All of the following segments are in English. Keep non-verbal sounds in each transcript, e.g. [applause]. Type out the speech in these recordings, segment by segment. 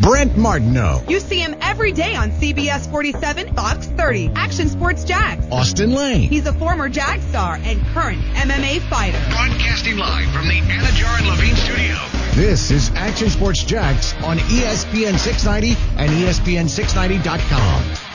Brent Martineau. You see him every day on CBS 47, Fox 30, Action Sports Jax. Austin Lane. He's a former Jag star and current MMA fighter. Broadcasting live from the Anidjar and Levine studio. This is Action Sports Jax on ESPN 690 and E ESPN690.com.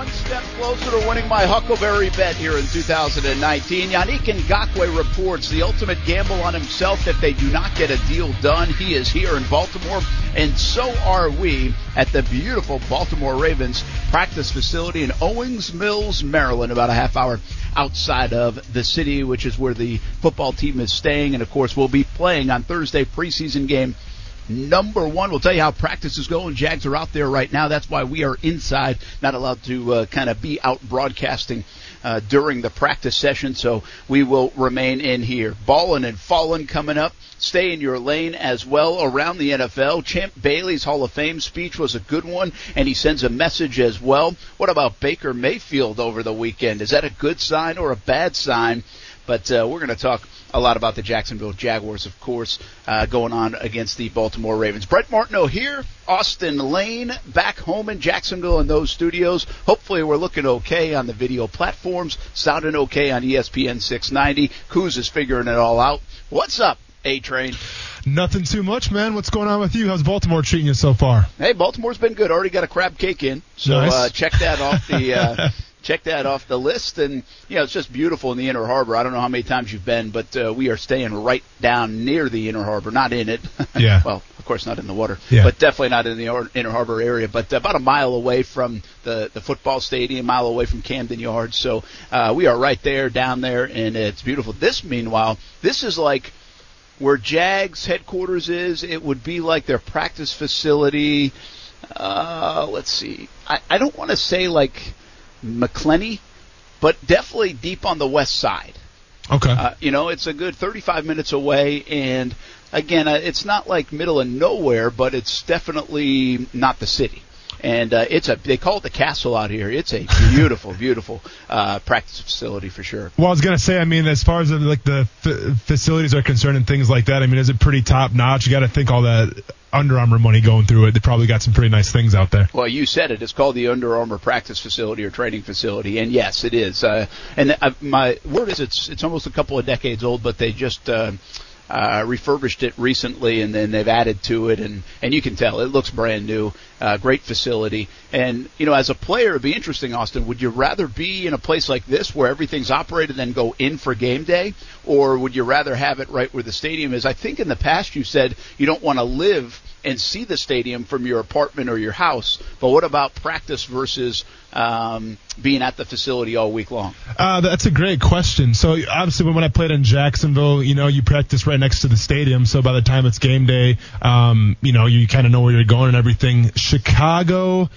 One step closer to winning my Huckleberry bet here in 2019. Yannick Ngakoue reports the ultimate gamble on himself if they do not get a deal done. He is here in Baltimore, and so are we at the beautiful Baltimore Ravens practice facility in Owings Mills, Maryland, about a half hour outside of the city, which is where the football team is staying. And of course, we'll be playing on Thursday preseason game number one. We'll tell you how practice is going. Jags are out there right now. That's why we are inside, not allowed to uh, kind of be out broadcasting uh, during the practice session. So we will remain in here. Ballin' and Fallin' coming up. Stay in your lane as well around the NFL. Champ Bailey's Hall of Fame speech was a good one, and he sends a message as well. What about Baker Mayfield over the weekend? Is that a good sign or a bad sign? But uh, we're going to talk a lot about the Jacksonville Jaguars, of course, uh, going on against the Baltimore Ravens. Brent Martineau here, Austin Lane back home in Jacksonville in those studios. Hopefully, we're looking okay on the video platforms, sounding okay on ESPN 690. Kuz is figuring it all out. What's up, A Train? Nothing too much, man. What's going on with you? How's Baltimore treating you so far? Hey, Baltimore's been good. Already got a crab cake in, so Nice. uh, check that off the. Uh, [laughs] Check that off the list, and you know it's just beautiful in the Inner Harbor. I don't know how many times you've been, but uh, we are staying right down near the Inner Harbor, not in it. [laughs] Yeah. well, of course, not in the water, Yeah. but definitely not in the Or- Inner Harbor area. But about a mile away from the the football stadium, a mile away from Camden Yards. So uh, we are right there, down there, and it's beautiful. This, meanwhile, this is like where Jags headquarters is. It would be like their practice facility. Uh, let's see. I, I don't want to say like Macclenny, but definitely deep on the west side. Okay. Uh, you know, it's a good 35 minutes away, and again, uh, it's not like middle of nowhere, but it's definitely not the city. And uh, it's a they call it the castle out here. It's a beautiful, [laughs] beautiful uh, practice facility for sure. well, I was gonna say, I mean, as far as like the f- facilities are concerned and things like that, I mean, is it pretty top notch? You got to think all that Under Armour money going through it. They probably got some pretty nice things out there. Well, you said it. It's called the Under Armour practice facility or training facility, and yes, it is. Uh, and uh, my word is, it's it's almost a couple of decades old, but they just uh, uh, refurbished it recently, and then they've added to it, and and you can tell it looks brand new. Uh, great facility, and you know, as a player, it'd be interesting, Austin. Would you rather be in a place like this where everything's operated, then go in for game day, or would you rather have it right where the stadium is? I think in the past you said you don't want to live and see the stadium from your apartment or your house. But what about practice versus um, being at the facility all week long? Uh, that's a great question. So obviously, when I played in Jacksonville, you know, you practice right next to the stadium. So by the time it's game day, um, you know, you kind of know where you're going and everything. Chicago.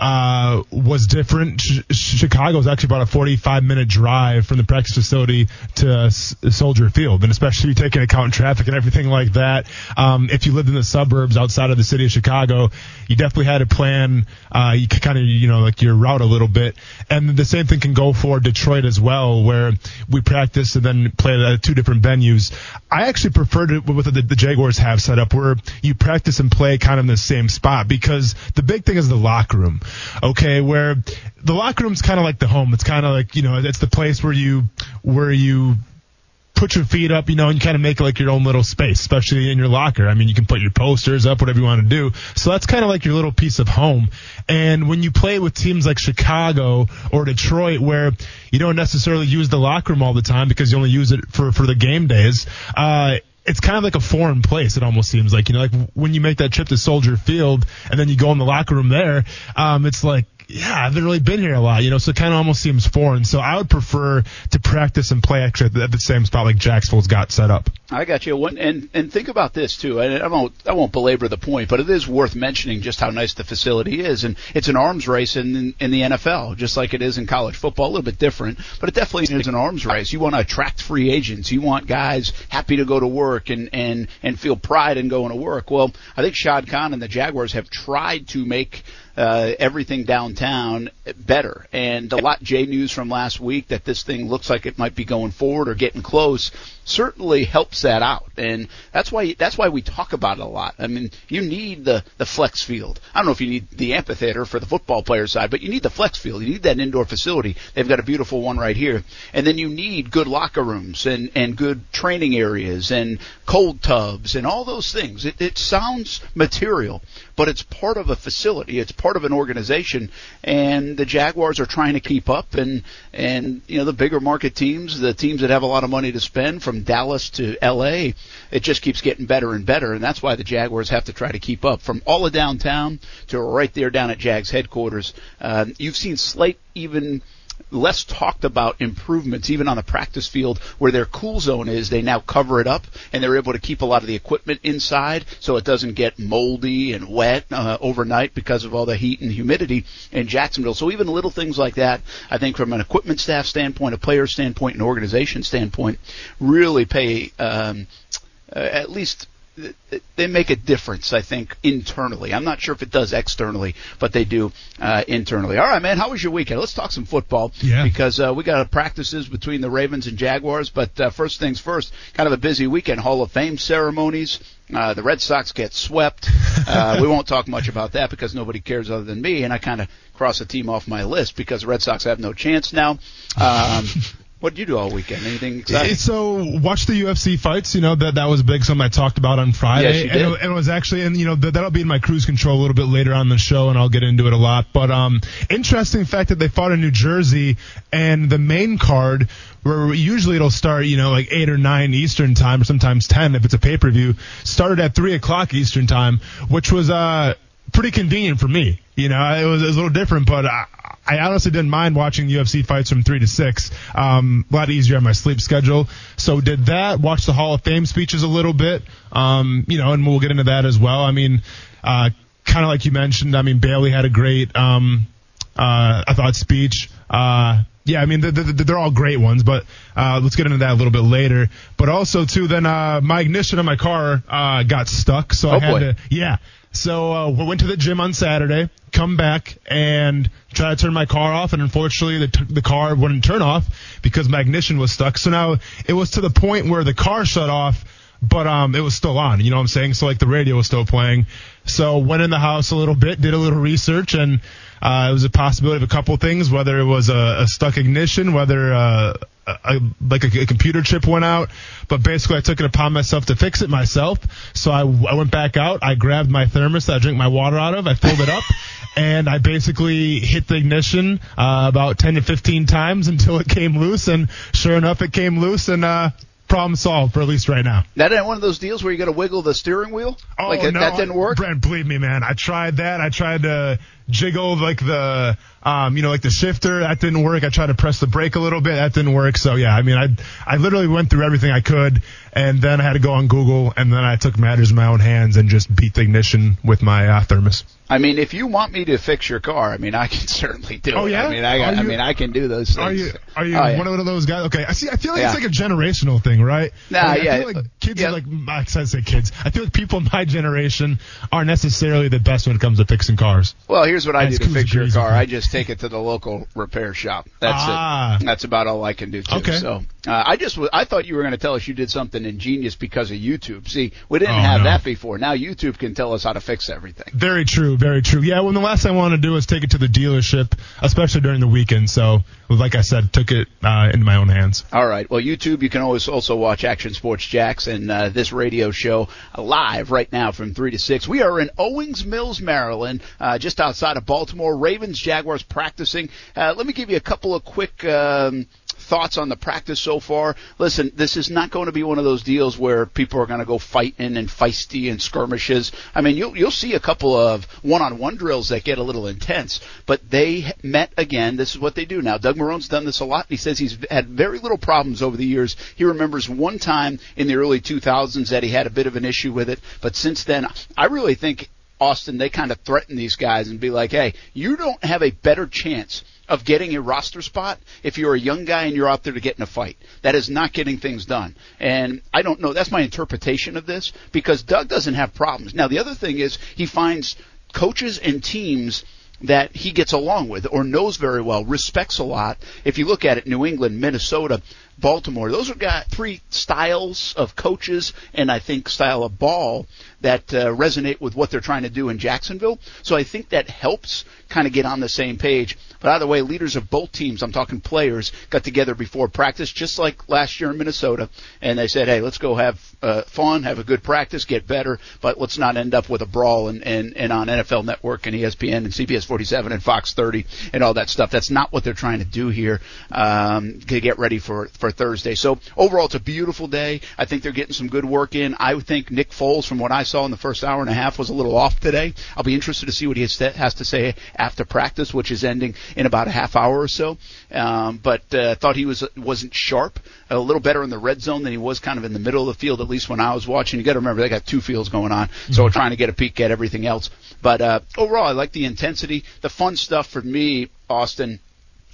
Uh, was different. Ch- Chicago was actually about a 45 minute drive from the practice facility to S- Soldier Field, and especially taking account traffic and everything like that. Um, if you lived in the suburbs outside of the city of Chicago, you definitely had to plan, uh, you kind of, you know, like your route a little bit. And the same thing can go for Detroit as well, where we practice and then play at two different venues. I actually preferred it what the, the Jaguars have set up, where you practice and play kind of in the same spot, because the big thing is the locker room. Okay, where the locker room's kind of like the home. It's kind of like, you know, it's the place where you, where you put your feet up, you know, and you kind of make like your own little space, especially in your locker. I mean, you can put your posters up, whatever you want to do. So that's kind of like your little piece of home. And when you play with teams like Chicago or Detroit, where you don't necessarily use the locker room all the time because you only use it for, for the game days, uh, it's kind of like a foreign place. It almost seems like you know, like when you make that trip to Soldier Field and then you go in the locker room there. Um, it's like, yeah, I haven't really been here a lot, you know, so it kind of almost seems foreign. So I would prefer to practice and play actually at the, same spot like Jacksonville's got set up. I got you. And and think about this too. And I won't I won't belabor the point, but it is worth mentioning just how nice the facility is. And it's an arms race in in the NFL, just like it is in college football. A little bit different, but it definitely is an arms race. You want to attract free agents. You want guys happy to go to work and and and feel pride in going to work. Well, I think Shad Khan and the Jaguars have tried to make uh, everything downtown better. And the lot J news from last week that this thing looks like it might be going forward or getting close certainly helps that out. And that's why that's why we talk about it a lot. I mean, you need the the flex field. I don't know if you need the amphitheater for the football player side, but you need the flex field. You need that indoor facility. They've got a beautiful one right here. And then you need good locker rooms and and good training areas and cold tubs and all those things. It, it sounds material, but it's part of a facility. It's part of an organization, and the Jaguars are trying to keep up. And and you know the bigger market teams, the teams that have a lot of money to spend, from Dallas to L.A., it just keeps getting better and better, and that's why the Jaguars have to try to keep up. From all of downtown to right there down at Jags headquarters, uh, you've seen slight even less talked about improvements, even on the practice field where their cool zone is. They now cover it up and they're able to keep a lot of the equipment inside so it doesn't get moldy and wet uh, overnight because of all the heat and humidity in Jacksonville. So even little things like that, I think from an equipment staff standpoint, a player standpoint, an organization standpoint, really pay um, uh, at least they make a difference, I think, internally. I'm not sure if it does externally, but they do uh, internally. All right, man. How was your weekend? Let's talk some football. Yeah. Because uh, we got practices between the Ravens and Jaguars. But uh, first things first, kind of a busy weekend. Hall of Fame ceremonies. Uh, the Red Sox get swept. [laughs] Uh, we won't talk much about that because nobody cares other than me, and I kind of cross a team off my list because the Red Sox have no chance now. Um, [laughs] What did you do all weekend? Anything exciting? So watch the UFC fights. You know that that was big. Something I talked about on Friday. Yes, you did. And, it, and it was actually, and you know that, that'll be in my cruise control a little bit later on the show, and I'll get into it a lot. But um, interesting fact that they fought in New Jersey, and the main card where usually it'll start, you know, like eight or nine Eastern time, or sometimes ten if it's a pay per view, started at three o'clock Eastern time, which was uh pretty convenient for me. You know, it was, it was a little different, but I, I honestly didn't mind watching UFC fights from three to six. Um, a lot easier on my sleep schedule. So did that. Watched the Hall of Fame speeches a little bit. Um, you know, and we'll get into that as well. I mean, uh, kind of like you mentioned. I mean, Bailey had a great, um, uh, I thought speech. Uh, yeah, I mean they're, they're all great ones, but uh, let's get into that a little bit later. But also too, then uh, my ignition in my car uh, got stuck, so Oh, I had boy. to yeah. So uh, we went to the gym on Saturday, come back and try to turn my car off, and unfortunately the t- the car wouldn't turn off because my ignition was stuck. So now it was to the point where the car shut off, but um it was still on. You know what I'm saying? So like the radio was still playing. So went in the house a little bit, did a little research, and uh, it was a possibility of a couple things, whether it was a, a stuck ignition, whether uh, a, a, like a, a computer chip went out. But basically, I took it upon myself to fix it myself. So I, I went back out, I grabbed my thermos that I drink my water out of, I filled it up, [laughs] and I basically hit the ignition uh, about 10 to 15 times until it came loose. And sure enough, it came loose, and uh, problem solved for at least right now. that ain't one of those deals where you got to wiggle the steering wheel. Oh, like no, that didn't work. Brent, believe me, man. I tried that. I tried to jiggle like the, um, you know, like the shifter. That didn't work. I tried to press the brake a little bit. That didn't work. So yeah, I mean, I, I literally went through everything I could, and then I had to go on Google, and then I took matters in my own hands and just beat the ignition with my uh, thermos. I mean, if you want me to fix your car, I mean, I can [laughs] certainly do Oh, it. yeah? I mean, I, Are I mean, I can do those things. Are you are you Oh, yeah. one of those guys? Okay, I see. I feel like Yeah. it's like a generational thing, right? Nah, yeah. I feel like kids Yeah. are like I said say kids. I feel like people in [laughs] my generation aren't necessarily the best when it comes to fixing cars. Well, here's what I That's do to fix your car. me. I just take it to the local repair shop. That's Ah. it. That's about all I can do too. Okay. So uh, I just I thought you were going to tell us you did something ingenious because of YouTube. See, we didn't Oh, have no. that before. Now YouTube can tell us how to fix everything. Very true, very true. Yeah, when the last thing I wanted to do was take it to the dealership, especially during the weekend. So, like I said, took it uh, into my own hands. All right. Well, YouTube, you can always also watch Action Sports Jax and uh, this radio show live right now from 3 to 6. We are in Owings Mills, Maryland, uh, just outside of Baltimore. Ravens, Jaguars practicing. Uh, let me give you a couple of quick um, thoughts on the practice so far. Listen, this is not going to be one of those deals where people are going to go fighting and feisty and skirmishes. I mean, you'll you'll see a couple of one-on-one drills that get a little intense, but they met again. This is what they do now. Doug Marrone's done this a lot. He says he's had very little problems over the years. He remembers one time in the early 2000s that he had a bit of an issue with it, but since then, I really think Austin, they kind of threaten these guys and be like, hey, you don't have a better chance of getting a roster spot if you're a young guy and you're out there to get in a fight. That is not getting things done. And I don't know. That's my interpretation of this because Doug doesn't have problems. Now, the other thing is he finds coaches and teams that he gets along with or knows very well, respects a lot. If you look at it, New England, Minnesota, Baltimore, those are got three styles of coaches and I think style of ball that uh, resonate with what they're trying to do in Jacksonville. So I think that helps kind of get on the same page. But either way, leaders of both teams, I'm talking players, got together before practice, just like last year in Minnesota, and they said, hey, let's go have uh, fun, have a good practice, get better, but let's not end up with a brawl and, and, and on NFL Network and ESPN and CBS 47 and Fox 30 and all that stuff. That's not what they're trying to do here um, to get ready for, for Thursday. So overall, it's a beautiful day. I think they're getting some good work in. I think Nick Foles, from what I saw in the first hour and a half, was a little off today. I'll be interested to see what he has to say after practice, which is ending in about a half hour or so. Um, but uh, thought he was wasn't sharp. A little better in the red zone than he was kind of in the middle of the field, at least when I was watching. You got to remember they got two fields going on, so we're trying to get a peek at everything else. But uh, overall, I like the intensity, the fun stuff for me, Austin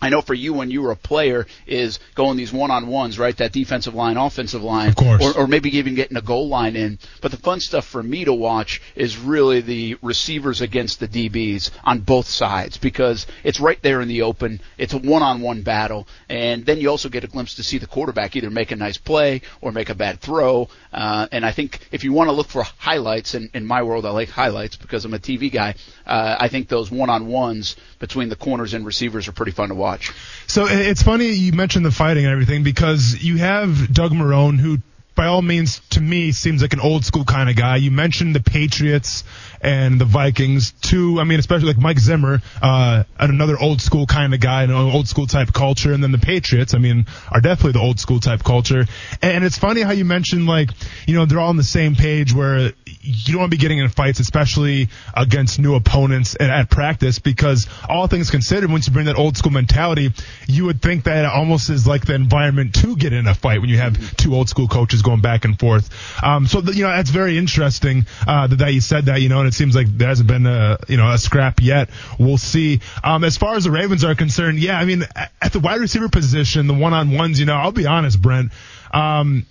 I know for you when you were a player is going these one on ones, right? That defensive line, offensive line, of course. Or, or maybe even getting a goal line in. But the fun stuff for me to watch is really the receivers against the DBs on both sides because it's right there in the open. It's a one on one battle. And then you also get a glimpse to see the quarterback either make a nice play or make a bad throw. Uh, and I think if you want to look for highlights, and in my world I like highlights because I'm a TV guy, uh, I think those one on ones between the corners and receivers are pretty fun to watch watch. So it's funny you mentioned the fighting and everything because you have Doug Marrone who by all means, to me, seems like an old school kind of guy. You mentioned the Patriots and the Vikings, too. I mean, especially like Mike Zimmer, uh, another old school kind of guy, an old school type culture. And then the Patriots, I mean, are definitely the old school type culture. And it's funny how you mentioned like, you know, they're all on the same page where you don't want to be getting in fights, especially against new opponents at, at practice, because all things considered, once you bring that old school mentality, you would think that it almost is like the environment to get in a fight when you have two old school coaches going back and forth. Um, so the, you know that's very interesting uh, that, that you said that. You know, and it seems like there hasn't been a you know a scrap yet. We'll see. Um, as far as the Ravens are concerned, yeah, I mean at the wide receiver position, the one on ones, you know, I'll be honest, Brent. Um,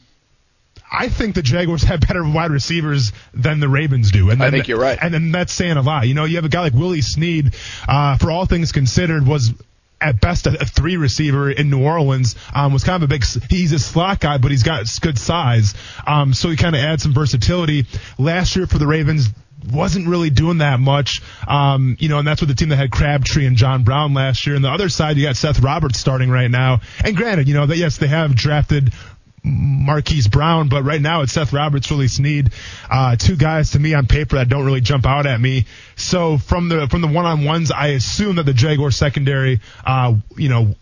I think the Jaguars have better wide receivers than the Ravens do. And then, I think you're right. And then that's saying a lot. You know, you have a guy like Willie Snead, uh, for all things considered, was at best a, three receiver in New Orleans. Um, was kind of a big. He's a slot guy, but he's got good size. Um, so he kind of adds some versatility. Last year for the Ravens. Wasn't really doing that much, um, you know, and that's with the team that had Crabtree and John Brown last year. And the other side, you got Seth Roberts starting right now. And granted, you know that yes, they have drafted Marquise Brown, but right now it's Seth Roberts, Willie Snead, uh, two guys to me on paper that don't really jump out at me. So from the from the one on ones, I assume that the Jaguar secondary, uh, you know,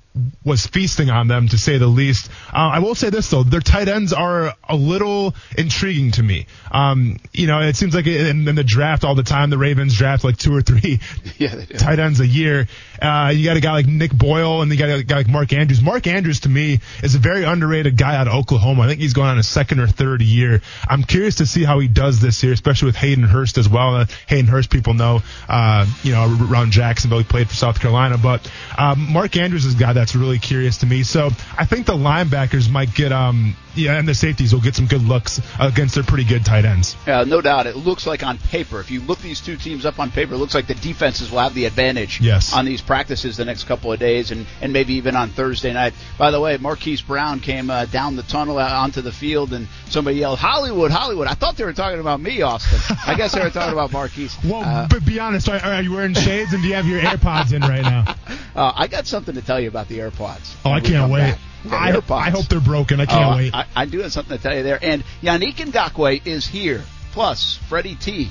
was feasting on them to say the least. Uh, I will say this though, their tight ends are a little intriguing to me. Um, you know, it seems like in, in, the draft all the time, the Ravens draft like two or three [laughs] yeah, tight ends a year. Uh, you got a guy like Nick Boyle and you got a guy like Mark Andrews. Mark Andrews to me is a very underrated guy out of Oklahoma. I think he's going on a second or third year. I'm curious to see how he does this year, especially with Hayden Hurst as well. Uh, Hayden Hurst people know, uh, you know, around Jacksonville, he played for South Carolina, but um, Mark Andrews is a guy that that's really curious to me. So I think the linebackers might get, um, yeah, and the safeties will get some good looks against their pretty good tight ends. Yeah, no doubt. It looks like on paper, if you look these two teams up on paper, it looks like the defenses will have the advantage yes. on these practices the next couple of days and, and maybe even on Thursday night. By the way, Marquise Brown came uh, down the tunnel uh, onto the field and somebody yelled, Hollywood, Hollywood. I thought they were talking about me, Austin. I guess they were talking about Marquise. [laughs] Well, uh, but be honest, are, are, you wearing shades and do you have your AirPods in right now? [laughs] Uh, I got something to tell you about the AirPods. Oh, I can't wait. I, I, hope they're broken. I can't oh, wait. I, I do have something to tell you there. And Yannick Ngakoue is here. Plus, Freddie T.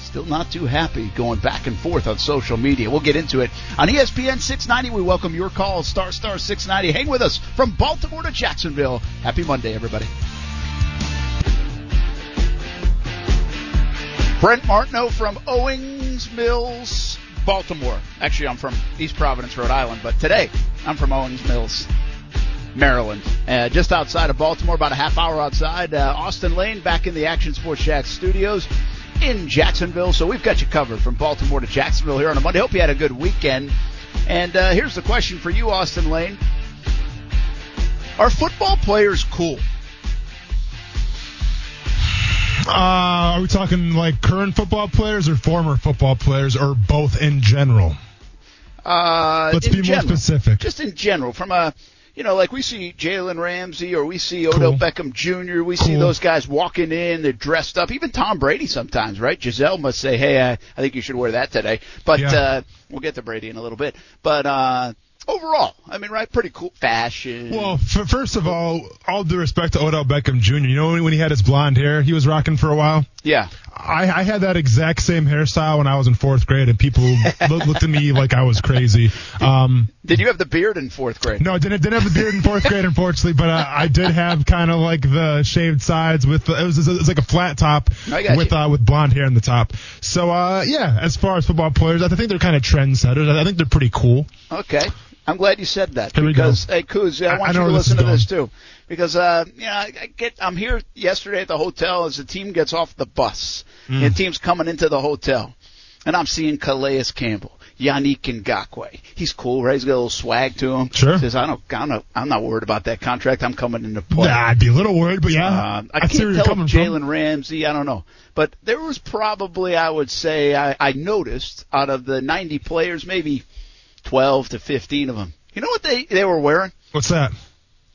Still not too happy going back and forth on social media. We'll get into it. On ESPN 690, we welcome your calls. Star Star 690. Hang with us from Baltimore to Jacksonville. Happy Monday, everybody. Brent Martineau from Owings Mills, Baltimore. Actually, I'm from East Providence, Rhode Island, but today I'm from Owings Mills. Maryland, uh, just outside of Baltimore, about a half hour outside. Uh, Austin Lane back in the Action Sports Jax studios in Jacksonville. So we've got you covered from Baltimore to Jacksonville here on a Monday. Hope you had a good weekend. And uh, here's the question for you, Austin Lane: Are football players cool? Uh, are we talking like current football players or former football players or both in general? Uh, Let's in be more specific. Just in general, from a you know, like we see Jalen Ramsey or we see Odell Cool. Beckham Jr. We see those guys walking in, they're dressed up. Even Tom Brady sometimes, right? Gisele must say, "Hey, I, I think you should wear that today." But Yeah. uh, we'll get to Brady in a little bit. But uh, overall, I mean, right? Pretty cool fashion. Well, f- first of all, all due respect to Odell Beckham Jr. You know when he had his blonde hair, he was rocking for a while. Yeah. I, I had that exact same hairstyle when I was in fourth grade, and people [laughs] loo- looked at me like I was crazy. Um, Did you have the beard in fourth grade? no, I didn't, didn't have the beard in fourth grade, [laughs] unfortunately, but uh, I did have kind of like the shaved sides with the, it was it was like a flat top with uh, with blonde hair in the top. So uh, yeah, as far as football players, I think they're kind of trendsetters. I think they're pretty cool. Okay. I'm glad you said that Here we because go. hey Kuz, I I- want I you to listen to this too because uh you know I, I get I'm here yesterday at the hotel as the team gets off the bus Mm. and the team's coming into the hotel and I'm seeing Calais Campbell, Yannick Ngakoue. He's cool, right? He's got a little swag to him. Sure. Says I don't I'm not, I'm not worried about that contract. I'm coming into play. Nah, I'd be a little worried, but yeah, Um, I where can't tell if. Jalen Ramsey. I don't know, but there was probably, I would say, I, I noticed out of the 90 players, maybe 12 to 15 of them. You know what they they were wearing? What's that?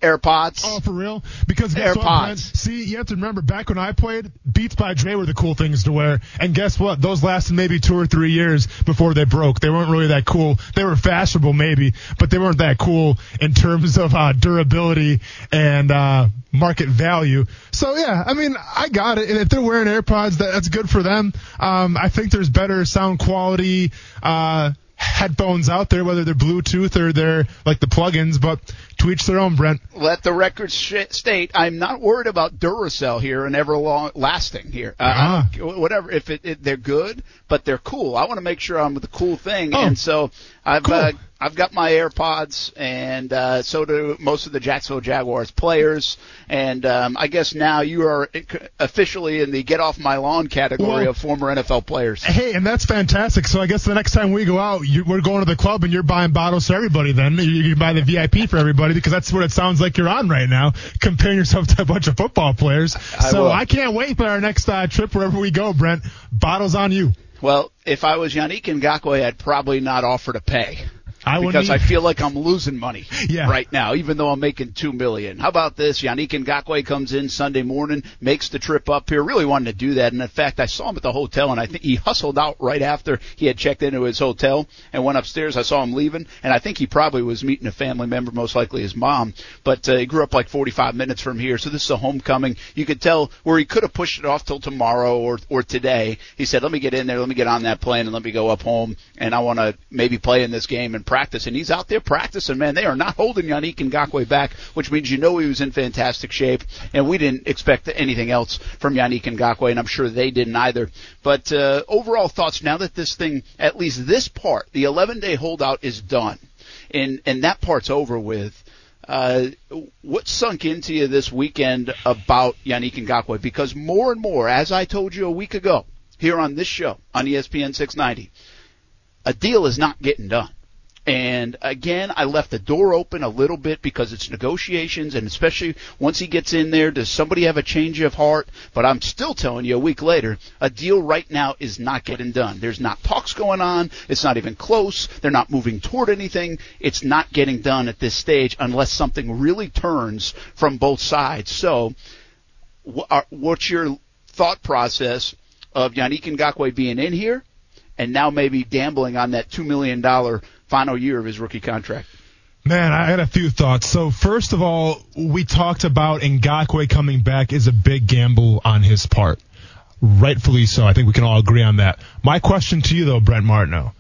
AirPods. Oh, for real? Because guess what, AirPods. Brent? See, you have to remember back when I played, Beats by Dre were the cool things to wear. And guess what? Those lasted maybe two or three years before they broke. They weren't really that cool. They were fashionable maybe, but they weren't that cool in terms of uh, durability and uh, market value. So yeah, I mean, I got it. And if they're wearing AirPods, that, that's good for them. Um, I think there's better sound quality. Uh, headphones out there, whether they're Bluetooth or they're like the plugins, but to each their own, Brent. Let the record sh- state I'm not worried about Duracell here and everlasting here. Uh, don't- whatever, if it, it, they're good, but they're cool. I want to make sure I'm with the cool thing, Oh, and so I've cool. uh, I've got my AirPods, and uh, so do most of the Jacksonville Jaguars players. And um, I guess now you are officially in the get off my lawn category Well- of former NFL players. Hey, and that's fantastic. So I guess the next time we go out, you, we're going to the club and you're buying bottles for everybody. Then you, you can buy the VIP for everybody because that's what it sounds like you're on right now, comparing yourself to a bunch of football players. I so will. I can't wait for our next uh, trip wherever we go, Brent. Bottles on you. Well, if I was Yannick Ngakoue, I'd probably not offer to pay. I because I feel like I'm losing money [laughs] Yeah. right now, even though I'm making two million. How about this? Yannick Ngakoue comes in Sunday morning, makes the trip up here. Really wanted to do that, and in fact, I saw him at the hotel, and I think he hustled out right after he had checked into his hotel and went upstairs. I saw him leaving, and I think he probably was meeting a family member, most likely his mom. But uh, he grew up like 45 minutes from here, so this is a homecoming. You could tell where he could have pushed it off till tomorrow or or today. He said, "Let me get in there, let me get on that plane, and let me go up home, and I want to maybe play in this game and practice." And he's out there practicing, man. They are not holding Yannick Ngakoue back, which means you know he was in fantastic shape, and we didn't expect anything else from Yannick Ngakoue, and I'm sure they didn't either. But uh, overall thoughts now that this thing, at least this part, the 11 day holdout is done, and and that part's over with. Uh, what sunk into you this weekend about Yannick Ngakoue? Because more and more, as I told you a week ago here on this show on ESPN 690, a deal is not getting done. And again, I left the door open a little bit because it's negotiations, and especially once he gets in there, does somebody have a change of heart? But I'm still telling you, a week later, a deal right now is not getting done. There's not talks going on. It's not even close. They're not moving toward anything. It's not getting done at this stage unless something really turns from both sides. So, what's your thought process of Yannick Ngakoue being in here and now maybe gambling on that $2 million final year of his rookie contract? Man, I had a few thoughts. So first of all, we talked about Ngakoue coming back is a big gamble on his part. Rightfully so. I think we can all agree on that. My question to you though, Brent Martineau,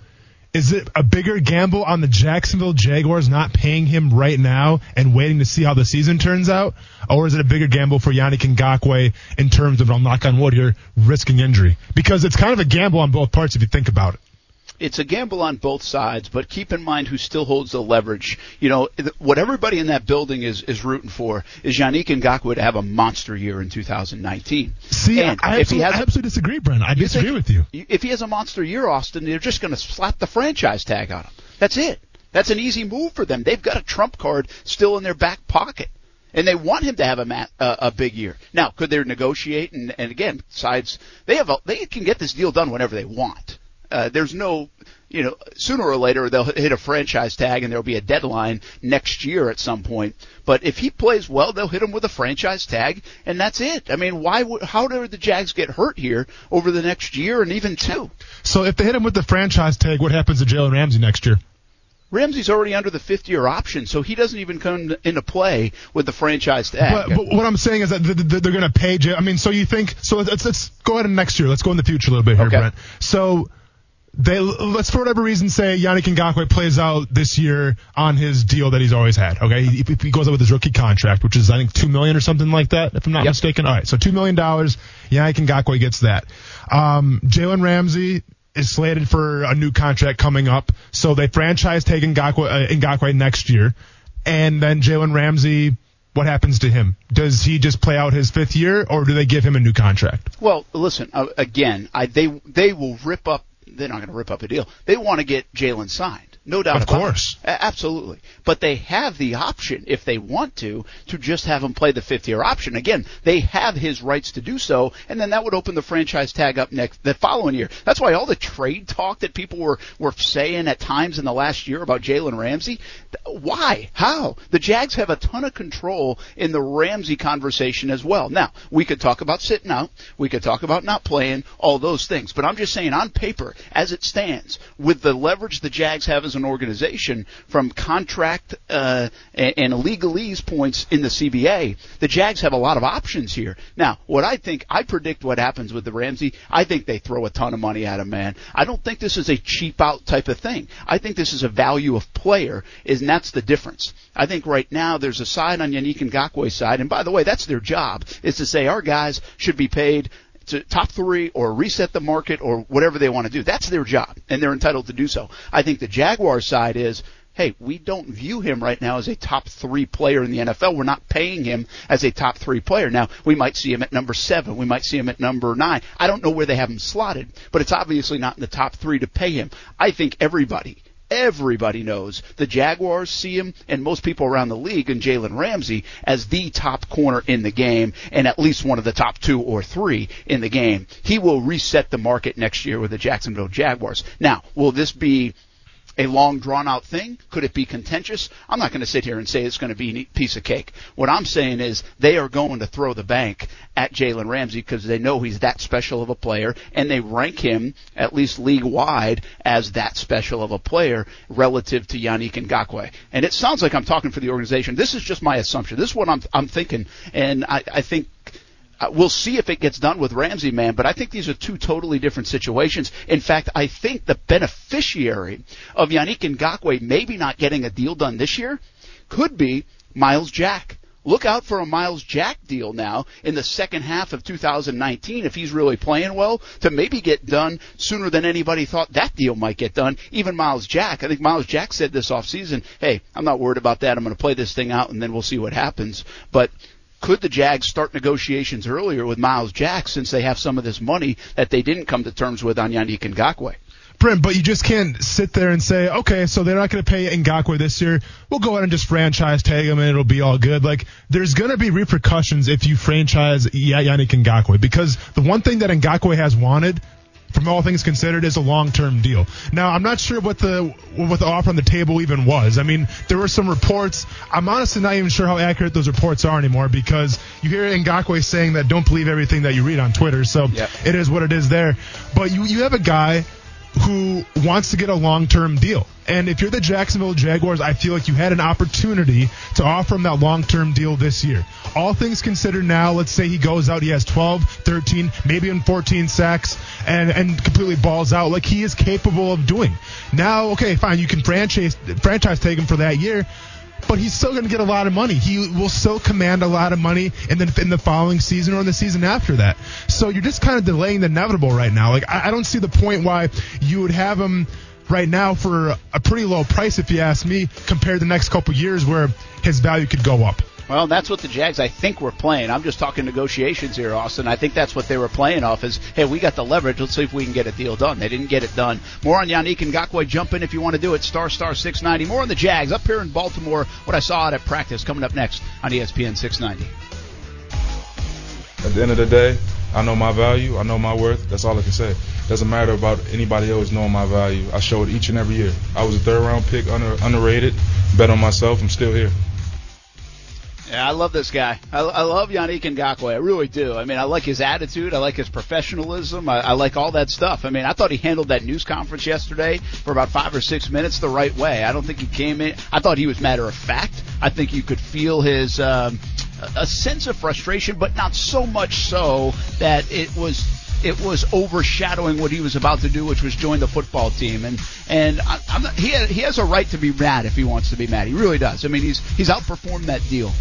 is it a bigger gamble on the Jacksonville Jaguars not paying him right now and waiting to see how the season turns out? Or is it a bigger gamble for Yannick Ngakoue in terms of, I'll knock on wood here, risking injury? Because it's kind of a gamble on both parts if you think about it. It's a gamble on both sides, but keep in mind who still holds the leverage. You know, what everybody in that building is, is rooting for is Yannick Ngakoue to have a monster year in 2019. See, And I, if he absolutely, has I absolutely disagree, Brent. I disagree with you. If he has a monster year, Austin, they're just going to slap the franchise tag on him. That's it. That's an easy move for them. They've got a trump card still in their back pocket. And they want him to have a, ma- uh, a big year. Now, could they negotiate? And, and again, sides they have a, they can get this deal done whenever they want. Uh, there's no, you know, sooner or later they'll hit a franchise tag and there'll be a deadline next year at some point. But if he plays well, they'll hit him with a franchise tag, and that's it. I mean, why? would How do the Jags get hurt here over the next year and even two? So if they hit him with the franchise tag, what happens to Jalen Ramsey next year? Ramsey's already under the fifth year option, so he doesn't even come into play with the franchise tag. But, but what I'm saying is that they're going to pay. J- I mean, so you think? So let's, let's go ahead and next year. Let's go in the future a little bit here, Okay. Brent. So they let's for whatever reason say Yannick Ngakoue plays out this year on his deal that he's always had. Okay, he, he goes out with his rookie contract, which is I think two million or something like that, if I'm not Yep. mistaken. All right, so two million dollars. Yannick Ngakoue gets that. Um, Jalen Ramsey is slated for a new contract coming up, so they franchise tag Ngakoue, uh, Ngakoue next year, and then Jalen Ramsey. What happens to him? Does he just play out his fifth year, or do they give him a new contract? Well, listen, uh, again, I, they they will rip up. They're not going to rip up a deal. They want to get Jalen signed, no doubt Of about course. it. A- absolutely. But they have the option, if they want to, to just have him play the fifth year option. Again, they have his rights to do so, and then that would open the franchise tag up next the following year. That's why all the trade talk that people were were saying at times in the last year about Jalen Ramsey. Why? How? The Jags have a ton of control in the Ramsey conversation as well. Now, we could talk about sitting out. We could talk about not playing, all those things. But I'm just saying, on paper, as it stands, with the leverage the Jags have as an organization from contract uh, and, and legalese points in the CBA, the Jags have a lot of options here. Now, what I think, I predict what happens with the Ramsey. I think they throw a ton of money at him, man. I don't think this is a cheap out type of thing. I think this is a value of player, and that's the difference. I think right now there's a side on Yannick Ngakoue's side, and by the way, that's their job, is to say our guys should be paid to top three or reset the market or whatever they want to do. That's their job, and they're entitled to do so. I think the Jaguars side is, hey, we don't view him right now as a top three player in the NFL. We're not paying him as a top three player. Now, we might see him at number seven. We might see him at number nine. I don't know where they have him slotted, but it's obviously not in the top three to pay him. I think everybody everybody knows the Jaguars see him and most people around the league and Jalen Ramsey as the top corner in the game and at least one of the top two or three in the game. He will reset the market next year with the Jacksonville Jaguars. Now, will this be a long drawn out thing? Could it be contentious? I'm not going to sit here and say it's going to be a piece of cake. What I'm saying is they are going to throw the bank at Jalen Ramsey because they know he's that special of a player and they rank him at least league wide as that special of a player relative to Yannick Ngakoue. And it sounds like I'm talking for the organization. This is just my assumption. This is what I'm, I'm thinking. And I, I think Uh, we'll see if it gets done with Ramsey, man, but I think these are two totally different situations. In fact, I think the beneficiary of Yannick Ngakoue maybe not getting a deal done this year could be Myles Jack. Look out for a Myles Jack deal now in the second half of 2019 if he's really playing well to maybe get done sooner than anybody thought that deal might get done. Even Myles Jack, I think Myles Jack said this offseason, hey, I'm not worried about that. I'm going to play this thing out and then we'll see what happens. But could the Jags start negotiations earlier with Myles Jack since they have some of this money that they didn't come to terms with on Yannick Ngakoue? Brent, but you just can't sit there and say, okay, so they're not going to pay Ngakoue this year. We'll go ahead and just franchise tag him and it'll be all good. Like, there's going to be repercussions if you franchise Yannick Ngakoue because the one thing that Ngakoue has wanted from all things considered, is a long-term deal. Now, I'm not sure what the what the offer on the table even was. I mean, there were some reports. I'm honestly not even sure how accurate those reports are anymore because you hear Ngakoue saying that don't believe everything that you read on Twitter. So Yep. it is what it is there. But you you have a guy who wants to get a long-term deal. And if you're the Jacksonville Jaguars, I feel like you had an opportunity to offer him that long-term deal this year. All things considered now, let's say he goes out, he has 12, 13, maybe even 14 sacks and, and completely balls out like he is capable of doing. Now, okay, fine, you can franchise, franchise take him for that year, but he's still going to get a lot of money. He will still command a lot of money in the in the following season or in the season after that. So you're just kind of delaying the inevitable right now. Like I, I don't see the point why you would have him right now for a pretty low price, if you ask me, compared to the next couple years where his value could go up. Well, that's what the Jags, I think, were playing. I'm just talking negotiations here, Austin. I think that's what they were playing off is, hey, we got the leverage. Let's see if we can get a deal done. They didn't get it done. More on Yannick Ngakoue. Jump in if you want to do it. Star Star 690. More on the Jags up here in Baltimore. What I saw out at practice coming up next on ESPN 690. At the end of the day, I know my value. I know my worth. That's all I can say. Doesn't matter about anybody else knowing my value. I show it each and every year. I was a third round pick, under, underrated. Bet on myself. I'm still here. Yeah, I love this guy. I, I love Yannick Ngakoue. I really do. I mean, I like his attitude. I like his professionalism. I, I like all that stuff. I mean, I thought he handled that news conference yesterday for about five or six minutes the right way. I don't think he came in. I thought he was matter of fact. I think you could feel his um, a sense of frustration, but not so much so that it was it was overshadowing what he was about to do, which was join the football team. And and I, not, he he has a right to be mad if he wants to be mad. He really does. I mean, he's he's outperformed that deal.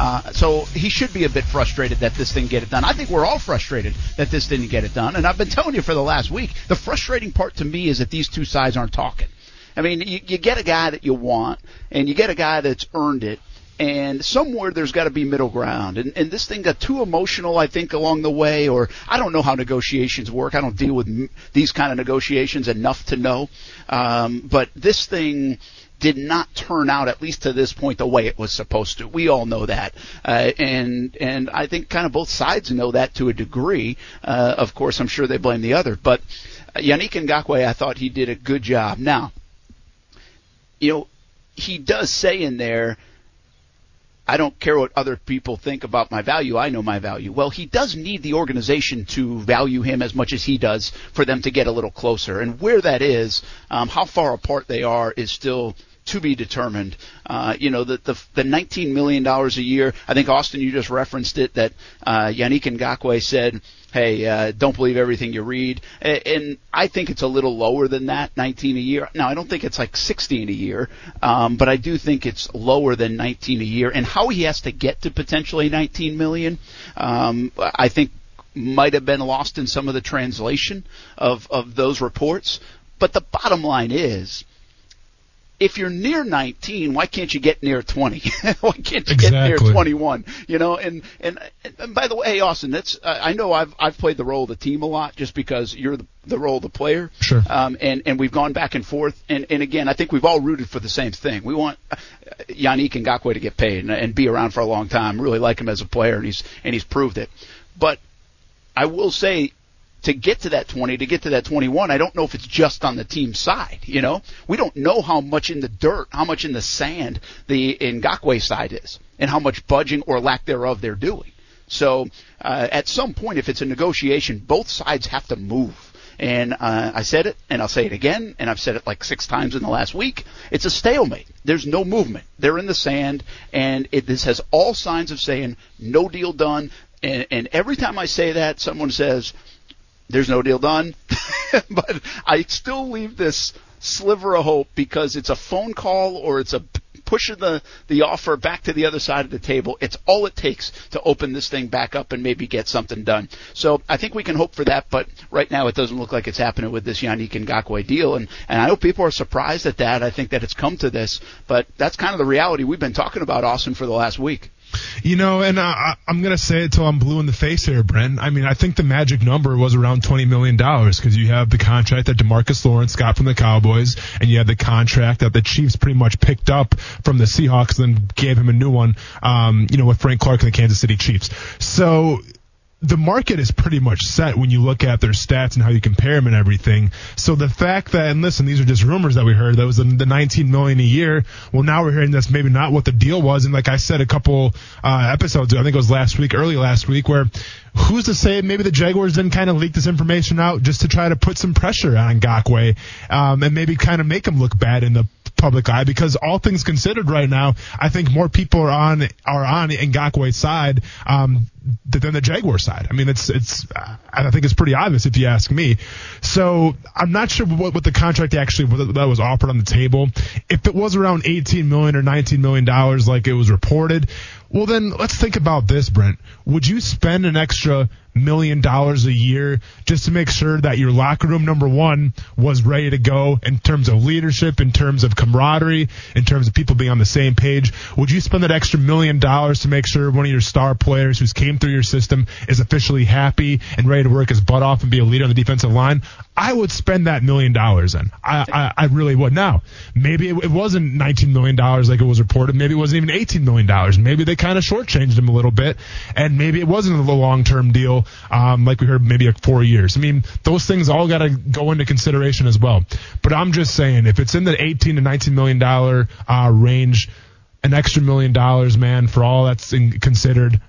Uh, so he should be a bit frustrated that this didn't get it done. I think we're all frustrated that this didn't get it done. And I've been telling you for the last week, the frustrating part to me is that these two sides aren't talking. I mean, you, you get a guy that you want, and you get a guy that's earned it, and somewhere there's got to be middle ground. And, and this thing got too emotional, I think, along the way, or I don't know how negotiations work. I don't deal with m- these kind of negotiations enough to know. Um, but this thing did not turn out, at least to this point, the way it was supposed to. We all know that, uh, and and I think kind of both sides know that to a degree. Uh, of course, I'm sure they blame the other, but Yannick Ngakoue, I thought he did a good job. Now, you know, he does say in there I don't care what other people think about my value. I know my value. Well, he does need the organization to value him as much as he does for them to get a little closer. And where that is, um, how far apart they are, is still to be determined. Uh, you know, the, the, the $19 million a year, I think Austin, you just referenced it, that uh, Yannick Ngakoue said, hey, uh, don't believe everything you read. And I think it's a little lower than that, 19 a year. Now, I don't think it's like 16 a year, um, but I do think it's lower than 19 a year. And how he has to get to potentially 19 million, um, I think might have been lost in some of the translation of, of those reports. But the bottom line is, if you're near 19, why can't you get near 20? [laughs] why can't you exactly. get near 21? You know, and, and and by the way, Austin, that's I know I've I've played the role of the team a lot just because you're the, the role of the player. Sure. Um, and and we've gone back and forth, and and again, I think we've all rooted for the same thing. We want uh, Yannick Ngakoue to get paid and, and be around for a long time. Really like him as a player, and he's and he's proved it. But I will say to get to that 20, to get to that 21, I don't know if it's just on the team side. You know, we don't know how much in the dirt, how much in the sand the Ngakoue side is, and how much budging or lack thereof they're doing. So uh, at some point, if it's a negotiation, both sides have to move. And uh, I said it, and I'll say it again, and I've said it like six times in the last week. It's a stalemate. There's no movement. They're in the sand, and it, this has all signs of saying no deal done. And, and every time I say that, someone says, there's no deal done. [laughs] but I still leave this sliver of hope because it's a phone call or it's a pushing the, the offer back to the other side of the table. It's all it takes to open this thing back up and maybe get something done. So I think we can hope for that, but right now it doesn't look like it's happening with this Yannick Ngakoue deal. And, and I know people are surprised at that. I think that it's come to this, but that's kind of the reality we've been talking about, Austin, for the last week. You know, and I, I'm going to say it till I'm blue in the face here, Brent. I mean, I think the magic number was around $20 million because you have the contract that DeMarcus Lawrence got from the Cowboys, and you have the contract that the Chiefs pretty much picked up from the Seahawks and then gave him a new one, um, you know, with Frank Clark and the Kansas City Chiefs. So the market is pretty much set when you look at their stats and how you compare them and everything. So the fact that, and listen, these are just rumors that we heard, that was the 19 million a year. Well, now we're hearing that's maybe not what the deal was. And like I said a couple uh, episodes, I think it was last week, early last week, where who's to say maybe the Jaguars didn't kind of leak this information out just to try to put some pressure on Ngakoue, um, and maybe kind of make him look bad in the public eye because all things considered right now, I think more people are on are on Ngakoue's side um, than the Jaguar side. I mean, it's it's I think it's pretty obvious if you ask me. So I'm not sure what, what the contract actually that was offered on the table. If it was around 18 million or 19 million dollars, like it was reported, well then let's think about this, Brent. Would you spend an extra million dollars a year just to make sure that your locker room number one was ready to go in terms of leadership, in terms of camaraderie, in terms of people being on the same page? Would you spend that extra million dollars to make sure one of your star players who's came through your system is officially happy and ready to work his butt off and be a leader on the defensive line? I would spend that million dollars in. I, I, I, really would. Now, maybe it, it wasn't $19 million like it was reported. Maybe it wasn't even $18 million. Maybe they kind of shortchanged him a little bit, and maybe it wasn't a long term deal um, like we heard, maybe like four years. I mean, those things all got to go into consideration as well. But I'm just saying, if it's in the 18 to 19 million dollar uh, range, an extra million dollars, man, for all that's in, considered,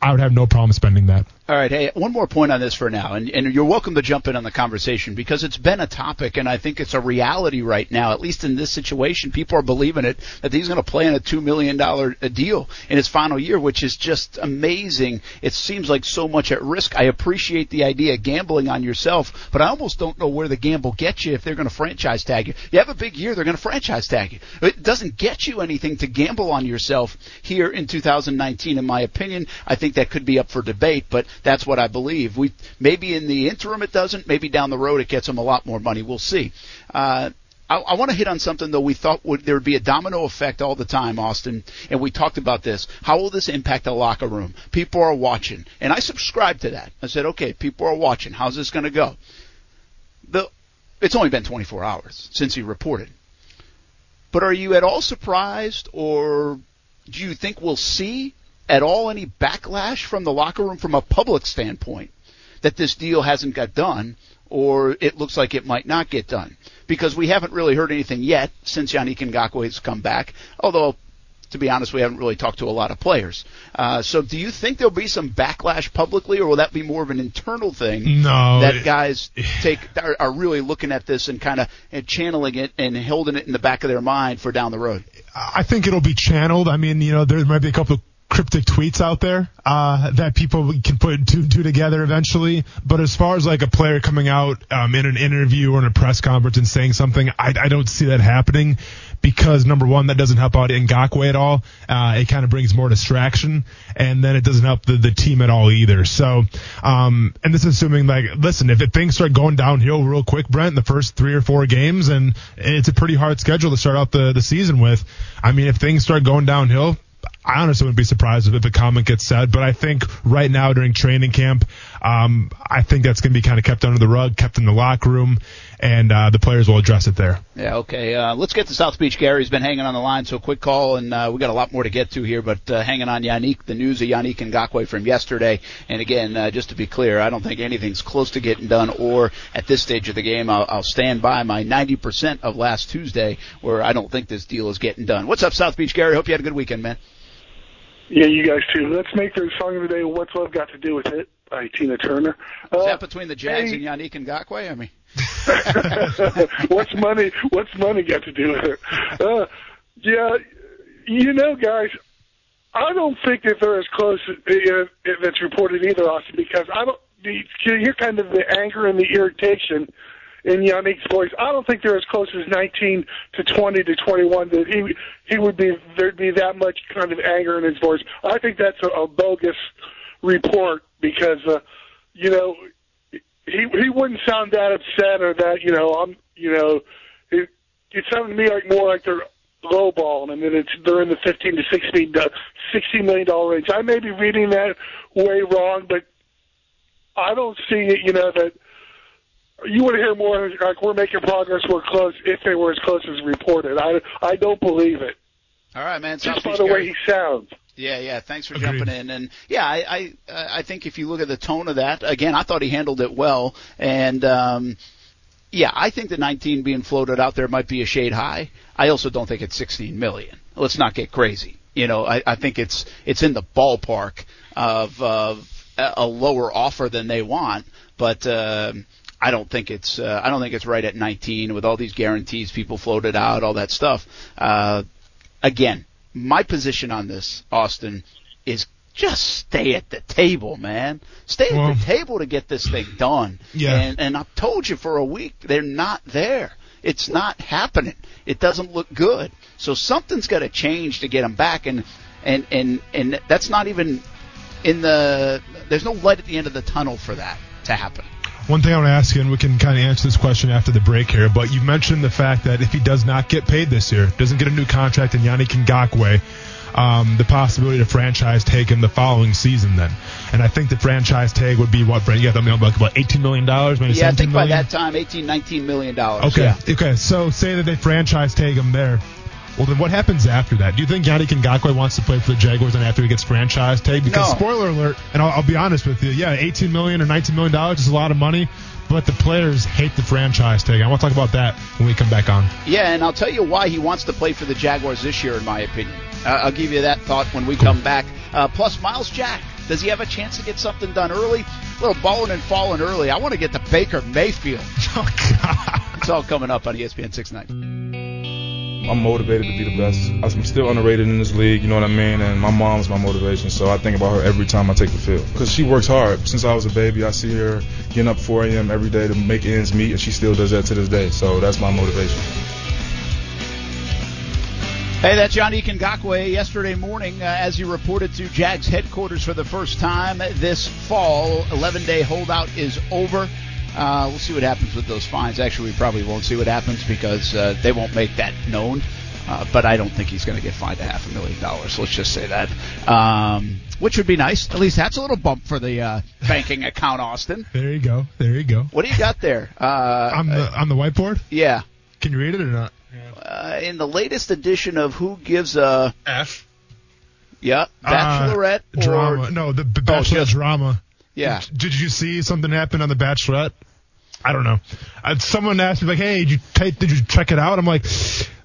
I would have no problem spending that. All right. Hey, one more point on this for now, and, and you're welcome to jump in on the conversation because it's been a topic, and I think it's a reality right now. At least in this situation, people are believing it that he's going to play in a two million dollar uh, deal in his final year, which is just amazing. It seems like so much at risk. I appreciate the idea of gambling on yourself, but I almost don't know where the gamble gets you if they're going to franchise tag you. You have a big year, they're going to franchise tag you. It doesn't get you anything to gamble on yourself here in 2019, in my opinion. I think that could be up for debate, but that's what I believe. We maybe in the interim it doesn't. Maybe down the road it gets them a lot more money. We'll see. Uh, I, I want to hit on something though. We thought would, there would be a domino effect all the time, Austin, and we talked about this. How will this impact the locker room? People are watching, and I subscribe to that. I said, okay, people are watching. How's this going to go? The it's only been 24 hours since he reported. But are you at all surprised, or do you think we'll see at all any backlash from the locker room from a public standpoint that this deal hasn't got done or it looks like it might not get done? Because we haven't really heard anything yet since Yannick Ngakoue has come back, although to be honest, we haven't really talked to a lot of players. Uh, so, do you think there'll be some backlash publicly, or will that be more of an internal thing? No, that guys [sighs] take are, are really looking at this and kind of channeling it and holding it in the back of their mind for down the road. I think it'll be channeled. I mean, you know, there might be a couple of cryptic tweets out there uh, that people can put two two together eventually. But as far as like a player coming out um, in an interview or in a press conference and saying something, I, I don't see that happening because number one, that doesn't help out Ngakoue at all. Uh, it kind of brings more distraction, and then it doesn't help the, the team at all either. So, um, and this is assuming like, listen, if things start going downhill real quick, Brent, in the first three or four games, and it's a pretty hard schedule to start out the the season with. I mean, if things start going downhill, I honestly wouldn't be surprised if a comment gets said, but I think right now during training camp, um, I think that's going to be kind of kept under the rug, kept in the locker room, and uh, the players will address it there. Yeah, okay. Uh, let's get to South Beach. Gary's been hanging on the line, so a quick call, and uh, we got a lot more to get to here, but uh, hanging on Yannick, the news of Yannick Ngakoue from yesterday. And again, uh, just to be clear, I don't think anything's close to getting done, or at this stage of the game, I'll, I'll stand by my 90% of last Tuesday, where I don't think this deal is getting done. What's up, South Beach? Gary, hope you had a good weekend, man. Yeah, you guys too. Let's make the song of the day. What's love got to do with it? By Tina Turner. Uh, Is that between the Jags hey, and Yannick Ngakoue? I mean, [laughs] what's money? What's money got to do with it? Uh, yeah, you know, guys, I don't think that they're as close as it's reported either, Austin, because I don't. You hear kind of the anger and the irritation in Yannick's voice. I don't think they're as close as 19 to 20 to 21 that he he would be there'd be that much kind of anger in his voice. I think that's a, a bogus report because uh, you know he he wouldn't sound that upset or that you know I'm you know it it sounded to me like more like they're lowballing and then it's they're in the 15 to 16 to 60 million dollar range. I may be reading that way wrong, but I don't see it. You know that you want to hear more like we're making progress, we're close. If they were as close as reported, I I don't believe it. All right, man. Just by the way he sounds. Yeah, yeah. Thanks for Agreed. jumping in. And yeah, I, I I think if you look at the tone of that, again, I thought he handled it well. And um, yeah, I think the 19 being floated out there might be a shade high. I also don't think it's 16 million. Let's not get crazy. You know, I, I think it's it's in the ballpark of of a lower offer than they want, but. Um, I don't think it's uh, I don't think it's right at 19 with all these guarantees people floated out, all that stuff. Uh, again, my position on this, Austin, is just stay at the table, man. Stay at well, the table to get this thing done. Yeah. And, and I've told you for a week, they're not there. It's not happening. It doesn't look good. So something's got to change to get them back, and and and and that's not even in the. There's no light at the end of the tunnel for that to happen. One thing I want to ask you, and we can kind of answer this question after the break here, but you mentioned the fact that if he does not get paid this year, doesn't get a new contract in Yannick Ngakoue, um, the possibility to franchise tag him the following season then. And I think the franchise tag would be what, Brent? You got something like about $18 million, maybe Yeah, I think million? by that time, 18, 19 million dollars. Okay. Yeah. Okay. So say that they franchise tag him there. Well, then what happens after that? Do you think Yannick Ngakoue wants to play for the Jaguars and after he gets franchise tag? Because No. spoiler alert, and I'll, I'll be honest with you, yeah, 18 million or 19 million dollars is a lot of money, but the players hate the franchise tag. I want to talk about that when we come back on. Yeah, and I'll tell you why he wants to play for the Jaguars this year, in my opinion. Uh, I'll give you that thought when we come back. Uh, plus, Myles Jack. Does he have a chance to get something done early? A little balling and falling early. I want to get to Baker Mayfield. [laughs] Oh God. It's all coming up on ESPN 690. I'm motivated to be the best. I'm still underrated in this league, you know what I mean? And my mom's my motivation, so I think about her every time I take the field. Because she works hard. Since I was a baby, I see her getting up 4 a.m. every day to make ends meet, and she still does that to this day. So that's my motivation. Hey, that's Yannick Ngakoue yesterday morning uh, as he reported to Jags headquarters for the first time this fall. 11 day holdout is over. Uh, we'll see what happens with those fines. Actually, we probably won't see what happens because uh, they won't make that known. Uh, but I don't think he's going to get fined a half a million dollars. Let's just say that, um, which would be nice. At least that's a little bump for the uh, banking account, Austin. There you go. There you go. What do you got there? Uh, On the on the whiteboard, yeah, can you read it or not? uh, in the latest edition of Who Gives a F. yeah Bachelorette Uh, or drama. No, the, the Bachelor just- drama. Yeah. Did you see something happen on the Bachelorette? I don't know. Uh, someone asked me like, "Hey, did you did you check it out?" I'm like,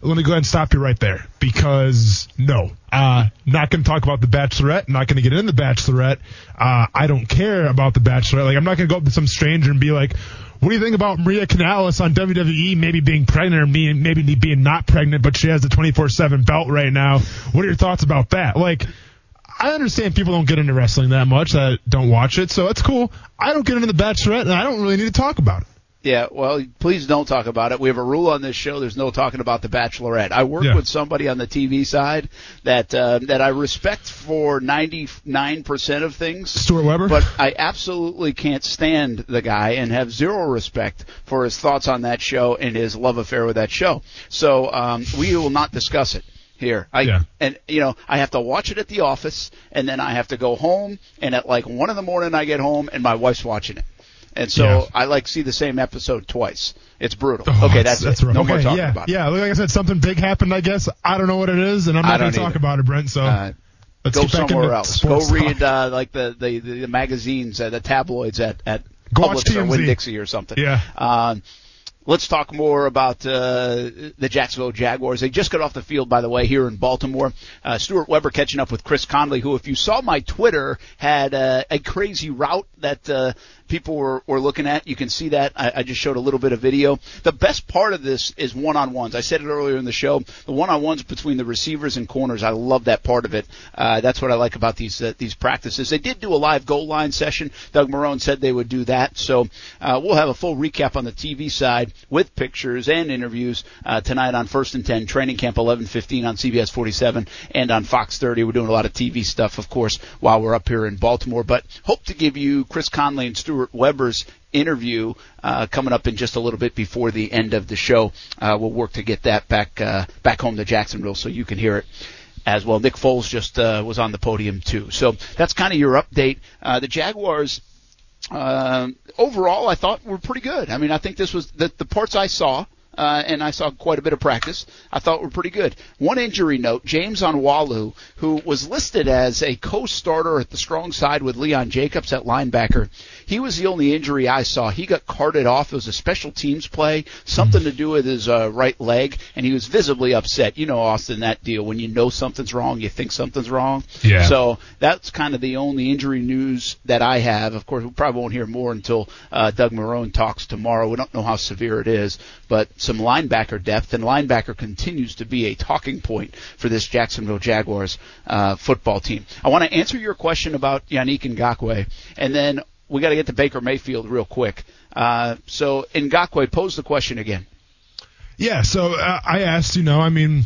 "Let me go ahead and stop you right there because no, uh, not going to talk about the Bachelorette. Not going to get into the Bachelorette. Uh, I don't care about the Bachelorette. Like, I'm not going to go up to some stranger and be like." What do you think about Maria Kanellis on WWE maybe being pregnant or me maybe being not pregnant, but she has the 24/7 belt right now? What are your thoughts about that? Like, I understand people don't get into wrestling that much that don't watch it, so it's cool. I don't get into the Bachelorette, and I don't really need to talk about it. Yeah, well, please don't talk about it. We have a rule on this show. There's no talking about the Bachelorette. I work Yeah. with somebody on the TV side that uh, that I respect for 99% of things. Stuart Weber? But I absolutely can't stand the guy and have zero respect for his thoughts on that show and his love affair with that show. So um, we will not discuss it here. I Yeah. and you know I have to watch it at the office, and then I have to go home, and at like one in the morning I get home, and my wife's watching it. And so Yeah. I like see the same episode twice. It's brutal. Oh, okay, that's, that's, it. rough. No okay, more talking yeah, about it. Yeah, like I said, something big happened, I guess. I don't know what it is, and I'm not going to talk about it, Brent, so Uh, let's go somewhere else. Go read uh, like the, the the magazines, uh, the tabloids at at Go Publix or. Winn Dixie or something. Yeah. Um, let's talk more about uh, the Jacksonville Jaguars. They just got off the field, by the way, here in Baltimore. Uh, Stuart Weber catching up with Chris Conley, who, if you saw my Twitter, had uh, a crazy route that uh, people were, were looking at. You can see that. I, I just showed a little bit of video. The best part of this is one-on-ones. I said it earlier in the show. The one-on-ones between the receivers and corners. I love that part of it. Uh, that's what I like about these uh, these practices. They did do a live goal line session. Doug Marrone said they would do that. So uh, we'll have a full recap on the TV side with pictures and interviews uh, tonight on First and Ten Training Camp 11:15 on CBS 47 and on Fox 30. We're doing a lot of TV stuff, of course, while we're up here in Baltimore. But hope to give you Chris Conley and Stuart Weber's interview uh, coming up in just a little bit before the end of the show. Uh, we'll work to get that back uh, back home to Jacksonville so you can hear it as well. Nick Foles just uh, was on the podium too. So that's kind of your update. Uh, the Jaguars uh, overall, I thought were pretty good. I mean, I think this was the, the parts I saw. Uh, and I saw quite a bit of practice. I thought were pretty good. One injury note: James Onwualu, who was listed as a co-starter at the strong side with Leon Jacobs at linebacker, he was the only injury I saw. He got carted off. It was a special teams play, something to do with his uh, right leg, and he was visibly upset. You know, Austin, that deal when you know something's wrong, you think something's wrong. Yeah. So that's kind of the only injury news that I have. Of course, we probably won't hear more until uh, Doug Marrone talks tomorrow. We don't know how severe it is, but some linebacker depth, and linebacker continues to be a talking point for this Jacksonville Jaguars uh, football team. I want to answer your question about Yannick Ngakoue, and then we got to get to Baker Mayfield real quick. Uh, so Ngakoue, pose the question again. Yeah, so uh, I asked, you know, I mean,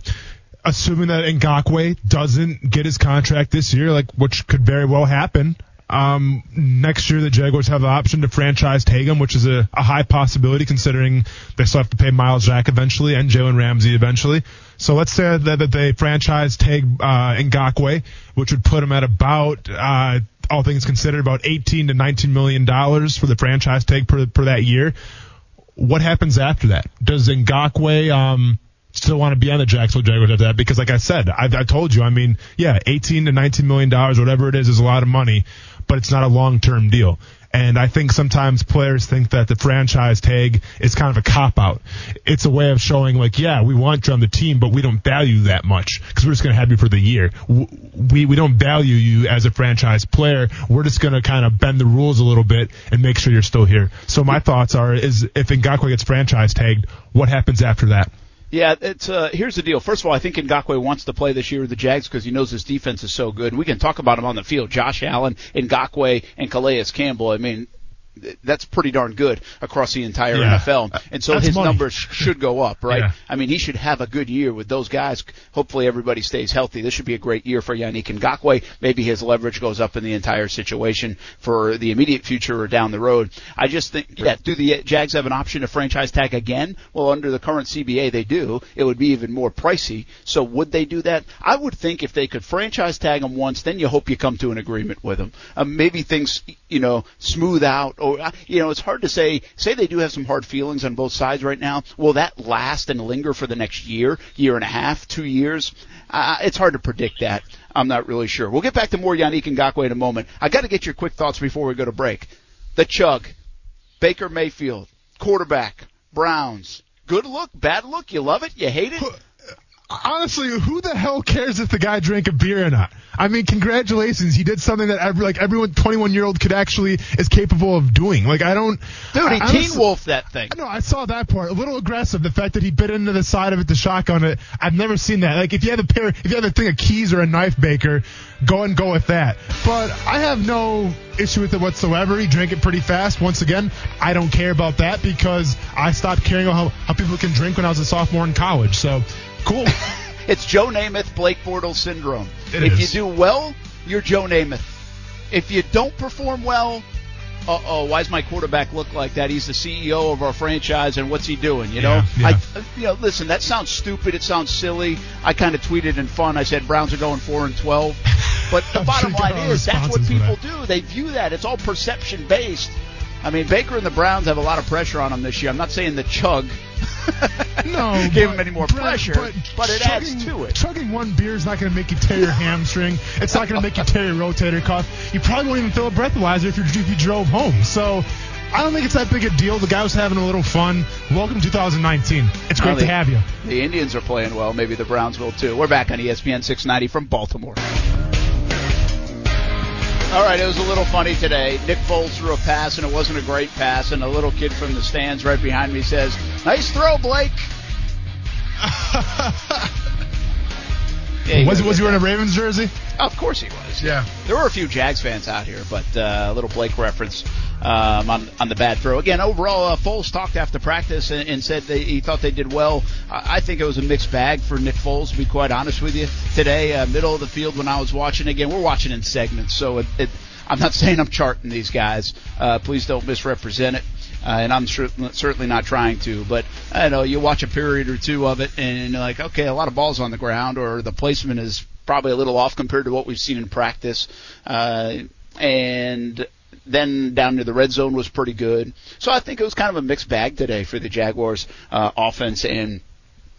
assuming that Ngakoue doesn't get his contract this year, like which could very well happen. Um, next year, the Jaguars have the option to franchise tag him, which is a, a high possibility considering they still have to pay Myles Jack eventually and Jalen Ramsey eventually. So let's say that, that they franchise tag uh, Ngakoue, which would put him at about, uh, all things considered, about 18 to 19 million dollars for the franchise tag per, per that year what happens after that? Does Ngakoue um, still want to be on the Jacksonville Jaguars after that because, like I said, I, I told you, I mean, yeah, 18 to 19 million dollars, whatever it is, is a lot of money, but it's not a long term deal. And I think sometimes players think that the franchise tag is kind of a cop out. It's a way of showing like, yeah, we want you on the team, but we don't value that much because we're just going to have you for the year. We, we don't value you as a franchise player. We're just going to kind of bend the rules a little bit and make sure you're still here. So my thoughts are, is if Ngakoue gets franchise tagged, what happens after that? Yeah, it's uh, here's the deal. First of all, I think Ngakoue wants to play this year with the Jags because he knows his defense is so good. And We can talk about him on the field. Josh Allen, Ngakoue, and Calais Campbell. I mean, that's pretty darn good across the entire Yeah. NFL. And so That's his money. numbers should go up, right? Yeah. I mean, he should have a good year with those guys. Hopefully everybody stays healthy. This should be a great year for Yannick Ngakoue. Maybe his leverage goes up in the entire situation for the immediate future or down the road. I just think, yeah, do the Jags have an option to franchise tag again? Well, under the current CBA, they do. It would be even more pricey. So would they do that? I would think if they could franchise tag him once, then you hope you come to an agreement with him. Um, maybe things, you know, smooth out or, uh, you know, it's hard to say, say they do have some hard feelings on both sides right now. Will that last and linger for the next year, year and a half, two years? Uh, it's hard to predict that. I'm not really sure. We'll get back to more Yannick Ngakoue in a moment. I got to get your quick thoughts before we go to break. The chug. Baker Mayfield, quarterback, Browns. Good look, bad look, you love it, you hate it? Honestly, who the hell cares if the guy drank a beer or not? I mean, congratulations, he did something that every like everyone 21 year old could actually is capable of doing. Like I don't, Dude, he I, teen wolfed that thing. No, I saw that part. A little aggressive. The fact that he bit into the side of it to shotgun it. I've never seen that. Like if you have a pair, if you have a thing of keys or a knife, Baker, go and go with that. But I have no issue with it whatsoever. He drank it pretty fast. Once again, I don't care about that because I stopped caring about how, how people can drink when I was a sophomore in college. So cool. [laughs] It's Joe Namath, Blake Bortles syndrome. It if is. you do well, you're Joe Namath. If you don't perform well, uh oh, why does my quarterback look like that? He's the CEO of our franchise, and what's he doing? You know, Yeah, yeah. I, uh, you know, listen, that sounds stupid. It sounds silly. I kind of tweeted in fun. I said Browns are going four and twelve, but the [laughs] bottom sure line is that's what people do. They view that. It's all perception based. I mean, Baker and the Browns have a lot of pressure on them this year. I'm not saying the chug [laughs] No, [laughs] gave but- him any more Brett, pressure, but, it adds chugging- to it. Chugging one beer is not going to make you tear your hamstring. It's not going to make you tear your rotator cuff. You probably won't even feel a breathalyzer if you if you drove home. So. I don't think it's that big a deal. The guy was having a little fun. Welcome 2019. It's great Well, to have you. The Indians are playing well. Maybe the Browns will too. We're back on ESPN 690 from Baltimore. All right, it was a little funny today. Nick Foles threw a pass, and it wasn't a great pass. And a little kid from the stands right behind me says, "Nice throw, Blake." [laughs] Yeah, was was he wearing a. Ravens jersey? Of course he was. Yeah. There were a few Jags fans out here, but uh, a little Blake reference um, on on the bad throw. Again, overall, uh, Foles talked after practice and, and said they, he thought they did well. I, I think it was a mixed bag for Nick Foles, to be quite honest with you. Today, uh, middle of the field when I was watching. Again, we're watching in segments, so it, it, I'm not [laughs] saying I'm charting these guys. Uh, please don't misrepresent it. Uh, and I'm cer- certainly not trying to, but I know you watch a period or two of it, and you're like, okay, a lot of balls on the ground, or the placement is probably a little off compared to what we've seen in practice. Uh, and then down to the red zone was pretty good. So I think it was kind of a mixed bag today for the Jaguars uh, offense and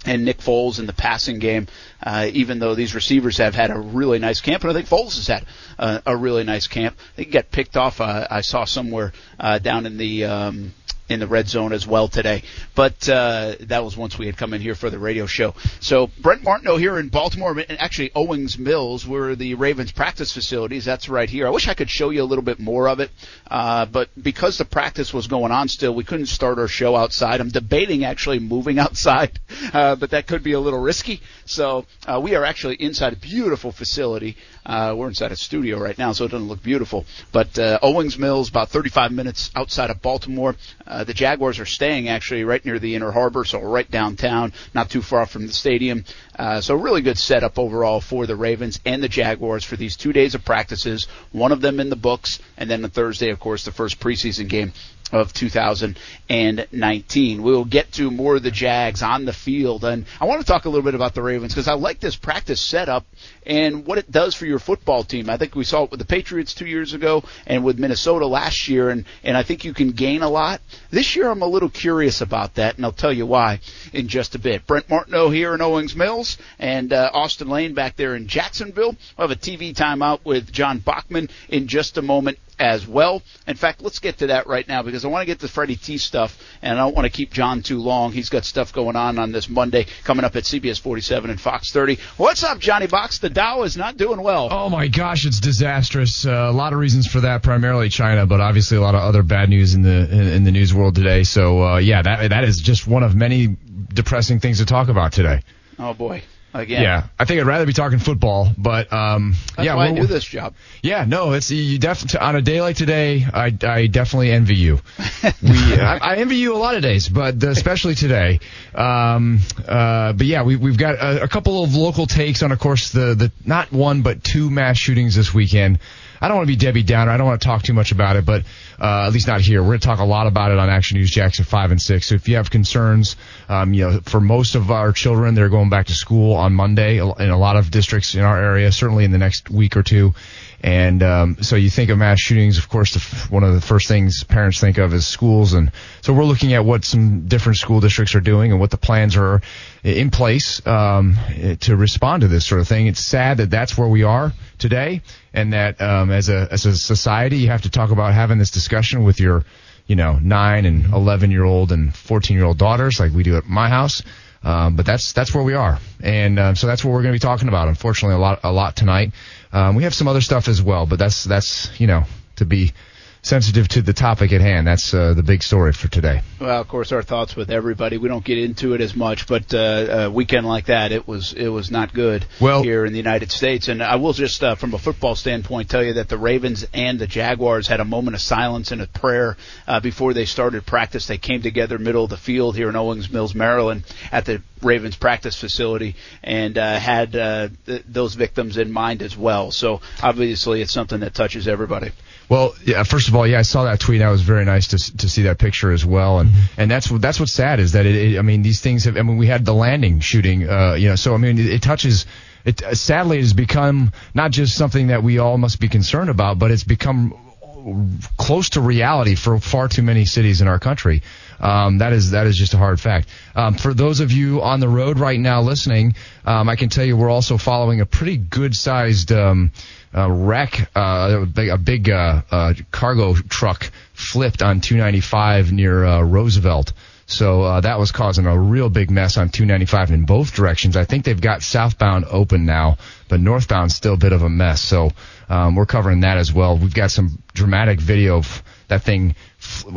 and Nick Foles in the passing game. Uh, even though these receivers have had a really nice camp, and I think Foles has had uh, a really nice camp. I think he got picked off. Uh, I saw somewhere uh, down in the. Um, in the red zone as well today. But uh, that was once we had come in here for the radio show. So Brent Martineau here in Baltimore, and actually Owings Mills, where the Ravens practice facilities. That's right here. I wish I could show you a little bit more of it, uh, but because the practice was going on still, we couldn't start our show outside. I'm debating actually moving [laughs] outside, uh, but that could be a little risky. So uh, we are actually inside a beautiful facility. Uh, we're inside a studio right now, so it doesn't look beautiful. But uh, Owings Mills, about 35 minutes outside of Baltimore. Uh, the Jaguars are staying actually right near the Inner Harbor, so right downtown, not too far from the stadium. Uh, so really good setup overall for the Ravens and the Jaguars for these two days of practices. One of them in the books, and then on Thursday, of course, the first preseason game of 2019. We'll get to more of the Jags on the field, and I want to talk a little bit about the Ravens because I like this practice setup and what it does for your football team. I think we saw it with the Patriots two years ago and with Minnesota last year, and, and I think you can gain a lot. This year I'm a little curious about that, and I'll tell you why in just a bit. Brent Martineau here in Owings Mills and uh, Austin Lane back there in Jacksonville. We'll have a TV timeout with John Bachman in just a moment as well. In fact, let's get to that right now because I want to get to Freddie T stuff, and I don't want to keep John too long. He's got stuff going on on this Monday coming up at CBS 47 and Fox 30. What's up, Johnny Box? The Dow is not doing well. Oh my gosh, it's disastrous. Uh, a lot of reasons for that, primarily China, but obviously a lot of other bad news in the in, in the news world today. So uh, yeah, that that is just one of many depressing things to talk about today. Oh boy again. Yeah, I think I'd rather be talking football, but um, That's yeah, why I do this job. Yeah, no, it's you definitely on a day like today. I, I definitely envy you. [laughs] we, I, I envy you a lot of days, but especially today. Um, uh, but yeah, we, we've got a, a couple of local takes on, of course, the the not one but two mass shootings this weekend. I don't want to be Debbie Downer. I don't want to talk too much about it, but uh, at least not here. We're going to talk a lot about it on Action News Jax 5 and 6. So if you have concerns, um, you know, for most of our children, they're going back to school on Monday in a lot of districts in our area, certainly in the next week or two. And um, so you think of mass shootings, of course, the, one of the first things parents think of is schools. And so we're looking at what some different school districts are doing and what the plans are in place um, to respond to this sort of thing. It's sad that that's where we are today, and that um, as a as a society, you have to talk about having this discussion with your, you know, nine and eleven year old and fourteen year old daughters, like we do at my house. Um, but that's that's where we are, and uh, so that's what we're going to be talking about. Unfortunately, a lot a lot tonight. Um, we have some other stuff as well, but that's that's you know to be sensitive to the topic at hand. That's uh, the big story for today. Well, of course, our thoughts with everybody. We don't get into it as much, but uh, a weekend like that, it was it was not good well, here in the United States. And I will just, uh, from a football standpoint, tell you that the Ravens and the Jaguars had a moment of silence and a prayer uh, before they started practice. They came together middle of the field here in Owings Mills, Maryland, at the Ravens practice facility, and uh, had uh, th- those victims in mind as well. So obviously, it's something that touches everybody. Well, yeah. First of all, yeah, I saw that tweet. That was very nice to to see that picture as well. And mm-hmm. and that's that's what's sad is that it, it, I mean these things have. I mean we had the landing shooting. Uh, you know, so I mean it, it touches. It sadly has become not just something that we all must be concerned about, but it's become close to reality for far too many cities in our country. Um, that is that is just a hard fact. Um, for those of you on the road right now listening, um, I can tell you we're also following a pretty good sized um, uh, wreck, uh, a big, a uh, uh, cargo truck flipped on 295 near uh, Roosevelt. So uh, that was causing a real big mess on 295 in both directions. I think they've got southbound open now, but northbound still a bit of a mess. So um, we're covering that as well. We've got some dramatic video of that thing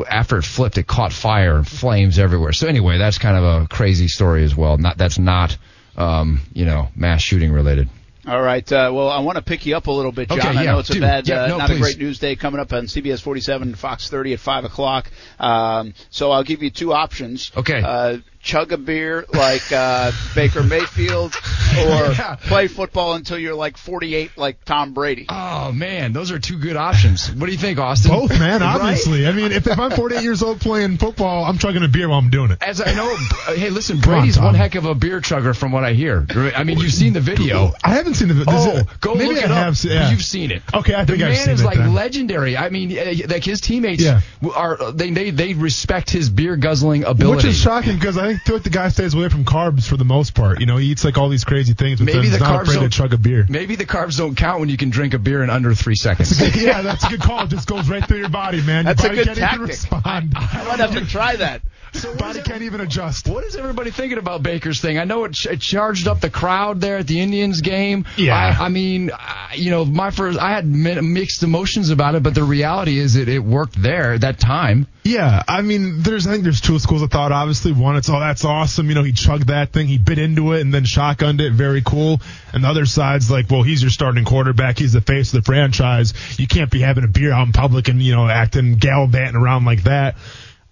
after it flipped. It caught fire and flames everywhere. So anyway, that's kind of a crazy story as well. Not that's not um, you know mass shooting related. All right. Uh, well, I want to pick you up a little bit, John. Okay, yeah, I know it's do. a bad, yeah, uh, no, not please. a great news day coming up on CBS 47 Fox 30 at 5 o'clock. Um, so I'll give you two options. Okay. Uh, chug a beer like uh, Baker Mayfield, or [laughs] Yeah. play football until you're like 48 like Tom Brady. Oh man, those are two good options. What do you think, Austin? Both, man. Right? Obviously, I mean, if, if I'm 48 years old playing football, I'm chugging a beer while I'm doing it. As I know, [laughs] hey, listen, Come on, Brady's one heck of a beer chugger from what I hear. I mean, you've seen the video. I haven't seen the. video. Oh, it- go maybe look I it up. seen- yeah. You've seen it. Okay, I think the I've seen it. The man is like then. legendary. I mean, uh, like his teammates Yeah. are they, they they respect his beer guzzling ability. Which is shocking because I think feel like the guy stays away from carbs for the most part. You know, he eats like all these crazy things, but Maybe then he's the not carbs afraid to don't- chug a beer. Maybe the carbs don't count when you can drink a beer in under three seconds. yeah, that's a good call. It just goes right through your body, man. That's a your body good can't even tactic. respond. [laughs] I might have to try that. Your body can't even adjust. What is everybody thinking about Baker's thing? I know it, ch- it charged up the crowd there at the Indians game. Yeah. I, I mean, I, you know, my first, I had mi- mixed emotions about it, but the reality is it, it worked there at that time. Yeah, I mean, there's I think there's two schools of thought. Obviously, one, it's oh that's awesome. You know, he chugged that thing, he bit into it, and then shotgunned it. Very cool. And the other side's like, well, he's your starting quarterback. He's the face of the franchise. You can't be having a beer out in public and you know acting gallivanting around like that.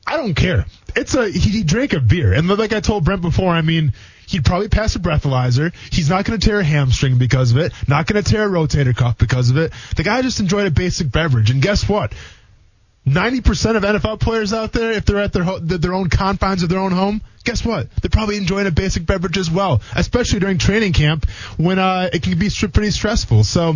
I don't care. It's a he, he drank a beer, and like I told Brent before, I mean. He'd probably pass a breathalyzer. He's not going to tear a hamstring because of it. Not going to tear a rotator cuff because of it. The guy just enjoyed a basic beverage. And guess what? 90% of NFL players out there, if they're at their ho- their own confines of their own home, guess what? They're probably enjoying a basic beverage as well, especially during training camp when uh, it can be pretty stressful. So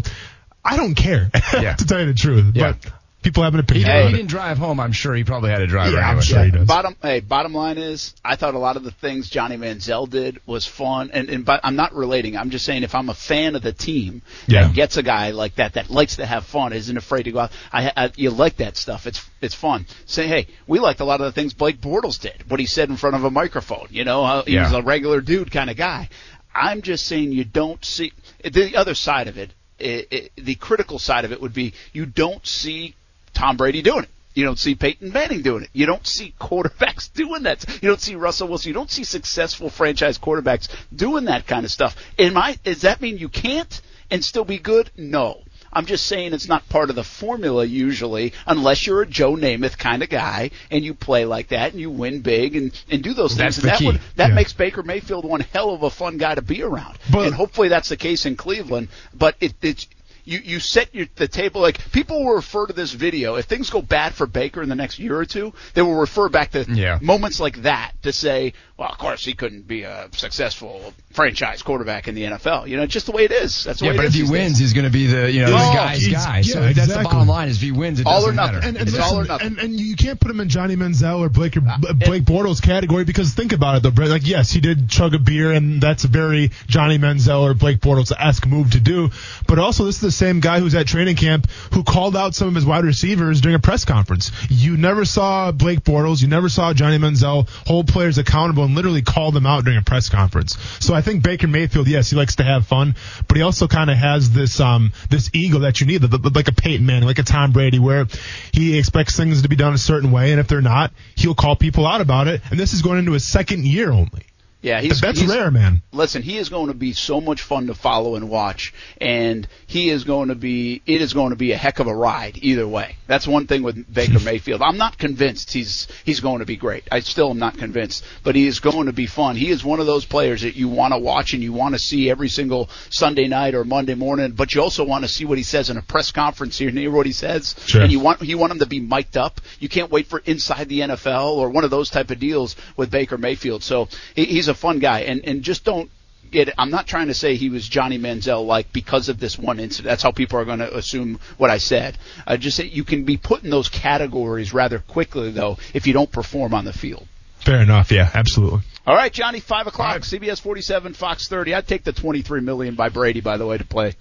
I don't care, [laughs] Yeah. to tell you the truth. Yeah. But people have an He, opinion he didn't drive home. I'm sure he probably had a driver. Yeah, I'm anyway. sure he does. Bottom, hey, bottom line is, I thought a lot of the things Johnny Manziel did was fun, and, and but I'm not relating. I'm just saying, if I'm a fan of the team Yeah. that gets a guy like that that likes to have fun, isn't afraid to go out, I, I you like that stuff. It's it's fun. Say, hey, we liked a lot of the things Blake Bortles did, what he said in front of a microphone. You know, how he Yeah. was a regular dude kind of guy. I'm just saying, you don't see the other side of it. It, it. The critical side of it would be you don't see Tom Brady doing it. You don't see Peyton Manning doing it. You don't see quarterbacks [laughs] doing that. You don't see Russell Wilson. You don't see successful franchise quarterbacks doing that kind of stuff. Am I, does that mean you can't and still be good? No. I'm just saying it's not part of the formula usually, unless you're a Joe Namath kind of guy and you play like that and you win big and, and do those That's things. the and that key. would, that Yeah. makes Baker Mayfield one hell of a fun guy to be around. But- and hopefully that's the case in Cleveland. But it, it's you you set your the table like people will refer to this video if things go bad for Baker in the next year or two, they will refer back to Yeah. moments like that to say, well, of course he couldn't be a successful franchise quarterback in the NFL. You know, just the way it is. That's the Yeah, way but it if is he wins, days. he's going to be the you know Oh, the guy's guy. yeah, so that's the bottom line. Is if he wins, it All or doesn't nothing. matter. And, and, It's listen, all or nothing. and, and you can't put him in Johnny Manziel or Blake or Uh, B- Blake Bortles category because think about it though, Brett. Like, yes, he did chug a beer, and that's a very Johnny Manziel or Blake Bortles esque move to do. But also, this is the same guy who's at training camp who called out some of his wide receivers during a press conference. You never saw Blake Bortles, you never saw Johnny Manziel hold players accountable and literally call them out during a press conference. So I think Baker Mayfield, yes, he likes to have fun, but he also kind of has this um this ego that you need, like a Peyton Manning, like a Tom Brady, where he expects things to be done a certain way, and if they're not, he'll call people out about it. And this is going into his second year only. Yeah, he's, That's rare, man. listen, he is going to be so much fun to follow and watch, and he is going to be, it is going to be a heck of a ride either way. That's one thing with Baker [laughs] Mayfield. I'm not convinced he's he's going to be great. I still am not convinced, but he is going to be fun. He is one of those players that you want to watch and you want to see every single Sunday night or Monday morning, but you also want to see what he says in a press conference here, hear what he says, Sure. and you want you want him to be mic'd up. You can't wait for inside the NFL or one of those type of deals with Baker Mayfield. So he, he's a fun guy, and and just don't get. I'm not trying to say he was Johnny Manziel like because of this one incident. That's how people are going to assume what I said. I just say you can be put in those categories rather quickly though if you don't perform on the field. Fair enough. Yeah, absolutely. All right, Johnny, five o'clock, Five. CBS 47, Fox 30. I'd take the 23 million by Brady, by the way, to play.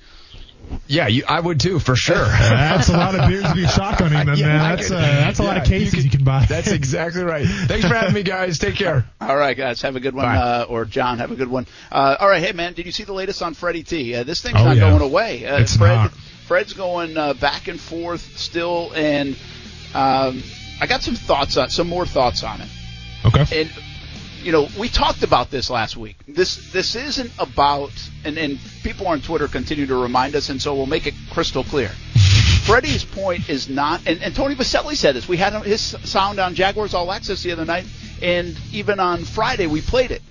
Yeah, you, I would too, for sure. [laughs] That's a lot of beers to be shotgunning, then, [laughs] Yeah, man. That's could- uh, that's a lot of cases you, can buy. That's [laughs] exactly right. Thanks for having me, guys. Take care. All right, guys, have a good one. Uh, or John, have a good one. Uh, all right, hey man, did you see the latest on Freddie T? Uh, this thing's Oh, not yeah. going away. Uh, It's Fred, not. Fred's going uh, back and forth still, and um, I got some thoughts on some more thoughts on it. Okay. And you know, we talked about this last week. This this isn't about, and, and people on Twitter continue to remind us, and so we'll make it crystal clear. Freddie's point is not, and, and Tony Boselli said this. We had his sound on Jaguars All Access the other night, and even on Friday we played it.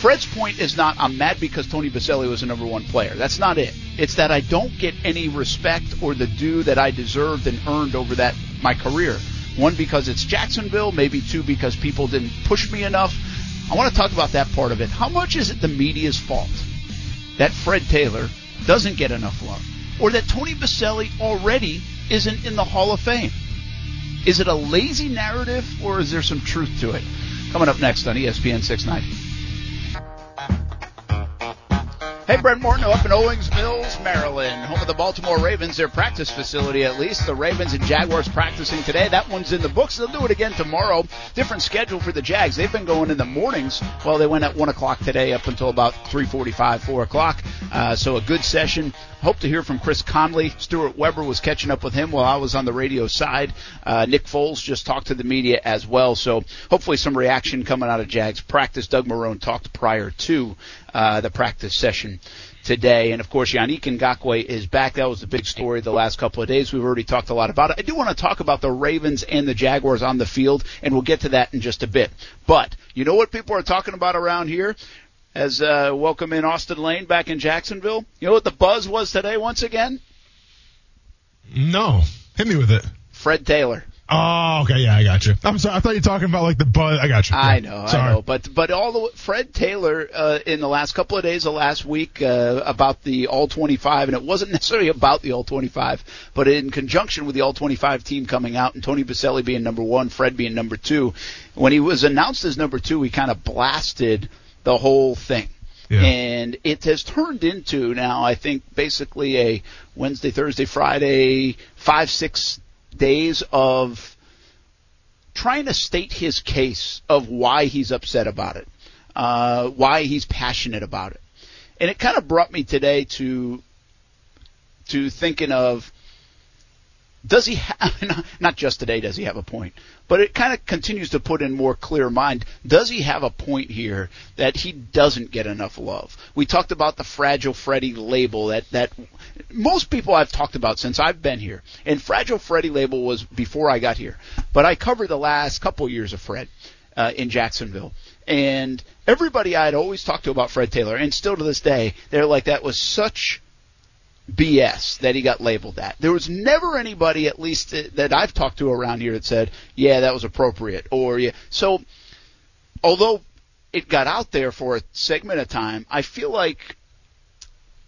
Fred's point is not I'm mad because Tony Boselli was the number one player. That's not it. It's that I don't get any respect or the due that I deserved and earned over that my career. One because it's Jacksonville, maybe two because people didn't push me enough. I want to talk about that part of it. How much is it the media's fault that Fred Taylor doesn't get enough love, or that Tony Boselli already isn't in the Hall of Fame? Is it a lazy narrative, or is there some truth to it? Coming up next on ESPN 690. Hey, Brent Martineau up in Owings Mills, Maryland, home of the Baltimore Ravens, their practice facility at least. The Ravens and Jaguars practicing today. That one's in the books. They'll do it again tomorrow. Different schedule for the Jags. They've been going in the mornings. Well, they went at 1 o'clock today up until about 3.45, 4 o'clock. Uh, so a good session. Hope to hear from Chris Conley. Stuart Weber was catching up with him while I was on the radio side. Uh, Nick Foles just talked to the media as well. So hopefully some reaction coming out of Jags practice. Doug Marrone talked prior to uh, the practice session today. And of course, Yannick Ngakoue is back. That was the big story the last couple of days. We've already talked a lot about it. I do want to talk about the Ravens and the Jaguars on the field, and we'll get to that in just a bit. But you know what people are talking about around here? As uh, welcome in Austin Lane back in Jacksonville. You know what the buzz was today once again? No. Hit me with it. Fred Taylor. Oh, okay, yeah, I got you. I'm sorry, I thought you were talking about like the buzz. I got you. I know, sorry. I know, but but all the Fred Taylor uh, in the last couple of days of last week uh, about the All 25, and it wasn't necessarily about the All 25, but in conjunction with the All 25 team coming out and Tony Boselli being number one, Fred being number two. When he was announced as number two, he kind of blasted the whole thing. Yeah. And it has turned into now, I think, basically a Wednesday, Thursday, Friday, five, six days of trying to state his case of why he's upset about it, uh, why he's passionate about it. And it kind of brought me today to to thinking of does he have [laughs] not just today does he have a point, but it kind of continues to put in more clear mind. Does he have a point here that he doesn't get enough love? We talked about the fragile Freddy label that that most people I've talked about since I've been here, and fragile Freddy label was before I got here, but I covered the last couple years of Fred uh, in Jacksonville. And everybody I had always talked to about Fred Taylor, and still to this day, they're like, that was such BS that he got labeled that. There was never anybody, at least uh, that I've talked to around here, that said, "Yeah, that was appropriate," or "Yeah." So, although it got out there for a segment of time, I feel like,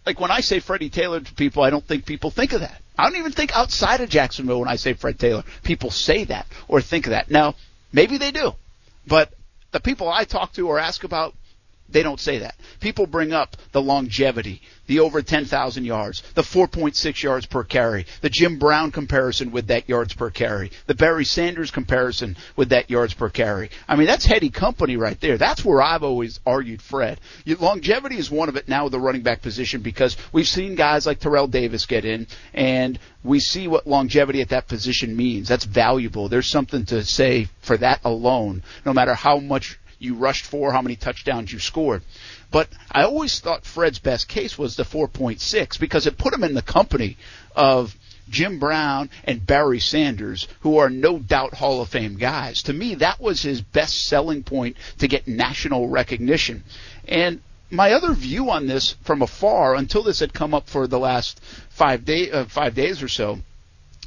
like when I say Freddie Taylor to people, I don't think people think of that. I don't even think outside of Jacksonville when I say Fred Taylor, people say that or think of that. Now, maybe they do, but the people I talk to or ask about they don't say that. People bring up the longevity, the over 10,000 yards, the 4.6 yards per carry, the Jim Brown comparison with that yards per carry, the Barry Sanders comparison with that yards per carry. I mean, that's heady company right there. That's where I've always argued Fred. Longevity is one of it now with the running back position because we've seen guys like Terrell Davis get in and we see what longevity at that position means. That's valuable. There's something to say for that alone, no matter how much you rushed for, how many touchdowns you scored. But I always thought Fred's best case was the 4.6 because it put him in the company of Jim Brown and Barry Sanders, who are no doubt Hall of Fame guys. To me, that was his best selling point to get national recognition. And my other view on this from afar, until this had come up for the last five day, uh, five days or so,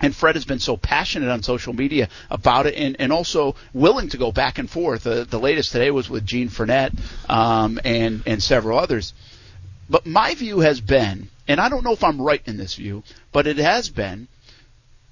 and Fred has been so passionate on social media about it and, and also willing to go back and forth. Uh, the latest today was with Gene Fournette um, and, and several others. But my view has been, and I don't know if I'm right in this view, but it has been,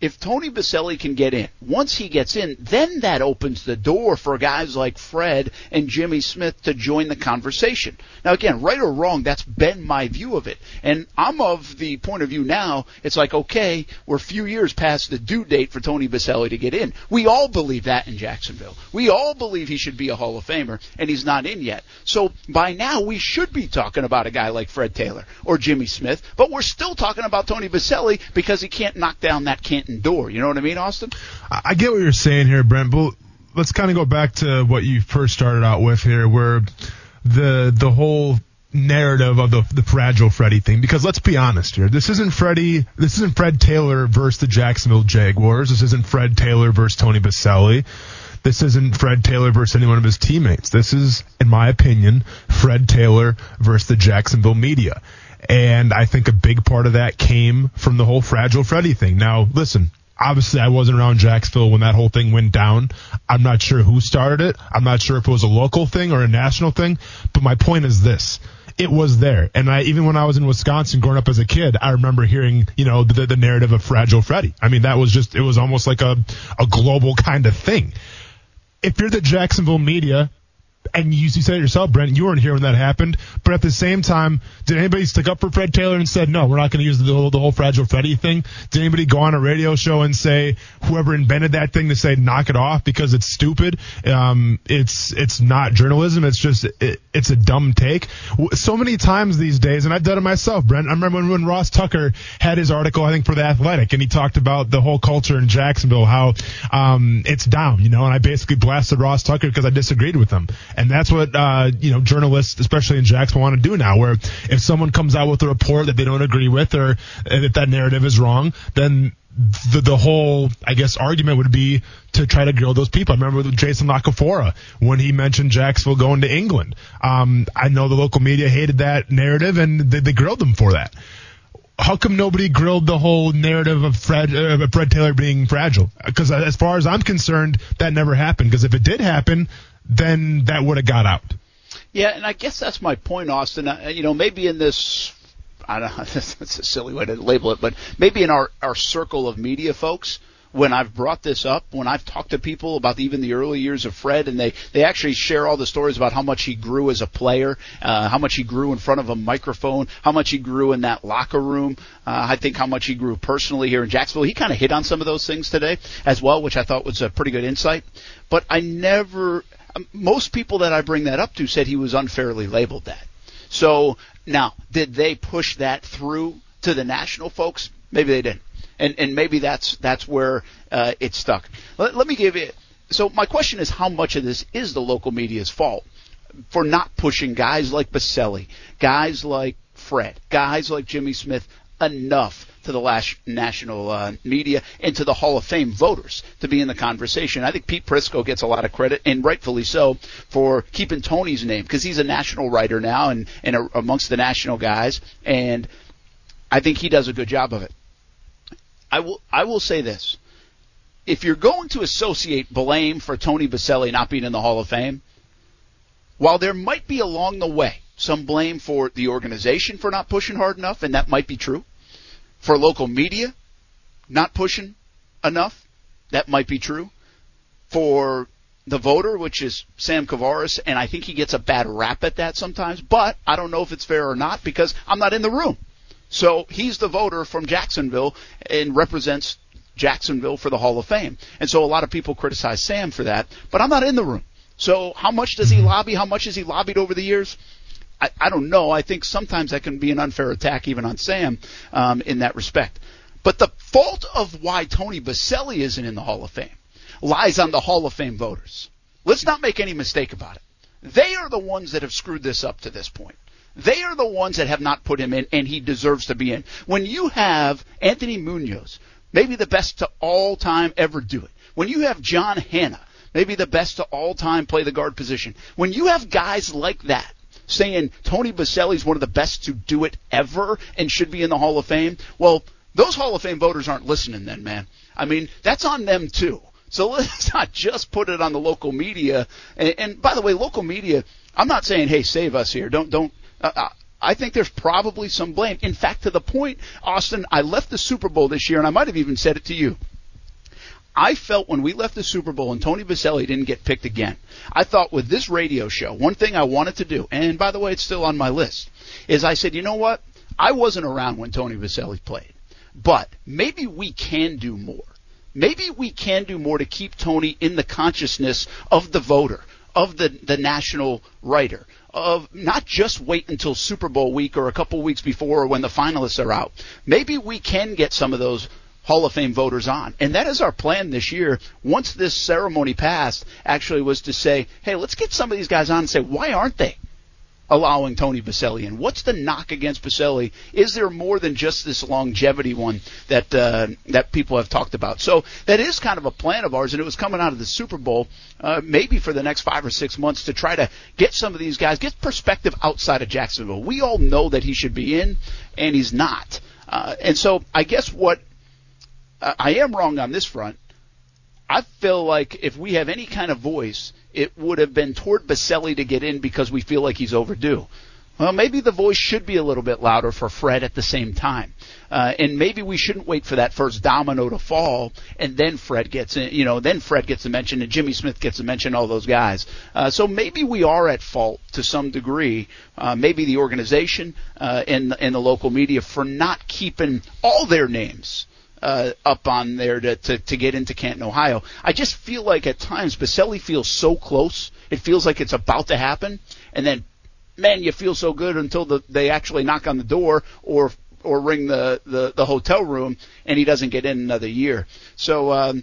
if Tony Boselli can get in, once he gets in, then that opens the door for guys like Fred and Jimmy Smith to join the conversation. Now again, right or wrong, that's been my view of it. And I'm of the point of view now, it's like, okay, we're a few years past the due date for Tony Boselli to get in. We all believe that in Jacksonville. We all believe he should be a Hall of Famer, and he's not in yet. So by now we should be talking about a guy like Fred Taylor or Jimmy Smith, but we're still talking about Tony Boselli because he can't knock down that Door. You know what I mean, Austin? I get what you're saying here, Brent, but let's kind of go back to what you first started out with here, where the the whole narrative of the the fragile Freddie thing. Because let's be honest here, this isn't Freddie, this isn't Fred Taylor versus the Jacksonville Jaguars. This isn't Fred Taylor versus Tony Boselli. This isn't Fred Taylor versus any one of his teammates. This is, in my opinion, Fred Taylor versus the Jacksonville media. And I think a big part of that came from the whole fragile Freddie thing. Now, listen, obviously I wasn't around Jacksonville when that whole thing went down. I'm not sure who started it. I'm not sure if it was a local thing or a national thing, but my point is this. It was there. And I, even when I was in Wisconsin growing up as a kid, I remember hearing, you know, the, the narrative of Fragile Freddie. I mean, that was just, it was almost like a, a global kind of thing. If you're the Jacksonville media, and you, you said it yourself, Brent, you weren't here when that happened. But at the same time, did anybody stick up for Fred Taylor and said, no, we're not going to use the whole, the whole fragile Freddie thing? Did anybody go on a radio show and say, whoever invented that thing to say, knock it off because it's stupid? Um, it's, it's not journalism. It's just, it, it's a dumb take. So many times these days, and I've done it myself, Brent. I remember when, when Ross Tucker had his article, I think, for The Athletic, and he talked about the whole culture in Jacksonville, how, um, it's down, you know, and I basically blasted Ross Tucker because I disagreed with him. And that's what, uh, you know, journalists, especially in Jacksonville, want to do now, where if someone comes out with a report that they don't agree with or if that narrative is wrong, then the, the whole, I guess, argument would be to try to grill those people. I remember with Jason La Canfora when he mentioned Jacksonville going to England. Um, I know the local media hated that narrative and they, they grilled them for that how come nobody grilled the whole narrative of Fred, uh, Fred Taylor being fragile? Because as far as I'm concerned, that never happened. Because if it did happen, then that would have got out. Yeah, and I guess that's my point, Austin. Uh, you know, maybe in this, I don't know, [laughs] that's a silly way to label it, but maybe in our, our circle of media folks, when I've brought this up, when I've talked to people about even the early years of Fred, and they they actually share all the stories about how much he grew as a player, uh, how much he grew in front of a microphone, how much he grew in that locker room. Uh, I think how much he grew personally here in Jacksonville. He kind of hit on some of those things today as well, which I thought was a pretty good insight. But I never, um, most people that I bring that up to said he was unfairly labeled that. So now, did they push that through to the national folks? Maybe they didn't and and maybe that's that's where uh, it's stuck. Let, let me give you. So my question is, how much of this is the local media's fault for not pushing guys like Boselli, guys like Fred, guys like Jimmy Smith enough to the last national uh, media and to the Hall of Fame voters to be in the conversation. I think Pete Prisco gets a lot of credit, and rightfully so, for keeping Tony's name because he's a national writer now and, and a, amongst the national guys, and I think he does a good job of it. I will I will say this. If you're going to associate blame for Tony Boselli not being in the Hall of Fame, while there might be along the way some blame for the organization for not pushing hard enough, and that might be true, for local media not pushing enough, that might be true, for the voter, which is Sam Kouvaris, and I think he gets a bad rap at that sometimes, but I don't know if it's fair or not because I'm not in the room. So he's the voter from Jacksonville and represents Jacksonville for the Hall of Fame. And so a lot of people criticize Sam for that, but I'm not in the room. So how much does he lobby? How much has he lobbied over the years? I, I don't know. I think sometimes that can be an unfair attack even on Sam um, in that respect. But the fault of why Tony Boselli isn't in the Hall of Fame lies on the Hall of Fame voters. Let's not make any mistake about it. They are the ones that have screwed this up to this point. They are the ones that have not put him in, and he deserves to be in. When you have Anthony Munoz, maybe the best to all time ever do it. When you have John Hannah, maybe the best to all time play the guard position. When you have guys like that saying Tony Boselli is one of the best to do it ever and should be in the Hall of Fame, well, those Hall of Fame voters aren't listening then, man. I mean, that's on them too. So [laughs] let's not just put it on the local media. And, and by the way, local media, I'm not saying, hey, save us here. Don't don't uh, uh, I think there's probably some blame. In fact, to the point, Austin, I left the Super Bowl this year, and I might have even said it to you. I felt when we left the Super Bowl and Tony Boselli didn't get picked again, I thought with this radio show, one thing I wanted to do, and by the way, it's still on my list, is I said, you know what? I wasn't around when Tony Boselli played, but maybe we can do more. Maybe we can do more to keep Tony in the consciousness of the voter, of the, the national writer, of not just wait until Super Bowl week or a couple weeks before or when the finalists are out. Maybe we can get some of those Hall of Fame voters on. And that is our plan this year. Once this ceremony passed, actually was to say, hey, let's get some of these guys on and say, why aren't they? allowing Tony Boselli in? What's the knock against Boselli? Is there more than just this longevity one that uh, that people have talked about? So that is kind of a plan of ours, and it was coming out of the Super Bowl, uh, maybe for the next five or six months to try to get some of these guys, get perspective outside of Jacksonville. We all know that he should be in, and he's not. Uh, and so I guess what I am wrong on this front. I feel like if we have any kind of voice it would have been toward Boselli to get in because we feel like he's overdue. Well, maybe the voice should be a little bit louder for Fred at the same time. Uh, and maybe we shouldn't wait for that first domino to fall and then Fred gets in, you know, then Fred gets a mention and Jimmy Smith gets a mention, all those guys. Uh, so maybe we are at fault to some degree, uh, maybe the organization, uh, and, and the local media for not keeping all their names uh, up on there to, to, to get into Canton, Ohio. I just feel like at times Boselli feels so close. It feels like it's about to happen, and then, man, you feel so good until the, they actually knock on the door or or ring the, the, the hotel room, and he doesn't get in another year. So, um,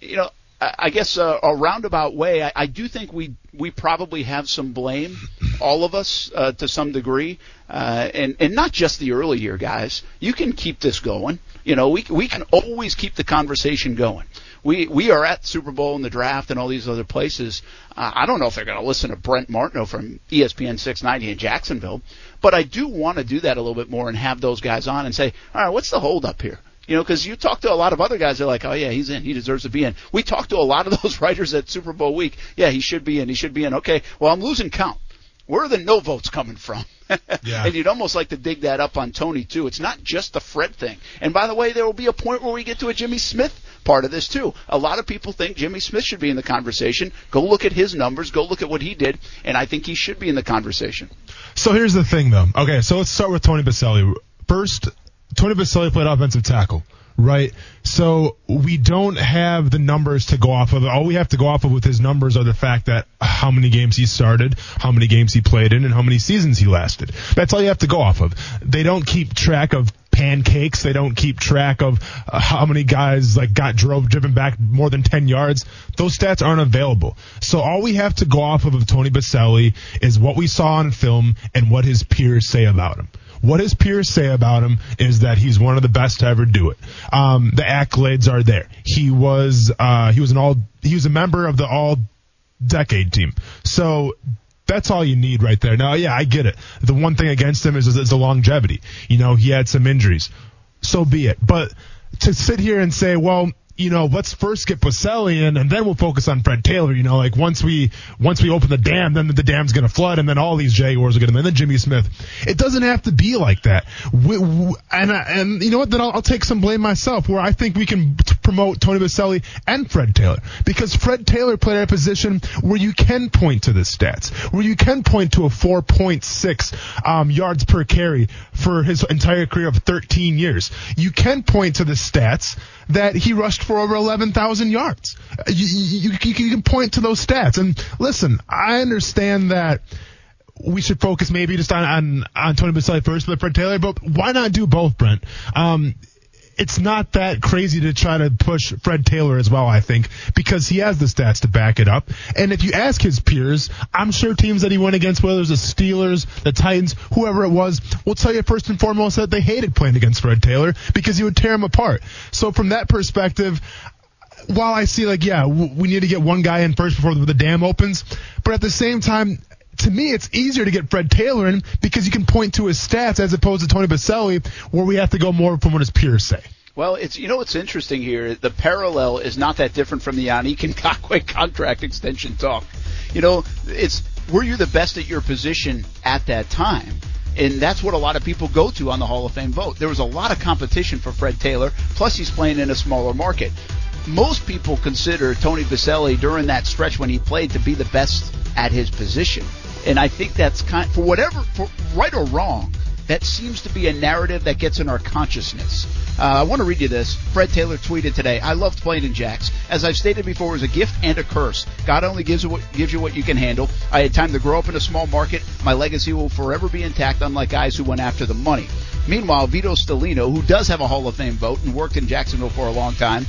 you know, I guess uh, a roundabout way, I, I do think we we probably have some blame, all of us uh, to some degree, uh, and and not just the early year guys. You can keep this going. You know, we we can always keep the conversation going. we we are at Super Bowl and the draft and all these other places. Uh, I don't know if they're going to listen to Brent Martineau from ESPN 690 in Jacksonville, but I do want to do that a little bit more and have those guys on and say, all right, what's the hold up here? You know, because you talk to a lot of other guys, they're like, oh yeah, he's in, he deserves to be in. We talk to a lot of [laughs] those writers at Super Bowl week. Yeah, he should be in, he should be in. Okay, well I'm losing count. Where are the no votes coming from? [laughs] Yeah. and you'd almost like to dig that up on Tony too. It's not just the Fred thing. And by the way, there will be a point where we get to a Jimmy Smith part of this too. A lot of people think Jimmy Smith should be in the conversation. Go look at his numbers. Go look at what he did, and I think he should be in the conversation. So here's the thing, though. Okay, so let's start with Tony Boselli. First, Tony Boselli played offensive tackle, right? So we don't have the numbers to go off of. All we have to go off of with his numbers are the fact that how many games he started, how many games he played in, and how many seasons he lasted. That's all you have to go off of. They don't keep track of pancakes. They don't keep track of uh, how many guys like got drove driven back more than 10 yards. Those stats aren't available. So all we have to go off of of Tony Boselli is what we saw on film and what his peers say about him. What his peers say about him is that he's one of the best to ever do it. Um, the accolades are there. He was uh, he was an all he was a member of the all decade team. So that's all you need right there. Now, yeah, I get it. The one thing against him is, is the longevity. You know, he had some injuries. So be it. But to sit here and say, well, you know, let's first get Boselli in and then we'll focus on Fred Taylor. You know, like once we once we open the dam, then the dam's going to flood and then all these Jaguars are going to, and then Jimmy Smith. It doesn't have to be like that. We, we, and I- and you know what? Then I'll, I'll take some blame myself where I think we can t- promote Tony Boselli and Fred Taylor because Fred Taylor played at a position where you can point to the stats, where you can point to a 4.6 um, yards per carry for his entire career of 13 years. You can point to the stats that he rushed for over 11,000 yards. Uh, You, you, you, can point to those stats. And listen, I understand that we should focus maybe just on, on, on Tony Boselli first but Fred Taylor, but why not do both, Brent? Um, it's not that crazy to try to push Fred Taylor as well, I think, because he has the stats to back it up. And if you ask his peers, I'm sure teams that he went against, whether it was the Steelers, the Titans, whoever it was, will tell you first and foremost that they hated playing against Fred Taylor because he would tear them apart. So from that perspective, while I see like, yeah, we need to get one guy in first before the, the dam opens, but at the same time, to me, it's easier to get Fred Taylor in because you can point to his stats as opposed to Tony Boselli, where we have to go more from what his peers say. Well, it's you know what's interesting here. The parallel is not that different from the Yannick [laughs] Ngakoue contract extension talk. You know, it's were you the best at your position at that time? And that's what a lot of people go to on the Hall of Fame vote. There was a lot of competition for Fred Taylor, plus he's playing in a smaller market. Most people consider Tony Boselli during that stretch when he played to be the best at his position. And I think that's kind for whatever for right or wrong, that seems to be a narrative that gets in our consciousness. Uh, I want to read you this. Fred Taylor tweeted today, I loved playing in Jacks. As I've stated before, it was a gift and a curse. God only gives you, what, gives you what you can handle. I had time to grow up in a small market. My legacy will forever be intact, unlike guys who went after the money. Meanwhile, Vito Stellino, who does have a Hall of Fame vote and worked in Jacksonville for a long time,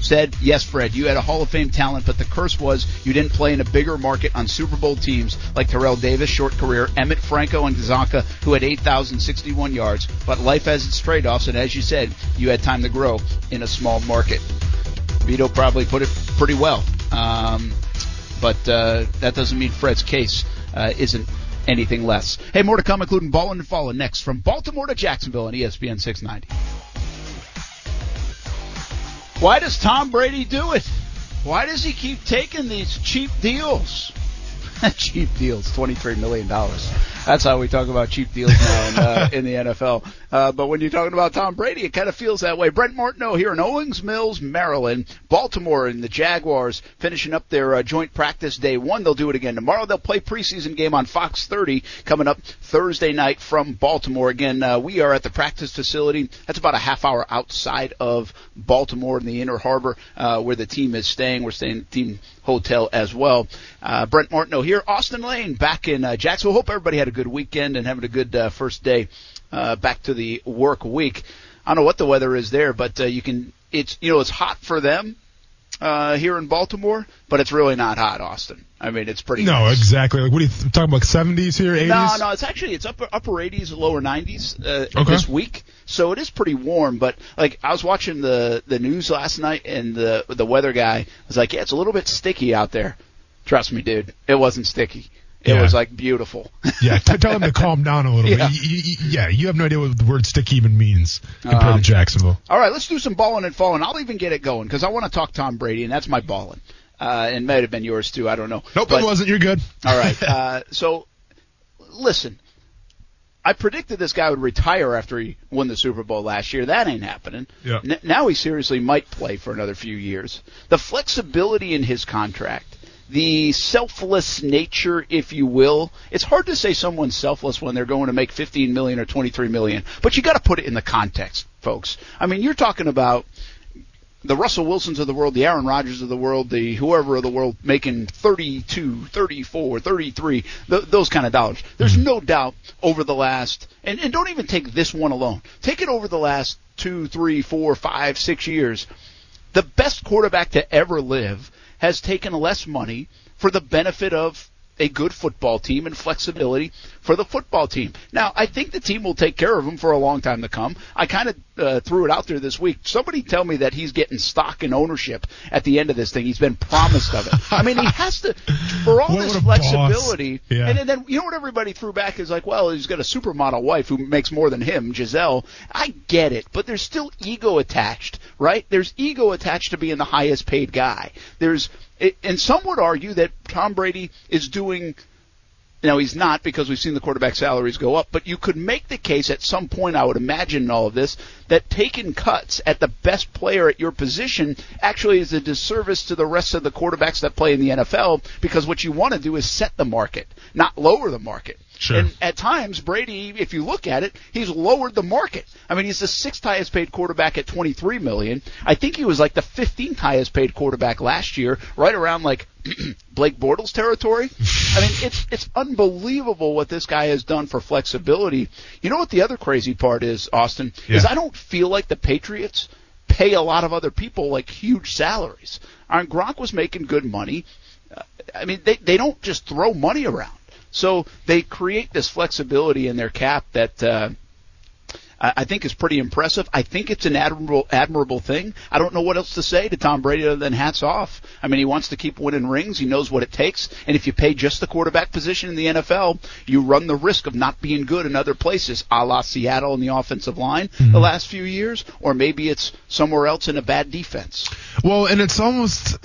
said, yes, Fred, you had a Hall of Fame talent, but the curse was you didn't play in a bigger market on Super Bowl teams like Terrell Davis, short career, Emmitt Franco, and Csonka, who had 8,061 yards. But life has its trade-offs, and as you said, you had time to grow in a small market. Vito probably put it pretty well. Um, but uh, that doesn't mean Fred's case uh, isn't anything less. Hey, more to come, including Ballin' and Fallin' next from Baltimore to Jacksonville on ESPN 690. Why does Tom Brady do it? Why does he keep taking these cheap deals? [laughs] cheap deals, twenty-three million dollars. That's how we talk about cheap deals now in, uh, [laughs] in the NFL. Uh, but when you're talking about Tom Brady, it kind of feels that way. Brent Martineau here in Owings Mills, Maryland. Baltimore and the Jaguars finishing up their uh, joint practice day one. They'll do it again tomorrow. They'll play preseason game on Fox 30 coming up Thursday night from Baltimore. Again, uh, we are at the practice facility. That's about a half hour outside of Baltimore in the Inner Harbor, uh, where the team is staying. We're staying at the team hotel as well. Uh, Brent Martineau here. Austin Lane back in uh, Jacksonville. Hope everybody had a good weekend and having a good uh, first day uh, back to the work week. I don't know what the weather is there, but uh, you can. It's you know it's hot for them. uh, here in Baltimore, but it's really not hot, Austin. I mean, it's pretty. No, nice. exactly. Like, what are you th- talking about? 70s here, 80s? No, no, it's actually it's upper upper 80s, lower 90s uh, Okay. this week, so it is pretty warm. But like I was watching the the news last night, and the the weather guy was like, "Yeah, it's a little bit sticky out there." Trust me, dude, it wasn't sticky. It Yeah. was like beautiful. [laughs] Yeah, tell him to calm down a little Yeah. bit. You, you, you- yeah, you have no idea what the word stick even means compared Um, to Jacksonville. All right, let's do some balling and falling. I'll even get it going because I want to talk Tom Brady, and that's my balling. Uh, and might have been yours too. I don't know. Nope, But- it wasn't. You're good. All right. [laughs] Uh, so, listen, I predicted this guy would retire after he won the Super Bowl last year. That ain't happening. Yeah. N- now he seriously might play for another few years. The flexibility in his contract, the selfless nature, if you will. It's hard to say someone's selfless when they're going to make 15 million or 23 million, but you got to put it in the context, folks. I mean, you're talking about the Russell Wilsons of the world, the Aaron Rodgers of the world, the whoever of the world making 32, 34, 33, th- those kind of dollars. There's mm-hmm. no doubt over the last, and, and don't even take this one alone. Take it over the last two, three, four, five, six years. The best quarterback to ever live has taken less money for the benefit of a good football team and flexibility for the football team. Now, I think the team will take care of him for a long time to come. I kind of uh, threw it out there this week. Somebody tell me that he's getting stock and ownership at the end of this thing. He's been promised of it. I mean, he has to for all [laughs] What- this what a boss. flexibility. Yeah. And then you know what everybody threw back is like, well, he's got a supermodel wife who makes more than him, Gisele. I get it, but there's still ego attached, right? There's ego attached to being the highest paid guy. There's and some would argue that Tom Brady is doing now he's not because we've seen the quarterback salaries go up, but you could make the case at some point, I would imagine in all of this, that taking cuts at the best player at your position actually is a disservice to the rest of the quarterbacks that play in the NFL because what you want to do is set the market, not lower the market. Sure. And at times, Brady, if you look at it, he's lowered the market. I mean, he's the sixth highest paid quarterback at 23 million. I think he was like the 15th highest paid quarterback last year, right around like [clears throat] Blake Bortles territory. I mean, it's it's unbelievable what this guy has done for flexibility. You know what the other crazy part is, Austin, is I don't feel like the Patriots pay a lot of other people like huge salaries. I mean, Gronk was making good money. Uh, I mean, they they don't just throw money around. So they create this flexibility in their cap that uh, I think is pretty impressive. I think it's an admirable admirable thing. I don't know what else to say to Tom Brady other than hats off. I mean, he wants to keep winning rings. He knows what it takes. And if you pay just the quarterback position in the NFL, you run the risk of not being good in other places, a la Seattle in the offensive line the last few years, or maybe it's somewhere else in a bad defense. Well, and it's almost.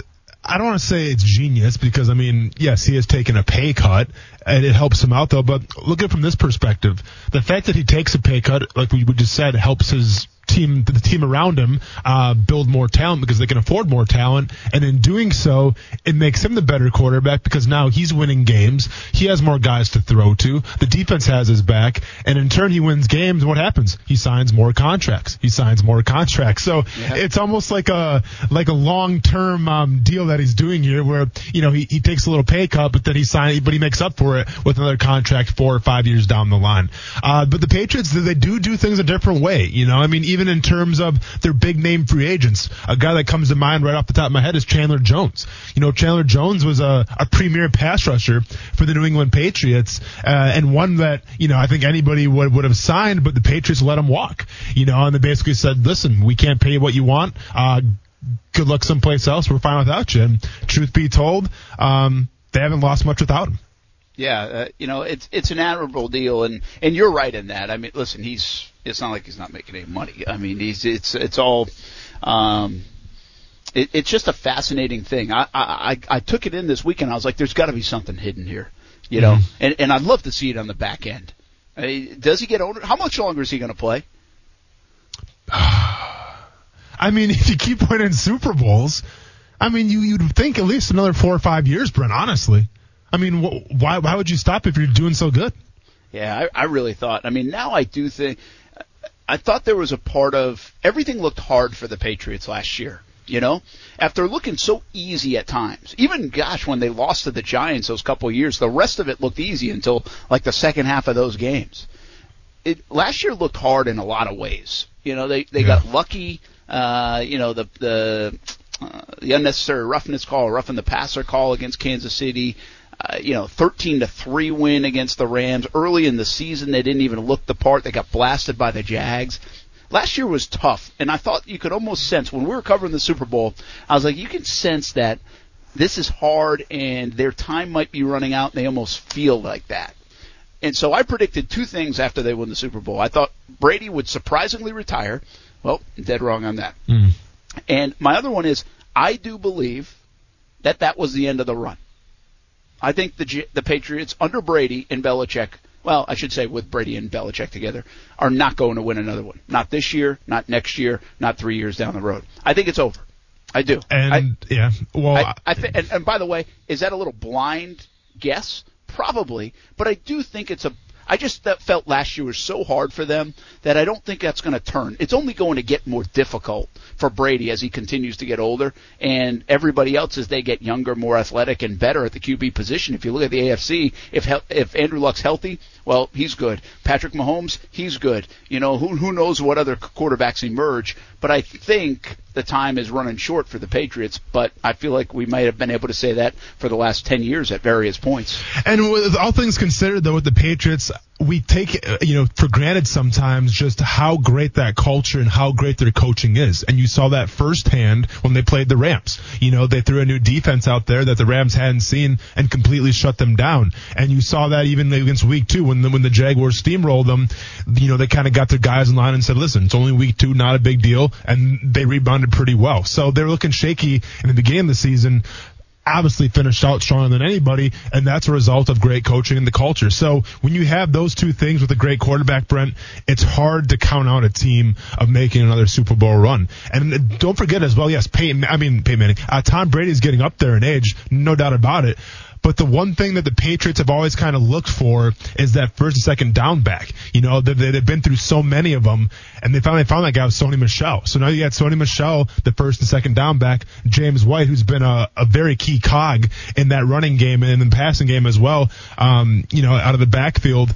I don't want to say it's genius because I mean, yes, he has taken a pay cut and it helps him out though. But look at it from this perspective: the fact that he takes a pay cut, like we just said, helps his team, the team around him, uh, build more talent because they can afford more talent. And in doing so, it makes him the better quarterback because now he's winning games. He has more guys to throw to. The defense has his back, and in turn, he wins games. And what happens? He signs more contracts. He signs more contracts. So it's almost like a like a long term um, deal that he's doing here, where you know he, he takes a little pay cut, but then he signs, but he makes up for it with another contract four or five years down the line. Uh, but the Patriots, they do do things a different way. You know, I mean, even in terms of their big name free agents, a guy that comes to mind right off the top of my head is Chandler Jones. You know, Chandler Jones was a, a premier pass rusher for the New England Patriots, uh, and one that you know I think anybody would would have signed, but the Patriots let him walk. You know, and they basically said, "Listen, we can't pay you what you want." Uh, good luck someplace else. We're fine without you. And truth be told, um, they haven't lost much without him. Yeah, uh, you know, it's it's an admirable deal, and and you're right in that. I mean, listen, he's it's not like he's not making any money. I mean, he's it's it's all. Um, it, it's just a fascinating thing. I, I I took it in this weekend. I was like, "There's got to be something hidden here," you know, and and I'd love to see it on the back end. I mean, does he get older? How much longer is he going to play? [sighs] I mean, [laughs] if you keep winning Super Bowls, I mean, you you'd think at least another four or five years, Brent. Honestly, I mean, wh- why why would you stop if you're doing so good? Yeah, I, I really thought. I mean, now I do think. I thought there was a part of everything looked hard for the Patriots last year. You know, after looking so easy at times, even gosh, when they lost to the Giants those couple of years, the rest of it looked easy until like the second half of those games. It last year looked hard in a lot of ways. You know, they they got lucky. Uh, you know, the the uh, the unnecessary roughness call, roughing the passer call against Kansas City. Uh, you know, 13 to 3 win against the Rams. Early in the season, they didn't even look the part. They got blasted by the Jags. Last year was tough, and I thought you could almost sense when we were covering the Super Bowl, I was like, you can sense that this is hard and their time might be running out, and they almost feel like that. And so I predicted two things after they won the Super Bowl. I thought Brady would surprisingly retire. Well, dead wrong on that. Mm. And my other one is I do believe that that was the end of the run. I think the the Patriots under Brady and Belichick, well, I should say with Brady and Belichick together, are not going to win another one. Not this year, not next year, not three years down the road. I think it's over. I do. And I, yeah, well, I, I th- and, and by the way, is that a little blind guess? Probably, but I do think it's a. I just felt last year was so hard for them that I don't think that's going to turn. It's only going to get more difficult for Brady as he continues to get older, and everybody else as they get younger, more athletic, and better at the QB position. If you look at the AFC, if if Andrew Luck's healthy, well, he's good. Patrick Mahomes, he's good. You know, who who knows what other quarterbacks emerge? But I think the time is running short for the Patriots. But I feel like we might have been able to say that for the last ten years at various points. And with all things considered, though, with the Patriots, we take uh, you know for granted sometimes just how great that culture and how great their coaching is. And you saw that firsthand when they played the Rams. You know, they threw a new defense out there that the Rams hadn't seen and completely shut them down. And you saw that even against Week Two when the, when the Jaguars steamrolled them. You know, they kind of got their guys in line and said, "Listen, it's only Week Two, not a big deal," and they rebounded pretty well. So they're looking shaky in the beginning of the season obviously finished out stronger than anybody, and that's a result of great coaching and the culture. So when you have those two things with a great quarterback, Brent, it's hard to count out a team of making another Super Bowl run. And don't forget as well, yes, Peyton, I mean Peyton Manning, uh, Tom Brady is getting up there in age, no doubt about it. But the one thing that the Patriots have always kind of looked for is that first and second down back. You know, they, they've been through so many of them, and they finally found that guy with Sony Michel. So now you got Sony Michel, the first and second down back, James White, who's been a, a very key cog in that running game and in the passing game as well. Um, you know, out of the backfield.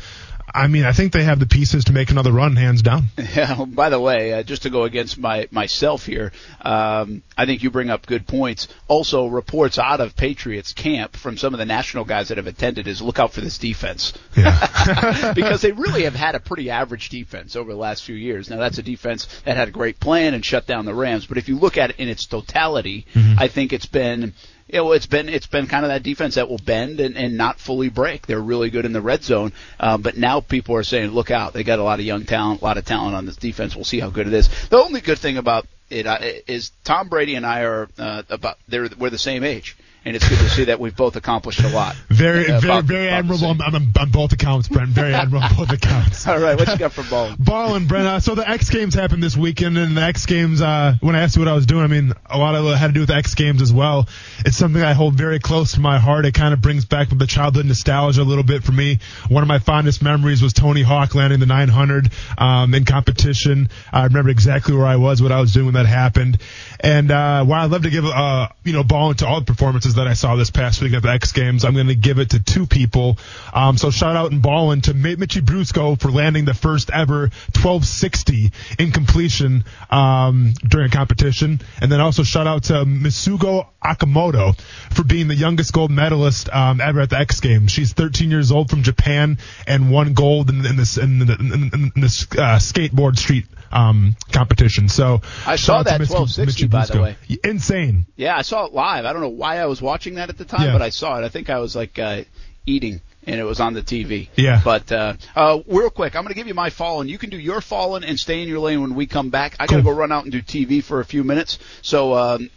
I mean, I think they have the pieces to make another run, hands down. [laughs] Yeah. By the way, uh, just to go against my myself here, um, I think you bring up good points. Also, reports out of Patriots camp from some of the national guys that have attended is look out for this defense. Yeah. [laughs] [laughs] because they really have had a pretty average defense over the last few years. Now that's a defense that had a great plan and shut down the Rams, but if you look at it in its totality, I think it's been you know, it's been it's been kind of that defense that will bend and, and not fully break. They're really good in the red zone, um, but now people are saying, look out, they got a lot of young talent, a lot of talent on this defense. We'll see how good it is. The only good thing about it uh, is Tom Brady and I are uh, about they're we're the same age. And it's good to see that we've both accomplished a lot. Very, Uh, very, about- very about admirable on, on, on both accounts, Brent. Very admirable on both accounts. [laughs] All right, what you got for Bone? [laughs] Ballin, Brent. Uh, so the X Games happened this weekend, and the X Games. Uh, when I asked you what I was doing, I mean a lot of it had to do with X Games as well. It's something I hold very close to my heart. It kind of brings back the childhood nostalgia a little bit for me. One of my fondest memories was Tony Hawk landing the 900 um, in competition. I remember exactly where I was, what I was doing when that happened, and uh, while I'd love to give uh, you know Ballin to all the performances that I saw this past week at the X Games, I'm going to give it to two people. Um, so shout out and Ballin to Mi- Mitchie Brusco for landing the first ever 1260 in completion um, during a competition, and then also shout out to Misugu Okamoto for being the youngest gold medalist um, ever at the X Games. She's 13 years old from Japan and won gold in, in this in, the, in, in, in this uh, skateboard street um, competition. So I saw that Miss- 1260, Mitchie by the way. Insane. Yeah, I saw it live. I don't know why I was watching that at the time, Yeah. but I saw it. I think I was like uh, eating, and it was on the TV. Yeah. But uh, uh, real quick, I'm going to give you my fallen. You can do your fallen and stay in your lane when we come back. I got to go run out and do TV for a few minutes. So um,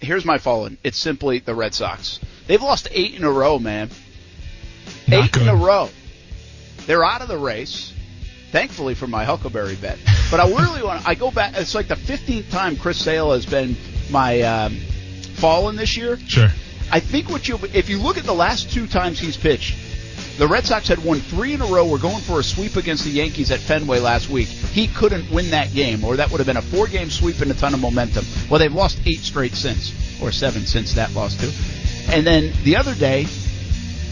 here's my fallen. It's simply the Red Sox. They've lost eight in a row, man. Not eight in a row. They're out of the race. Thankfully for my Huckleberry bet, but I really want. I go back. It's like the 15th time Chris Sale has been my um, fallen this year. Sure. I think what you if you look at the last two times he's pitched, the Red Sox had won three in a row. We're going for a sweep against the Yankees at Fenway last week. He couldn't win that game, or that would have been a four-game sweep and a ton of momentum. Well, they've lost eight straight since, or seven since that loss too. And then the other day,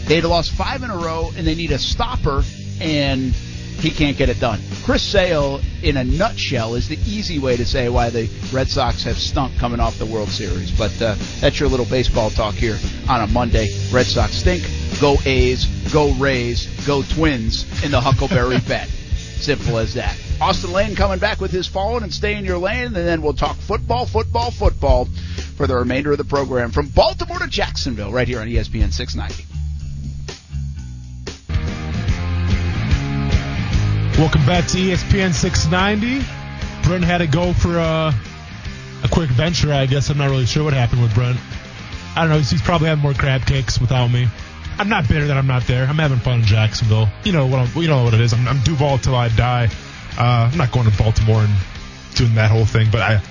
they'd lost five in a row, and they need a stopper. And he can't get it done. Chris Sale, in a nutshell, is the easy way to say why the Red Sox have stunk coming off the World Series. But uh, that's your little baseball talk here on a Monday. Red Sox stink. Go A's. Go Rays. Go Twins in the Huckleberry [laughs] bet. Simple as that. Austin Lane coming back with his phone and stay in your lane, and then we'll talk football, football, football for the remainder of the program from Baltimore to Jacksonville, right here on ESPN 690. Welcome back to ESPN 690. Brent had to go for a, a quick venture, I guess. I'm not really sure what happened with Brent. I don't know. He's, he's probably having more crab cakes without me. I'm not bitter that I'm not there. I'm having fun in Jacksonville. You know what? I'm, you know what it is. I'm, I'm Duval till I die. Uh, I'm not going to Baltimore and doing that whole thing, but I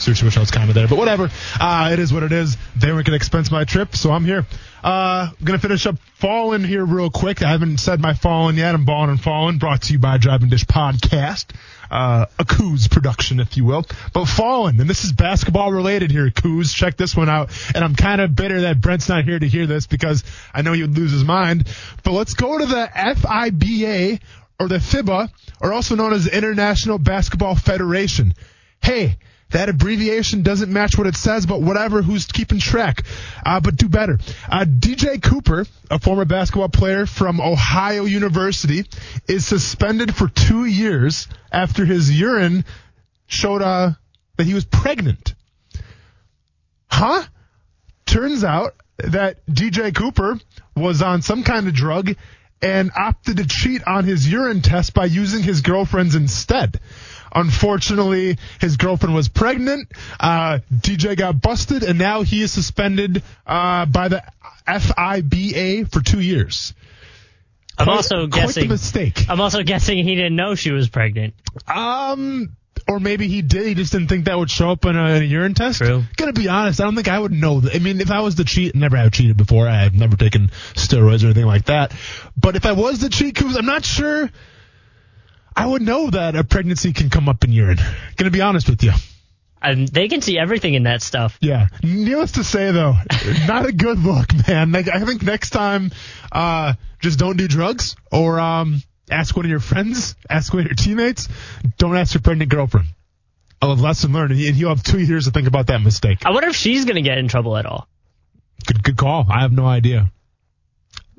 seriously wish I was kind of there. But whatever. Uh, it is what it is. They weren't going to expense my trip, so I'm here. Uh, gonna finish up Fallen here real quick. I haven't said my Fallen yet. I'm balling and falling. Brought to you by Driving Dish Podcast. Uh, a Coos production, if you will. But Fallen, and this is basketball related here, Coos. Check this one out. And I'm kind of bitter that Brent's not here to hear this because I know he would lose his mind. But let's go to the FIBA or the FIBA, or also known as the International Basketball Federation. Hey, that abbreviation doesn't match what it says, but whatever, who's keeping track? Uh, but do better. Uh, DJ Cooper, a former basketball player from Ohio University, is suspended for two years after his urine showed uh, that he was pregnant. Huh? Turns out that DJ Cooper was on some kind of drug and opted to cheat on his urine test by using his girlfriend's instead. Unfortunately, his girlfriend was pregnant. Uh, DJ got busted, and now he is suspended uh, by the FIBA for two years. I'm Quite- also guessing. mistake. I'm also guessing he didn't know she was pregnant. Um, or maybe he did. He just didn't think that would show up in a, in a urine test. True. Gonna be honest, I don't think I would know. That. I mean, if I was the cheat, never have cheated before. I've never taken steroids or anything like that. But if I was the cheat, I'm not sure. I would know that a pregnancy can come up in urine. Gonna be honest with you. And they can see everything in that stuff. Yeah. Needless to say, though, [laughs] not a good look, man. Like, I think next time, uh, just don't do drugs or um, ask one of your friends, [laughs] ask one of your teammates. Don't ask your pregnant girlfriend. A lesson learned, and you'll have two years to think about that mistake. I wonder if she's going to get in trouble at all. Good, good call. I have no idea.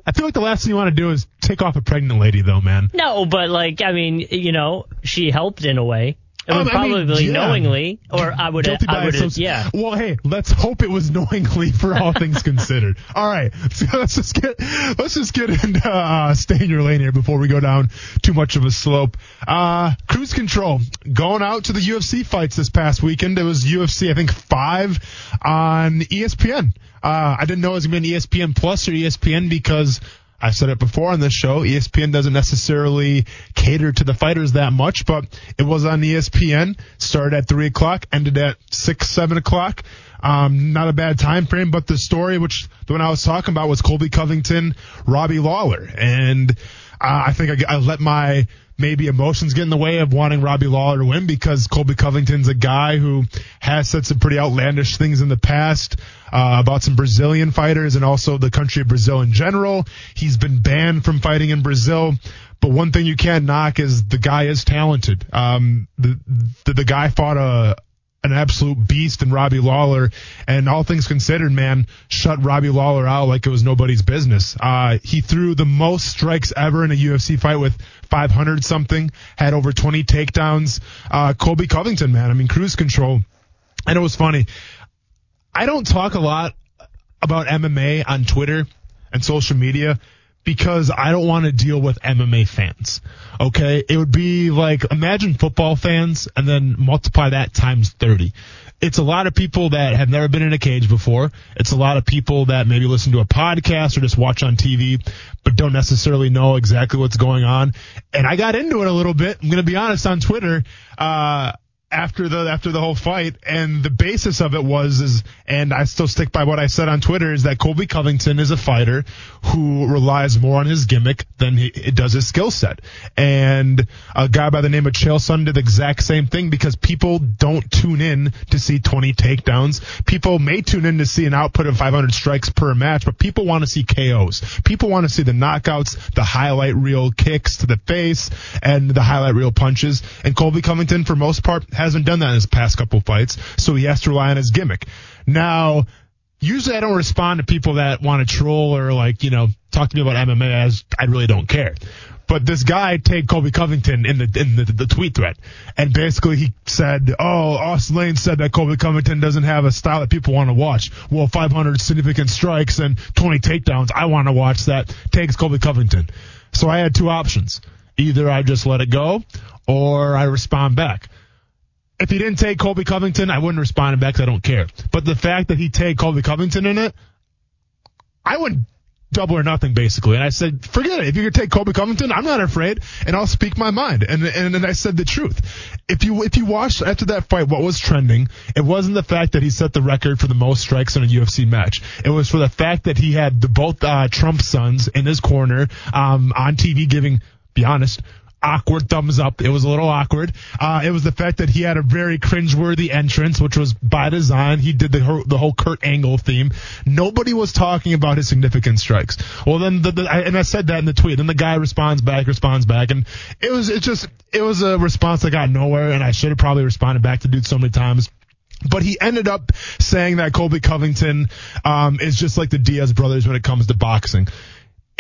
I feel like the last thing you want to do is take off a pregnant lady, though, man. No, but like, I mean, you know, she helped in a way. It was Um, I mean, probably yeah. knowing, or I would, I would, yeah. Well, hey, let's hope it was knowingly for all things [laughs] considered. All right, so [laughs] let's just get let's just get into uh, stay in your lane here before we go down too much of a slope. Uh, cruise control going out to the UFC fights this past weekend. It was UFC, I think five on ESPN. Uh, I didn't know it was gonna be an ESPN Plus or ESPN because I've said it before on this show. ESPN doesn't necessarily cater to the fighters that much, but it was on ESPN. Started at three o'clock, ended at six, seven o'clock. Um, not a bad time frame, but the story, which the one I was talking about was Colby Covington, Robbie Lawler, and uh, I think I, I let my maybe emotions get in the way of wanting Robbie Lawler to win because Colby Covington's a guy who has said some pretty outlandish things in the past uh, about some Brazilian fighters and also the country of Brazil in general. He's been banned from fighting in Brazil. But one thing you can't knock is the guy is talented. Um, the, the, the guy fought a, an absolute beast in Robbie Lawler. And all things considered, man, shut Robbie Lawler out like it was nobody's business. Uh, he threw the most strikes ever in a UFC fight with 500 something, had over 20 takedowns. Uh, Colby Covington, man, I mean, cruise control. And it was funny. I don't talk a lot about MMA on Twitter and social media because I don't want to deal with MMA fans. Okay. It would be like, imagine football fans and then multiply that times 30. It's a lot of people that have never been in a cage before. It's a lot of people that maybe listen to a podcast or just watch on TV, but don't necessarily know exactly what's going on. And I got into it a little bit. I'm going to be honest on Twitter. Uh, after the after the whole fight, and the basis of it was is, and I still stick by what I said on Twitter is that Colby Covington is a fighter who relies more on his gimmick than he does his skill set, and a guy by the name of Chael Sonnen did the exact same thing because people don't tune in to see 20 takedowns. People may tune in to see an output of 500 strikes per match, but people want to see KOs. People want to see the knockouts, the highlight reel kicks to the face, and the highlight reel punches. And Colby Covington, for most part, hasn't done that in his past couple fights, so he has to rely on his gimmick. Now, usually I don't respond to people that want to troll or like, you know, talk to me about MMA as I really don't care. But this guy tagged Colby Covington in the in the, the tweet thread, and basically he said, "Oh, Austin Lane said that Colby Covington doesn't have a style that people want to watch. Well, 500 significant strikes and 20 takedowns, I want to watch that." Tags Colby Covington. So I had two options: either I just let it go, or I respond back if he didn't take Colby Covington, I wouldn't respond back because I don't care. But the fact that he take Colby Covington in it, I wouldn't double or nothing basically. And I said, forget it. If you're gonna take Colby Covington, I'm not afraid, and I'll speak my mind. And and and I said the truth. If you if you watched after that fight, what was trending? It wasn't the fact that he set the record for the most strikes in a UFC match. It was for the fact that he had the both uh, Trump sons in his corner um, on TV giving. Be honest, awkward thumbs up. It was a little awkward. Uh, it was the fact that he had a very cringeworthy entrance, which was by design. He did the the whole Kurt Angle theme. Nobody was talking about his significant strikes. Well, then the, the I, and I said that in the tweet. And the guy responds back, responds back, and it was it just it was a response that got nowhere. And I should have probably responded back to dude so many times. But he ended up saying that Colby Covington um, is just like the Diaz brothers when it comes to boxing.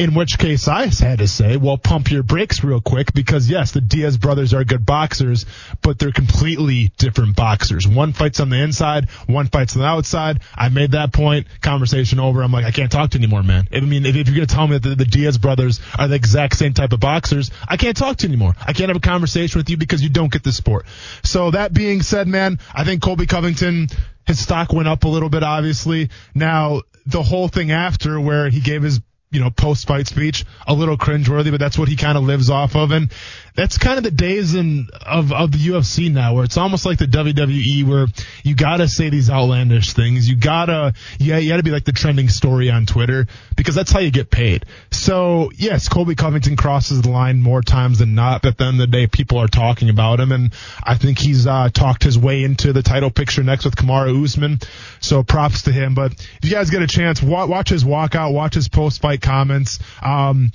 In which case I had to say, well, pump your brakes real quick because yes, the Diaz brothers are good boxers, but they're completely different boxers. One fights on the inside, one fights on the outside. I made that point. Conversation over. I'm like, I can't talk to you anymore, man. I mean, if, you're going to tell me that the, the Diaz brothers are the exact same type of boxers, I can't talk to you anymore. I can't have a conversation with you because you don't get the sport. So that being said, man, I think Colby Covington, his stock went up a little bit, obviously. Now, the whole thing after where he gave his you know, post fight speech, a little cringeworthy, but that's what he kind of lives off of. And that's kind of the days in of, of the UFC now where it's almost like the WWE where you gotta say these outlandish things. You gotta, yeah, you gotta be like the trending story on Twitter because that's how you get paid. So yes, Colby Covington crosses the line more times than not, but at the end of the day, people are talking about him and I think he's, uh, talked his way into the title picture next with Kamaru Usman. So props to him. But if you guys get a chance, watch his walkout, watch his post fight comments. Um,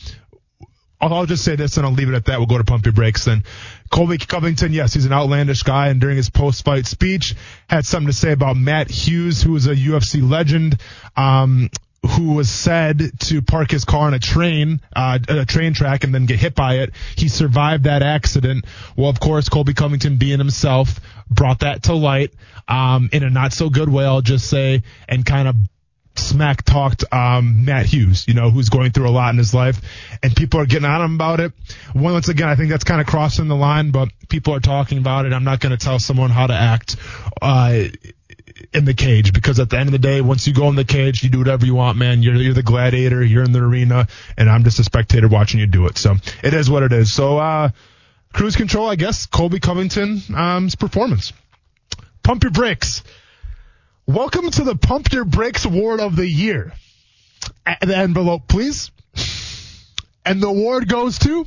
I'll just say this and I'll leave it at that. We'll go to pump your brakes then. Colby Covington, yes, he's an outlandish guy, and during his post-fight speech, had something to say about Matt Hughes, who was a UFC legend, um, who was said to park his car on a train, uh, a train track, and then get hit by it. He survived that accident. Well, of course, Colby Covington, being himself, brought that to light um, in a not so good way, I'll just say, and kind of smack talked um, Matt Hughes, you know, who's going through a lot in his life, and people are getting on him about it. Once again, I think that's kind of crossing the line, but people are talking about it. I'm not going to tell someone how to act uh, in the cage because at the end of the day, once you go in the cage, you do whatever you want, man. You're you're the gladiator, you're in the arena, and I'm just a spectator watching you do it. So it is what it is. So uh, cruise control, I guess. Colby Covington's um, performance. Pump your brakes. Welcome to the Pump Your Brakes Award of the Year. The envelope, please. And the award goes to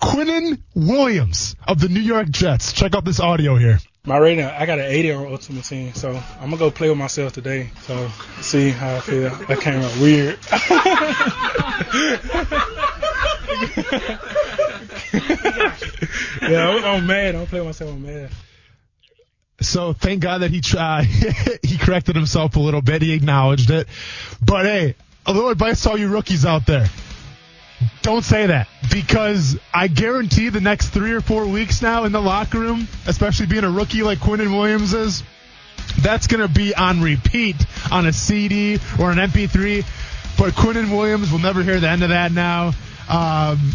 Quinnen Williams of the New York Jets. Check out this audio here. My rating, I got an 80 on Ultimate Team, so I'm gonna go play with myself today. So see how I feel. That came out weird. [laughs] yeah, I'm, I'm mad. I'm playing myself. I'm mad. So thank God that he tried. [laughs] he corrected himself a little bit. He acknowledged it. But hey, a little advice to all you rookies out there. Don't say that because I guarantee the next three or four weeks now in the locker room, especially being a rookie like Quinnen Williams is, that's going to be on repeat on a CD or an MP3. But Quinnen Williams will never hear the end of that now. Um,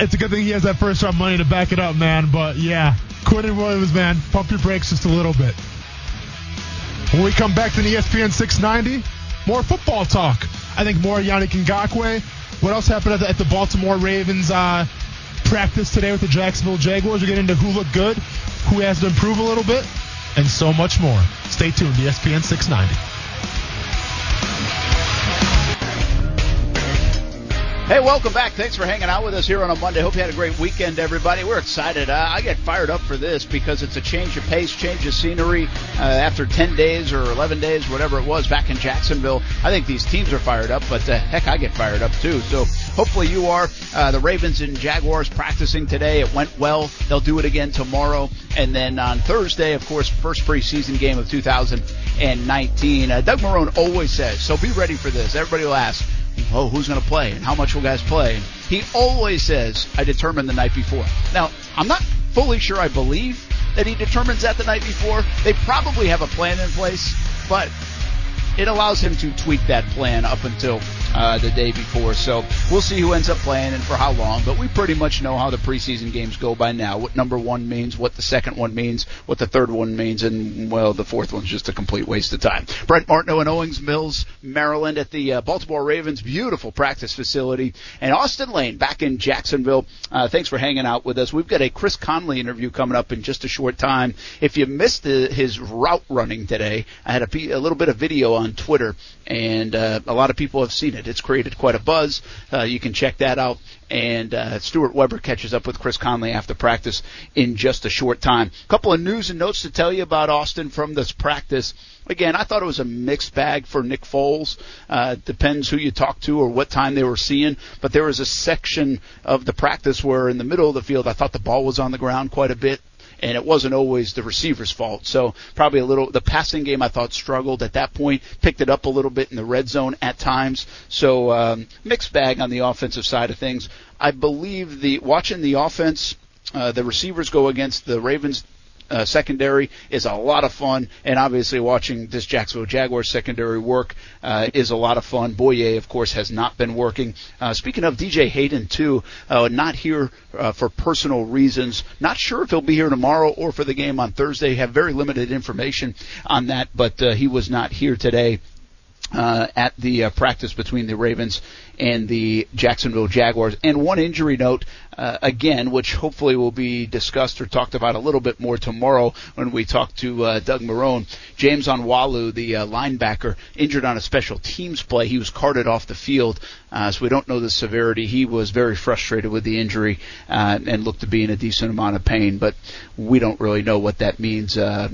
it's a good thing he has that first round money to back it up, man. But yeah, Quinnen Williams, man, pump your brakes just a little bit. When we come back to the ESPN 690, more football talk. I think more Yannick Ngakoue. What else happened at the, at the Baltimore Ravens uh, practice today with the Jacksonville Jaguars? We get into who looked good, who has to improve a little bit, and so much more. Stay tuned, ESPN 690. Hey, welcome back. Thanks for hanging out with us here on a Monday. Hope you had a great weekend, everybody. We're excited. Uh, I get fired up for this because it's a change of pace, change of scenery. Uh, after 10 days or 11 days, whatever it was, back in Jacksonville, I think these teams are fired up, but uh, heck, I get fired up too. So hopefully you are. Uh, the Ravens and Jaguars practicing today. It went well. They'll do it again tomorrow. And then on Thursday, of course, first preseason game of 2019. Uh, Doug Marrone always says, so be ready for this. Everybody will ask, oh, who's going to play and how much will guys play? He always says, I determined the night before. Now, I'm not fully sure I believe that he determines that the night before. They probably have a plan in place, but it allows him to tweak that plan up until uh, the day before. So we'll see who ends up playing and for how long. But we pretty much know how the preseason games go by now. What number one means, what the second one means, what the third one means, and well, the fourth one's just a complete waste of time. Brent Martineau in Owings Mills, Maryland, at the uh, Baltimore Ravens' beautiful practice facility, and Austin Lane back in Jacksonville. Uh, thanks for hanging out with us. We've got a Chris Conley interview coming up in just a short time. If you missed the, his route running today, I had a, a little bit of video on Twitter, and uh, a lot of people have seen it. It's created quite a buzz. Uh, you can check that out. And uh, Stuart Weber catches up with Chris Conley after practice in just a short time. A couple of news and notes to tell you about Austin from this practice. Again, I thought it was a mixed bag for Nick Foles. Uh, depends who you talk to or what time they were seeing. But there was a section of the practice where in the middle of the field, I thought the ball was on the ground quite a bit and it wasn't always the receiver's fault. So probably a little the passing game I thought struggled at that point, picked it up a little bit in the red zone at times. So um, mixed bag on the offensive side of things. I believe the watching the offense, uh, the receivers go against the Ravens uh, secondary is a lot of fun, and obviously watching this Jacksonville Jaguars secondary work uh, is a lot of fun. Bouye, of course, has not been working. Uh, speaking of DJ Hayden, too, uh, not here uh, for personal reasons. Not sure if he'll be here tomorrow or for the game on Thursday. Have very limited information on that, but uh, he was not here today. Uh, at the uh, practice between the Ravens and the Jacksonville Jaguars. And one injury note, uh, again, which hopefully will be discussed or talked about a little bit more tomorrow when we talk to uh, Doug Marrone. James Onwualu, the uh, linebacker, injured on a special teams play. He was carted off the field, uh, so we don't know the severity. He was very frustrated with the injury uh, and looked to be in a decent amount of pain, but we don't really know what that means uh,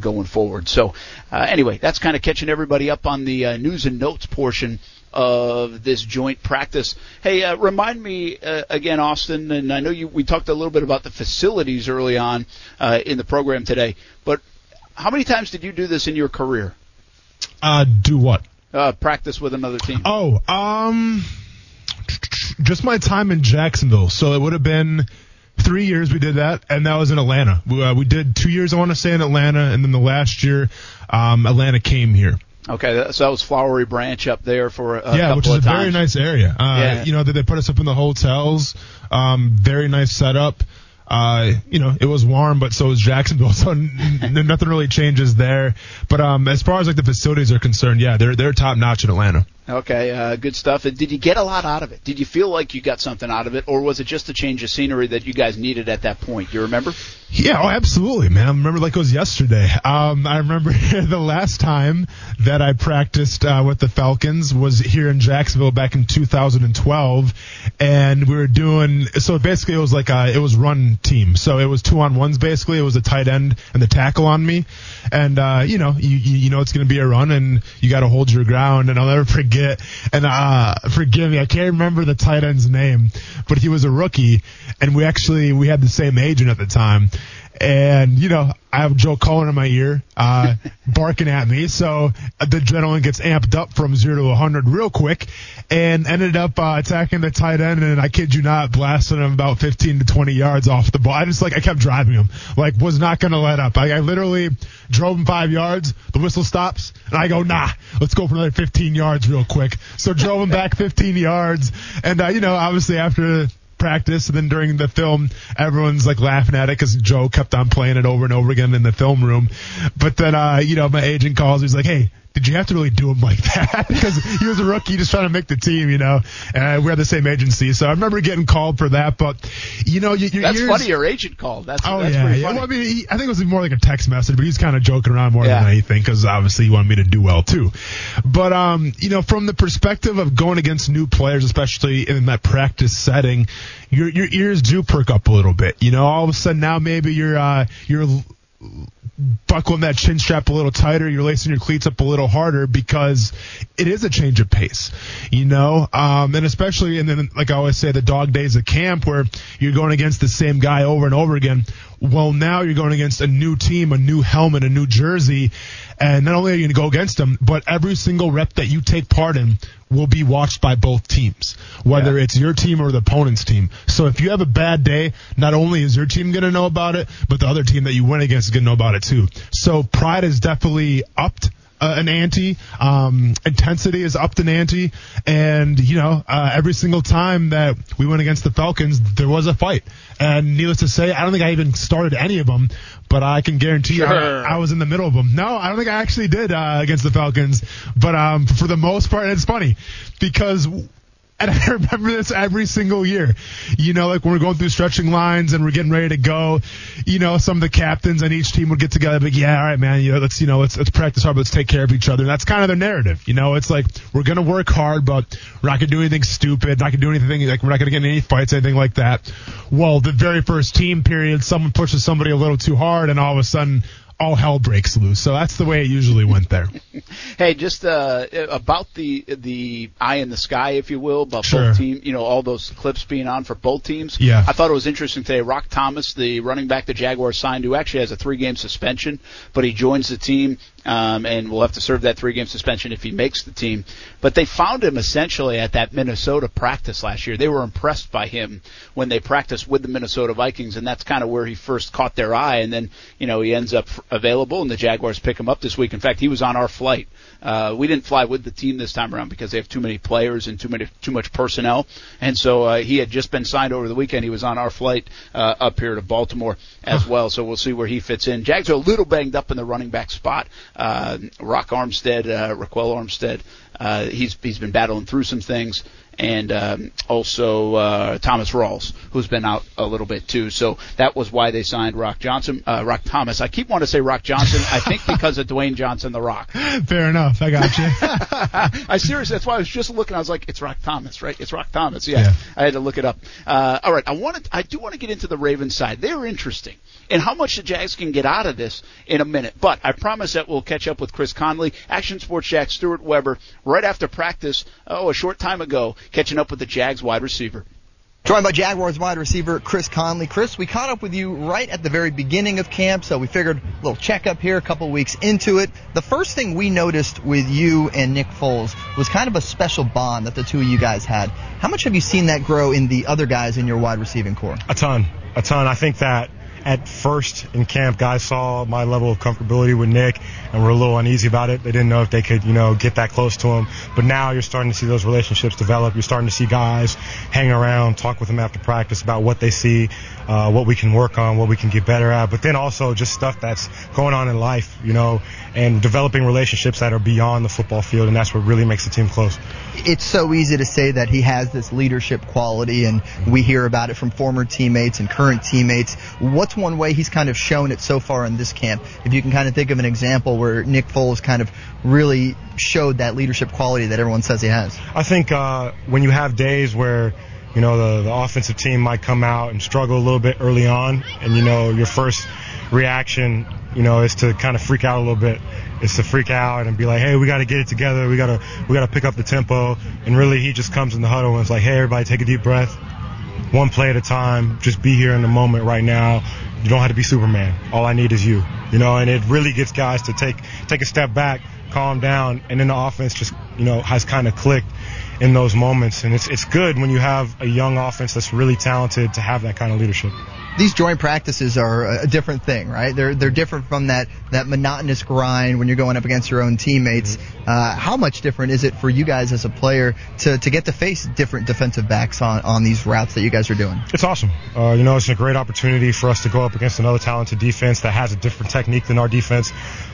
going forward. So, anyway, that's kind of catching everybody up on the news and notes portion of this joint practice. Hey, uh, remind me uh, again, Austin, and I know you. We talked a little bit about the facilities early on uh, in the program today, but how many times did you do this in your career? Uh, do what? Uh, practice with another team. Oh, um, just my time in Jacksonville. So it would have been three years we did that, and that was in Atlanta. We, uh, we did two years, I want to say, in Atlanta, and then the last year, um, Atlanta came here. Okay, so that was Flowery Branch up there for a yeah, which is a times. very nice area. Uh, Yeah. You know, they, they put us up in the hotels. Um, very nice setup. Uh, you know, it was warm, but so was Jacksonville, [laughs] so nothing really changes there. But um, as far as like the facilities are concerned, yeah, they're they're top notch in Atlanta. Okay, uh, good stuff. And Did you get a lot out of it? Did you feel like you got something out of it, or was it just a change of scenery that you guys needed at that point? You remember? Yeah, oh, absolutely, man. I remember like it was yesterday. Um, I remember [laughs] the last time that I practiced uh, with the Falcons was here in Jacksonville back in 2012, and we were doing so basically it was like a, it was run team, so it was two on ones basically. It was a tight end and the tackle on me, and uh, you know you you know it's going to be a run and you got to hold your ground, and I'll never [laughs] forget. And uh, forgive me, I can't remember the tight end's name, but he was a rookie, and we actually we had the same agent at the time and you know I have Joe Cullen in my ear, uh, [laughs] barking at me, so the adrenaline gets amped up from zero to 100 real quick, and ended up uh, attacking the tight end, and I kid you not, blasting him about 15 to 20 yards off the ball. I just like I kept driving him, like was not gonna let up. I, I literally drove him five yards, the whistle stops, and I go nah, let's go for another 15 yards real quick. So drove him back 15 yards, and uh, you know obviously after practice. And then during the film everyone's like laughing at it because joe kept on playing it over and over again in the film room. But then uh you know my agent calls. He's like hey did you have to really do him like that? [laughs] because he was a rookie just trying to make the team, you know. And we had the same agency, so I remember getting called for that. But you know, you, That's yours, funny. Your agent called. That's Oh that's yeah, pretty yeah. funny. Well, I mean, he, I think it was more like a text message, but he's kind of joking around more Yeah. than anything because obviously he wanted me to do well too. But um, you know, from the perspective of going against new players, especially in that practice setting, your your ears do perk up a little bit. You know, all of a sudden now maybe you're uh, you're buckling that chin strap a little tighter, you're lacing your cleats up a little harder because it is a change of pace, you know? Um, and especially, and then, like I always say, the dog days of camp where you're going against the same guy over and over again. Well, now you're going against a new team, a new helmet, a new jersey, and not only are you going to go against them, but every single rep that you take part in will be watched by both teams, whether it's your team or the opponent's team. So if you have a bad day, not only is your team going to know about it, but the other team that you went against is going to know about it too. So pride is definitely upped. Uh, an ante, um, intensity is upped an ante, and you know uh, every single time that we went against the Falcons, there was a fight. And needless to say, I don't think I even started any of them, but I can guarantee you, I, I was in the middle of them. No, I don't think I actually did uh, against the Falcons, but um, for the most part, it's funny because. [laughs] And I remember this every single year. You know, like when we're going through stretching lines and we're getting ready to go, you know, some of the captains on each team would get together, like, yeah, all right, man, you know, let's, you know, let's, let's practice hard, but let's take care of each other. And that's kind of their narrative. You know, it's like, we're going to work hard, but we're not going to do anything stupid, not going to do anything, like, we're not going to get in any fights, anything like that. Well, the very first team period, someone pushes somebody a little too hard and all of a sudden, all hell breaks loose. So that's the way it usually went there. [laughs] Hey, just uh, about the the eye in the sky, if you will, about Sure. both team. You know, all those clips being on for both teams. Yeah. I thought it was interesting today. Rock Thomas, the running back the Jaguars signed, who actually has a three game suspension, but he joins the team. Um, and will have to serve that three game suspension if he makes the team. But they found him essentially at that Minnesota practice last year. They were impressed by him when they practiced with the Minnesota Vikings, and that's kind of where he first caught their eye. And then, you know, he ends up available, and the Jaguars pick him up this week. In fact, he was on our flight. Uh, we didn't fly with the team this time around because they have too many players and too many too much personnel, and so uh, he had just been signed over the weekend. He was on our flight uh, up here to Baltimore as well. So we'll see where he fits in. Jags are a little banged up in the running back spot. Uh, Rock Armstead, uh, Ryquell Armstead, uh, he's he's been battling through some things and um, also uh, Thomas Rawls, who's been out a little bit too. So that was why they signed Rock Johnson, uh, Rock Thomas. I keep wanting to say Rock Johnson. I think because of Dwayne Johnson, the Rock. [laughs] Fair enough. I got you. [laughs] I seriously, that's why I was just looking. I was like, it's Rock Thomas, right? It's Rock Thomas. Yeah, Yeah. I had to look it up. Uh, all right, I wanted, I do want to get into the Ravens side. They're interesting, and how much the Jags can get out of this in a minute. But I promise that we'll catch up with Chris Conley, Action Sports Jax, Stuart Weber, right after practice. Oh, a short time ago, catching up with the Jags wide receiver. Joined by Jaguars wide receiver Chris Conley. Chris, we caught up with you right at the very beginning of camp, so we figured a little checkup here, a couple weeks into it. The first thing we noticed with you and Nick Foles was kind of a special bond that the two of you guys had. How much have you seen that grow in the other guys in your wide receiving core? A ton, a ton. I think that at first in camp, guys saw my level of comfortability with Nick and were a little uneasy about it. They didn't know if they could, you know, get that close to him. But now you're starting to see those relationships develop. You're starting to see guys hang around, talk with them after practice about what they see, uh, what we can work on, what we can get better at. But then also just stuff that's going on in life, you know, and developing relationships that are beyond the football field. And that's what really makes the team close. It's so easy to say that he has this leadership quality, and we hear about it from former teammates and current teammates. What's one way he's kind of shown it so far in this camp? If you can kind of think of an example where Nick Foles kind of really showed that leadership quality that everyone says he has. I think uh, when you have days where you know the, the offensive team might come out and struggle a little bit early on, and you know your first reaction, you know, is to kind of freak out a little bit. Is to freak out and be like, hey, we got to get it together. We got to we got to pick up the tempo. And really, he just comes in the huddle and is like, hey, everybody, take a deep breath, one play at a time. Just be here in the moment right now. You don't have to be Superman. All I need is you. You know, and it really gets guys to take take a step back, calm down, and then the offense just you know has kind of clicked. In those moments. And it's it's good when you have a young offense that's really talented to have that kind of leadership these joint practices are a different thing, right? They're they're different from that that monotonous grind when you're going up against your own teammates. Uh, how much different is it for you guys as a player to, to get to face different defensive backs on, on these routes that you guys are doing? It's awesome. Uh, you know, it's a great opportunity for us to go up against another talented defense that has a different technique than our defense.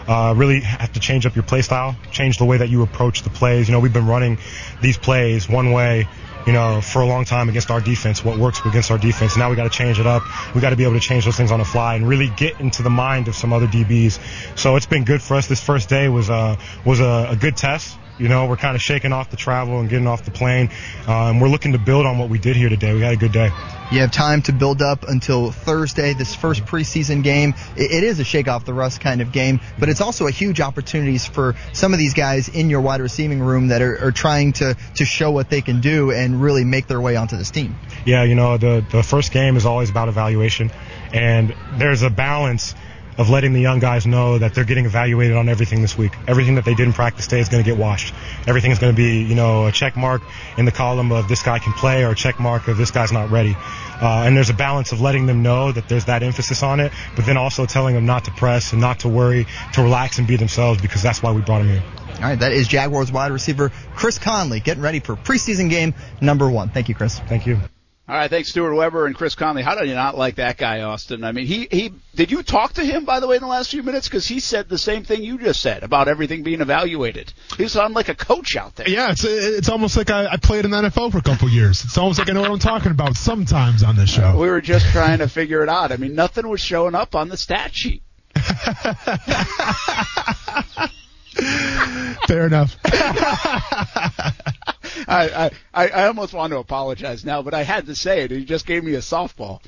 Uh, really have to change up your play style, change the way that you approach the plays. You know, we've been running these plays one way you know, for a long time against our defense, what works against our defense. Now we got to change it up. We got to be able to change those things on the fly and really get into the mind of some other DBs. So it's been good for us. This first day was uh, was a, a good test. You know, we're kind of shaking off the travel and getting off the plane. Uh, and we're looking to build on what we did here today. We had a good day. You have time to build up until Thursday, this first preseason game. It, it is a shake off the rust kind of game, but it's also a huge opportunity for some of these guys in your wide receiving room that are, are trying to, to show what they can do and really make their way onto this team. Yeah, you know, the, the first game is always about evaluation, and there's a balance of letting the young guys know that they're getting evaluated on everything this week. Everything that they did in practice today is going to get washed. Everything is going to be, you know, a check mark in the column of this guy can play or a check mark of this guy's not ready. Uh, and there's a balance of letting them know that there's that emphasis on it, but then also telling them not to press and not to worry, to relax and be themselves because that's why we brought them here. All right, that is Jaguars wide receiver Chris Conley getting ready for preseason game number one. Thank you, Chris. Thank you. All right, thanks, Stuart Weber and Chris Conley. How do you not like that guy, Austin? I mean, he he did you talk to him by the way in the last few minutes because he said the same thing you just said about everything being evaluated. He sounded like a coach out there. Yeah, it's it's almost like I, I played in the NFL for a couple years. It's almost like I know what I'm talking about sometimes on this show. We were just trying to figure it out. I mean, nothing was showing up on the stat sheet. [laughs] Fair enough. [laughs] I, I, I almost want to apologize now, but I had to say it. You just gave me a softball.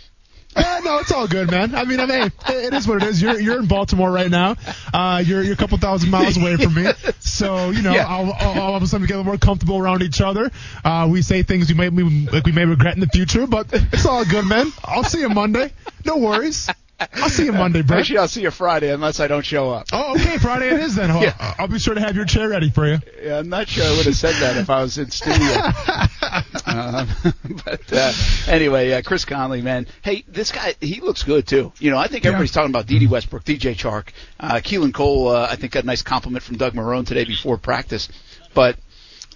Uh, no, it's all good, man. I mean, I mean, it is what it is. You're you're in Baltimore right now. Uh, you're you're a couple thousand miles away from me, so you know, yeah. I'll, I'll, all of a sudden we get a little more comfortable around each other. Uh, we say things we may we, like we may regret in the future, but it's all good, man. I'll see you Monday. No worries. I'll see you Monday, bro. Actually, I'll see you Friday unless I don't show up. Oh, okay. Friday it is then. [laughs] yeah. I'll be sure to have your chair ready for you. Yeah, I'm not sure I would have said that if I was in studio. uh, [laughs] [laughs] but uh, anyway, uh, Chris Conley, man. Hey, this guy, he looks good too. You know, I think everybody's yeah. talking about Dede Westbrook, DJ Chark, uh, Keelan Cole. Uh, I think got a nice compliment from Doug Marrone today before practice. But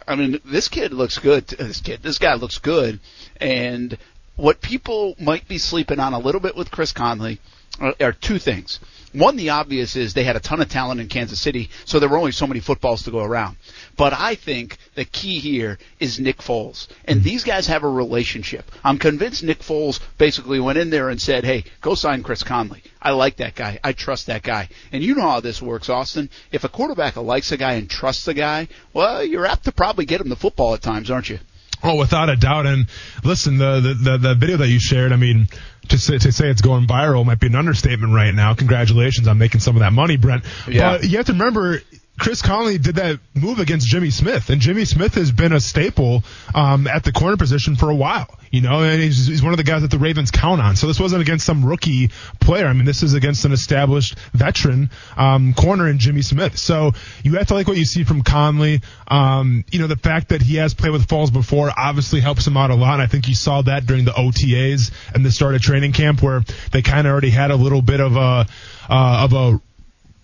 I mean, this kid looks good. This kid, this guy looks good, and what people might be sleeping on a little bit with Chris Conley uh, are two things. One, the obvious is they had a ton of talent in Kansas City, so there were only so many footballs to go around. But I think the key here is Nick Foles. And mm-hmm. these guys have a relationship. I'm convinced Nick Foles basically went in there and said, hey, go sign Chris Conley. I like that guy. I trust that guy. And you know how this works, Austin. If a quarterback likes a guy and trusts a guy, well, you're apt to probably get him the football at times, aren't you? Oh, without a doubt. And listen, the, the, the, the video that you shared, I mean, to say, to say it's going viral might be an understatement right now. Congratulations on making some of that money, Brent. Yeah. But you have to remember, Chris Conley did that move against Jimmy Smith, and Jimmy Smith has been a staple um, at the corner position for a while. You know, and he's, he's one of the guys that the Ravens count on. So this wasn't against some rookie player. I mean, this is against an established veteran um, corner in Jimmy Smith. So you have to like what you see from Conley. Um, you know, the fact that he has played with Foles before obviously helps him out a lot. And I think you saw that during the OTAs and the start of training camp where they kind of already had a little bit of a uh, of a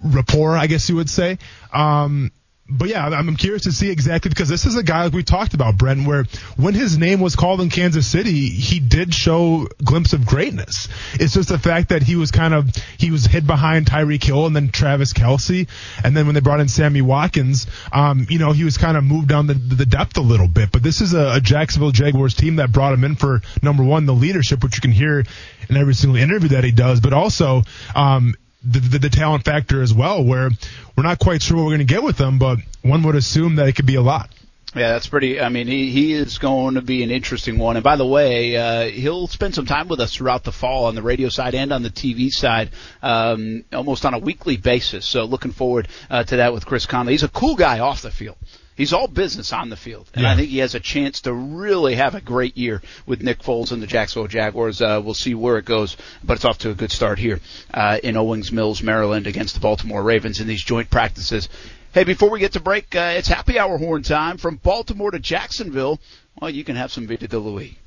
rapport, I guess you would say. Um, but yeah, I'm curious to see exactly because this is a guy like we talked about, Brent, where when his name was called in Kansas City, he did show glimpse of greatness. It's just the fact that he was kind of he was hid behind Tyreek Hill and then Travis Kelce, and then when they brought in Sammy Watkins, um, you know, he was kind of moved down the, the depth a little bit. But this is a, a Jacksonville Jaguars team that brought him in for number one, the leadership, which you can hear in every single interview that he does, but also um, the, the, the, talent factor as well, where we're not quite sure what we're going to get with them, but one would assume that it could be a lot. Yeah, that's pretty. I mean, he he is going to be an interesting one. And by the way, uh, he'll spend some time with us throughout the fall on the radio side and on the TV side, um, almost on a weekly basis. So looking forward uh, to that with Chris Conley. He's a cool guy off the field he's all business on the field, and yeah. I think he has a chance to really have a great year with Nick Foles and the Jacksonville Jaguars. Uh, we'll see where it goes, but it's off to a good start here uh, in Owings Mills, Maryland, against the Baltimore Ravens in these joint practices. Hey, before we get to break, uh, it's happy hour horn time from Baltimore to Jacksonville. Well, you can have some Vita de Louis.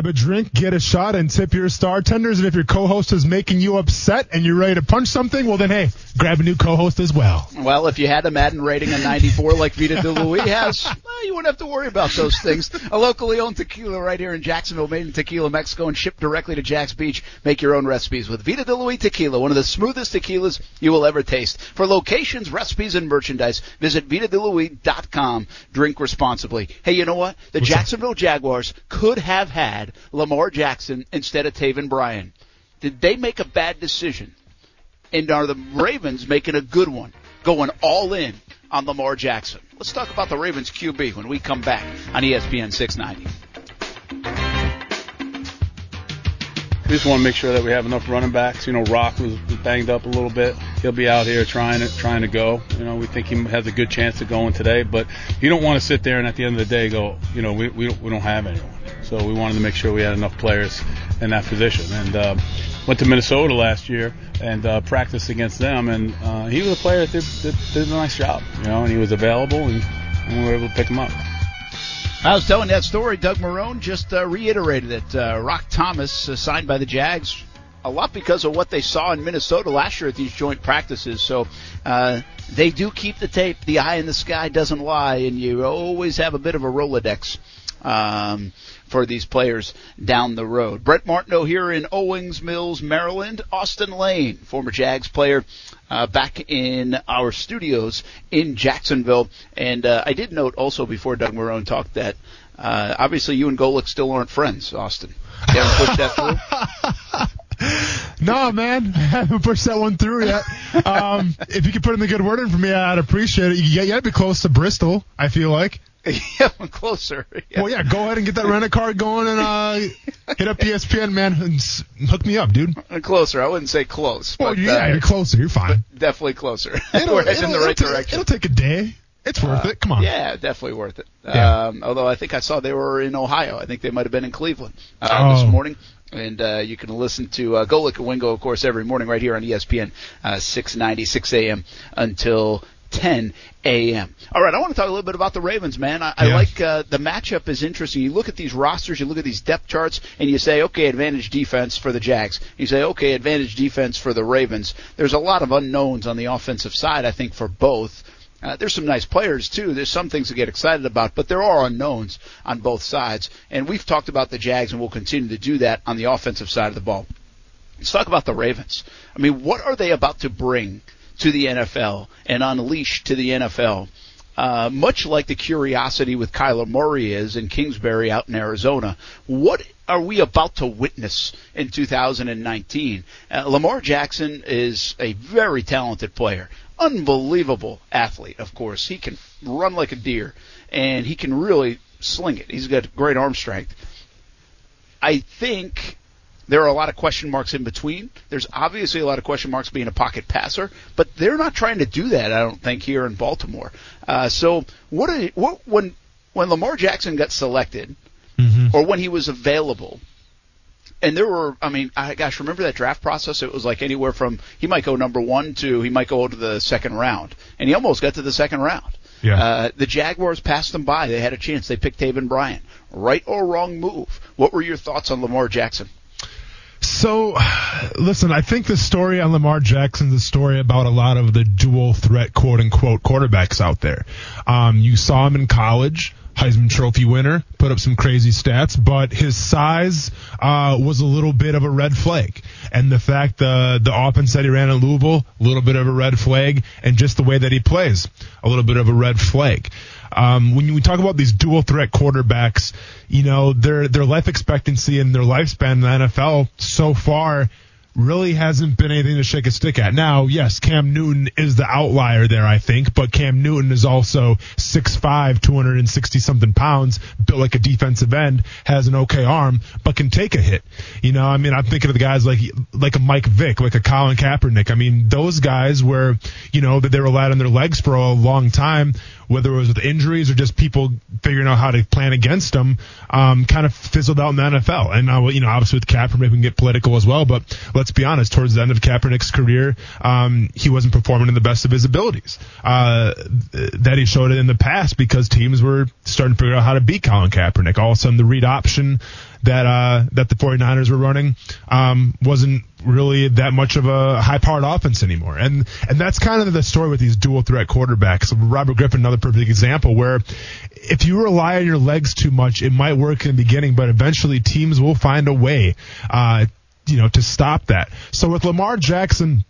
Grab a drink, get a shot, and tip your star tenders. And if your co-host is making you upset and you're ready to punch something, well then hey, grab a new co-host as well. Well, if you had a Madden rating of 94 like Vita de Louis has, well, you wouldn't have to worry about those things. A locally owned tequila right here in Jacksonville, made in Tequila, Mexico, and shipped directly to Jax Beach. Make your own recipes with Vita de Louis tequila, one of the smoothest tequilas you will ever taste. For locations, recipes, and merchandise, visit VitaDeLouis.com. Drink responsibly. Hey, you know what? The What's Jacksonville Jaguars could have had Lamar Jackson instead of Taven Bryan. Did they make a bad decision? And are the Ravens making a good one, going all in on Lamar Jackson? Let's talk about the Ravens QB when we come back on ESPN 690. We just want to make sure that we have enough running backs. You know, Rock was banged up a little bit. He'll be out here trying to trying to go. You know, we think he has a good chance of going today, but you don't want to sit there and at the end of the day go, you know, we we don't, we don't have anyone. So we wanted to make sure we had enough players in that position. And uh, went to Minnesota last year and uh, practiced against them, and uh, he was a player that did, did, a nice job. You know, and he was available, and, and we were able to pick him up. I was telling that story. Doug Marrone just uh, reiterated it. Uh, Rock Thomas uh, signed by the Jags a lot because of what they saw in Minnesota last year at these joint practices. So uh, they do keep the tape. The eye in the sky doesn't lie, and you always have a bit of a Rolodex. Um, for these players down the road. Brent Martineau here in Owings Mills, Maryland. Austin Lane, former Jags player, uh, back in our studios in Jacksonville. And uh, I did note also before Doug Marrone talked that uh, obviously you and Golic still aren't friends, Austin. You haven't pushed that through? [laughs] No, man, [laughs] I haven't pushed that one through yet. Um, if you could put in the good word in for me, I'd appreciate it. You, got to be close to Bristol. I feel like. [laughs] yeah, I'm closer. Yeah. Well, yeah, go ahead and get that rent a car going and uh, hit up ESPN, man. And hook me up, dude. Closer. I wouldn't say close. Well, but, yeah, uh, you're closer. You're fine. Definitely closer. [laughs] It'll- We're heading in the right it'll take- direction. It'll take a day. It's worth it. Come on. Yeah, definitely worth it. Yeah. Um, although I think I saw they were in Ohio. I think they might have been in Cleveland uh, Oh. this morning. And uh, you can listen to uh, and Wingo, of course, every morning right here on ESPN, uh, 690, 6 a.m. until 10 a.m. All right, I want to talk a little bit about the Ravens, man. I, I Yeah. like uh, the matchup is interesting. You look at these rosters, you look at these depth charts, and you say, okay, advantage defense for the Jags. You say, okay, advantage defense for the Ravens. There's a lot of unknowns on the offensive side, I think, for both. Uh, there's some nice players too. There's some things to get excited about, but there are unknowns on both sides. And we've talked about the Jags, and we'll continue to do that on the offensive side of the ball. Let's talk about the Ravens. I mean, what are they about to bring to the NFL and unleashed to the NFL? Uh, much like the curiosity with Kyler Murray is in Kingsbury out in Arizona. What are we about to witness in 2019? Uh, Lamar Jackson is a very talented player, unbelievable athlete. Of course, he can run like a deer, and he can really sling it. He's got great arm strength. I think there are a lot of question marks in between. There's obviously a lot of question marks being a pocket passer, but they're not trying to do that. I don't think here in Baltimore. Uh, so what? Are, what when when Lamar Jackson got selected, or when he was available? And there were, I mean, I, gosh, remember that draft process? It was like anywhere from he might go number one to he might go to the second round, and he almost got to the second round. Yeah. Uh, the Jaguars passed them by. They had a chance. They picked Taven Bryan. Right or wrong move? What were your thoughts on Lamar Jackson? So, listen, I think the story on Lamar Jackson's a story about a lot of the dual threat, quote unquote, quarterbacks out there. Um, you saw him in college. Heisman Trophy winner, put up some crazy stats, but his size uh, was a little bit of a red flag. And the fact the the offense that he ran in Louisville, a little bit of a red flag, and just the way that he plays, a little bit of a red flag. Um, when we talk about these dual threat quarterbacks, you know their their life expectancy and their lifespan in the NFL so far really hasn't been anything to shake a stick at. Now, yes, Cam Newton is the outlier there, I think, but Cam Newton is also 6'5", 260 something pounds, built like a defensive end, has an okay arm, but can take a hit. You know, I mean, I'm thinking of the guys like like a Mike Vick, like a Colin Kaepernick. I mean, those guys were, you know, that they relied on their legs for a long time whether it was with injuries or just people figuring out how to plan against them, um, kind of fizzled out in the NFL. And now, you know, obviously with Kaepernick, we can get political as well, but let's be honest, towards the end of Kaepernick's career, um, he wasn't performing in the best of his abilities. Uh, that he showed it in the past because teams were starting to figure out how to beat Colin Kaepernick. All of a sudden, the read option that uh, that the 49ers were running um, wasn't really that much of a high powered offense anymore. And and that's kind of the story with these dual threat quarterbacks. Robert Griffin, another perfect example where if you rely on your legs too much, it might work in the beginning, but eventually teams will find a way uh, you know to stop that. So with Lamar Jackson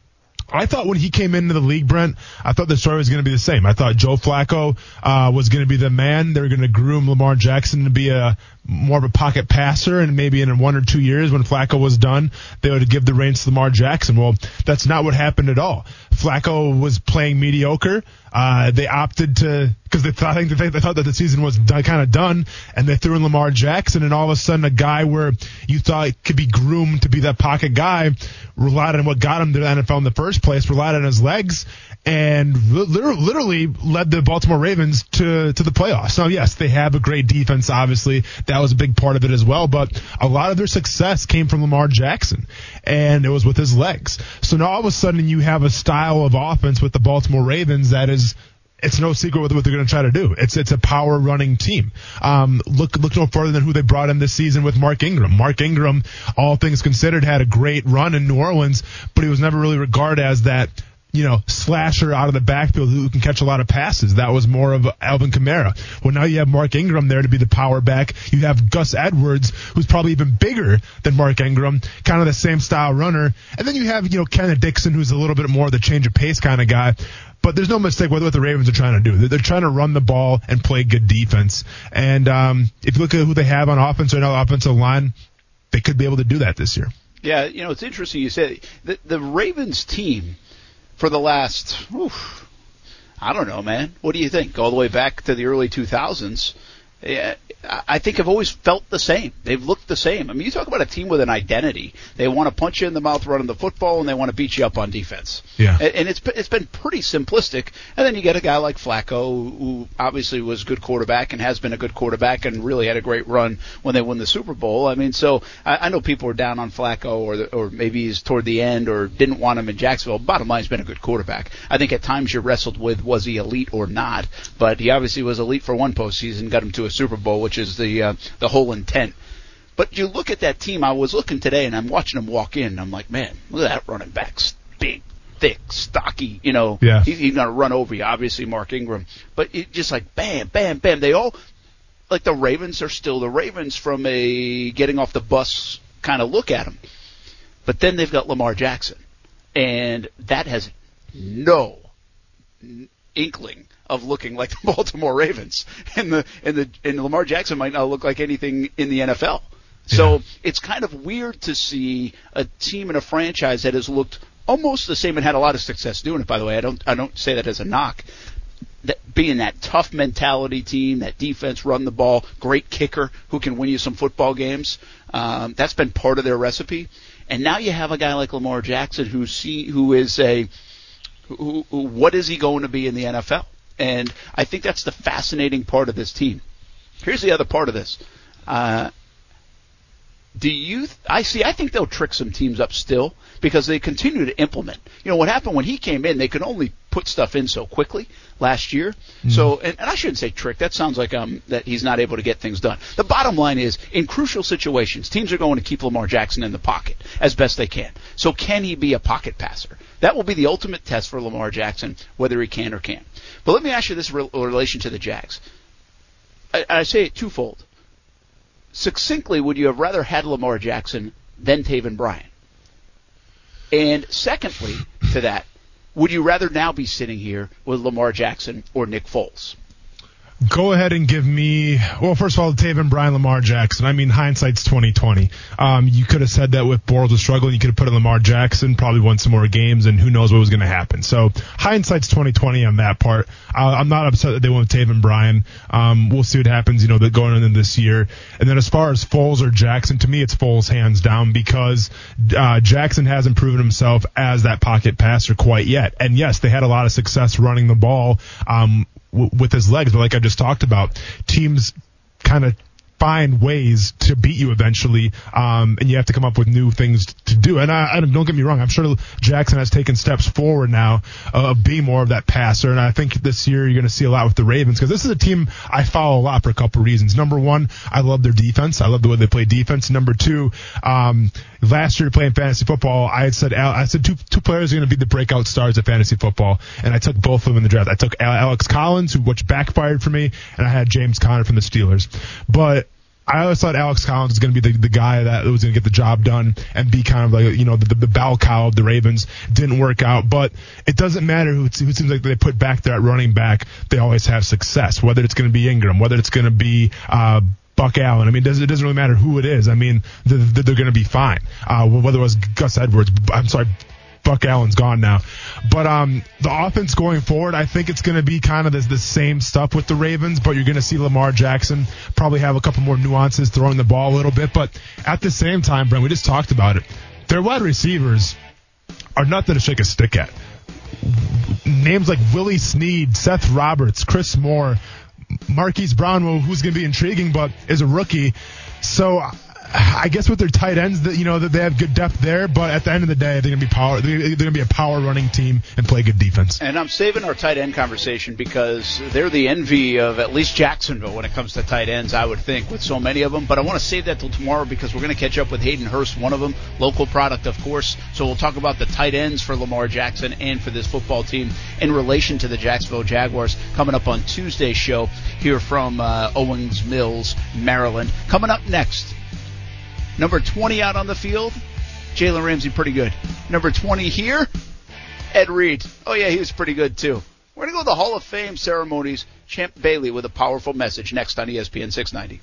I thought when he came into the league, Brent, I thought the story was going to be the same. I thought Joe Flacco uh, was going to be the man. They were going to groom Lamar Jackson to be a more of a pocket passer, and maybe in one or two years when Flacco was done, they would give the reins to Lamar Jackson. Well, that's not what happened at all. Flacco was playing mediocre. Uh, they opted to because they thought, I think they, they thought that the season was kind of done, and they threw in Lamar Jackson, and all of a sudden a guy where you thought could be groomed to be that pocket guy relied on what got him to the NFL in the first place, relied on his legs, and literally led the Baltimore Ravens to to the playoffs. Now, yes, they have a great defense. Obviously, that was a big part of it as well. But a lot of their success came from Lamar Jackson, and it was with his legs. So now all of a sudden you have a style of offense with the Baltimore Ravens that is it's no secret what, they're going to try to do. It's it's a power running team. Um, look look no further than who they brought in this season with Mark Ingram. Mark Ingram, all things considered, had a great run in New Orleans, but he was never really regarded as that you know, slasher out of the backfield who can catch a lot of passes. That was more of Alvin Kamara. Well, now you have Mark Ingram there to be the power back. You have Gus Edwards, who's probably even bigger than Mark Ingram, kind of the same style runner. And then you have, you know, Kenneth Dixon, who's a little bit more of the change of pace kind of guy. But there's no mistake what, what the Ravens are trying to do. They're, trying to run the ball and play good defense. And um, if you look at who they have on offense right now, offensive line, they could be able to do that this year. Yeah, you know, it's interesting you say the, the Ravens team – for the last, oof, I don't know, man. What do you think? All the way back to the early 2000s. I think have always felt the same. They've looked the same. I mean, you talk about a team with an identity. They want to punch you in the mouth running the football, and they want to beat you up on defense. Yeah. And it's it's been pretty simplistic. And then you get a guy like Flacco, who obviously was a good quarterback and has been a good quarterback, and really had a great run when they won the Super Bowl. I mean, so I, I know people are down on Flacco, or the, or maybe he's toward the end, or didn't want him in Jacksonville. Bottom line, he's been a good quarterback. I think at times you wrestled with was he elite or not, but he obviously was elite for one postseason, got him to a Super Bowl, which is the uh, the whole intent. But you look at that team. I was looking today, and I'm watching them walk in. And I'm like, man, look at that running back, big, thick, stocky. You know, yeah. he's, he's gonna run over you. Obviously, Mark Ingram. But it just like bam, bam, bam. They all like the Ravens are still the Ravens from a getting off the bus kind of look at them. But then they've got Lamar Jackson, and that has no inkling of looking like [laughs] the Baltimore Ravens, and the and the and Lamar Jackson might not look like anything in the NFL. So yeah. it's kind of weird to see a team and a franchise that has looked almost the same and had a lot of success doing it. By the way, I don't I don't say that as a knock. That being that tough mentality team, that defense, run the ball, great kicker who can win you some football games. Um, that's been part of their recipe. And now you have a guy like Lamar Jackson who see who is a who, who, what is he going to be in the NFL? And I think that's the fascinating part of this team. Here's the other part of this. Uh, do you? I see. I think they'll trick some teams up still because they continue to implement. You know what happened when he came in? They could only put stuff in so quickly last year. Mm. So, and, and I shouldn't say trick. That sounds like um that he's not able to get things done. The bottom line is, in crucial situations, teams are going to keep Lamar Jackson in the pocket as best they can. So, can he be a pocket passer? That will be the ultimate test for Lamar Jackson, whether he can or can't. But let me ask you this re- relation to the Jags. I, I say it twofold. Succinctly, would you have rather had Lamar Jackson than Taven Bryan? And secondly, to that, would you rather now be sitting here with Lamar Jackson or Nick Foles? Go ahead and give me. Well, first of all, Taven Bryan Lamar Jackson. I mean, hindsight's twenty twenty. Um, you could have said that with Bortles struggling. You could have put in Lamar Jackson, probably won some more games, and who knows what was going to happen. So hindsight's twenty twenty on that part. Uh, I'm not upset that they went with Taven Bryan. Um, we'll see what happens. You know, that going into this year. And then as far as Foles or Jackson, to me, it's Foles hands down because uh, Jackson hasn't proven himself as that pocket passer quite yet. And yes, they had a lot of success running the ball. Um, w- with his legs. But like I just talked about, teams kind of find ways to beat you eventually, um, and you have to come up with new things to do. And I, I don't get me wrong, I'm sure Jackson has taken steps forward now uh, of being more of that passer. And I think this year you're going to see a lot with the Ravens because this is a team I follow a lot for a couple reasons. Number one, I love their defense. I love the way they play defense. Number two, um, last year playing fantasy football, I had said I said two two players are going to be the breakout stars of fantasy football, and I took both of them in the draft. I took Alex Collins, who which backfired for me, and I had James Conner from the Steelers. But I always thought Alex Collins was going to be the, the guy that was going to get the job done and be kind of like, you know, the, the bell cow of the Ravens. Didn't work out, but it doesn't matter who, who seems like they put back there at running back. They always have success, whether it's going to be Ingram, whether it's going to be, uh, Buck Allen. I mean, it doesn't, it doesn't really matter who it is. I mean, they're, they're going to be fine. Uh, whether it was Gus Edwards, I'm sorry, Buck Allen's gone now. But um, the offense going forward, I think it's going to be kind of the, the same stuff with the Ravens, but you're going to see Lamar Jackson probably have a couple more nuances throwing the ball a little bit. But at the same time, Brent, we just talked about it. Their wide receivers are nothing to shake a stick at. Names like Willie Snead, Seth Roberts, Chris Moore, Marquise Brown, who's going to be intriguing, but is a rookie. So I guess with their tight ends, that you know that they have good depth there, but at the end of the day, they're gonna be power. They're, gonna be a power running team and play good defense. And I'm saving our tight end conversation because they're the envy of at least Jacksonville when it comes to tight ends. I would think with so many of them, but I want to save that till tomorrow because we're gonna catch up with Hayden Hurst, one of them, local product, of course. So we'll talk about the tight ends for Lamar Jackson and for this football team in relation to the Jacksonville Jaguars coming up on Tuesday's show here from uh, Owings Mills, Maryland. Coming up next. Number 20 out on the field, Jalen Ramsey, pretty good. Number 20 here, Ed Reed. Oh, yeah, he was pretty good, too. We're going to go to the Hall of Fame ceremonies. Champ Bailey with a powerful message next on ESPN 690.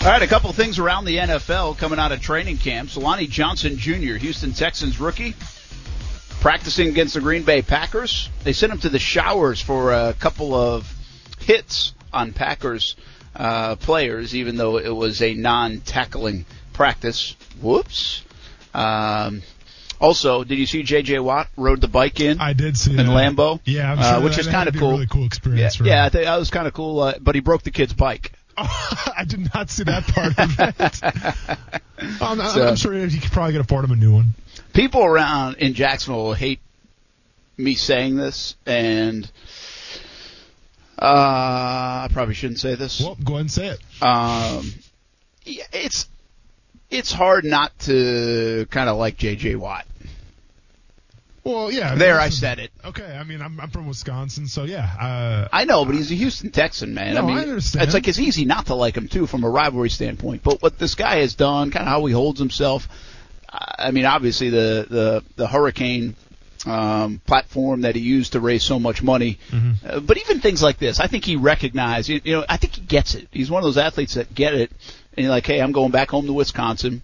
All right, a couple things around the NFL coming out of training camp. Solani Johnson Jr., Houston Texans rookie, practicing against the Green Bay Packers. They sent him to the showers for a couple of hits on Packers uh, players, even though it was a non-tackling practice. Whoops. Um, also, did you see J.J. Watt rode the bike in? I did see in that. Lambeau. Yeah, I'm uh, sure which that is kind of a cool. really cool experience. Yeah, yeah. I think that was kind of cool. Uh, but he broke the kid's bike. [laughs] I did not see that part of it. [laughs] I'm, So- I'm sure he could probably could afford him a new one. people around in Jacksonville hate me saying this, and uh, I probably shouldn't say this. Well, go ahead and say it. Um, yeah, it's it's hard not to kind of like J.J. Watt. Well, yeah. There, I said it. Okay, I mean, I'm, I'm from Wisconsin, so yeah. Uh, I know, but he's a Houston Texan, man. No, I mean, I understand. it's like it's easy not to like him too from a rivalry standpoint. But what this guy has done, kind of how he holds himself. I mean, obviously the the the hurricane um, platform that he used to raise so much money. Mm-hmm. Uh, but even things like this, I think he recognized. You, you know, I think he gets it. He's one of those athletes that get it, and you're like, hey, I'm going back home to Wisconsin.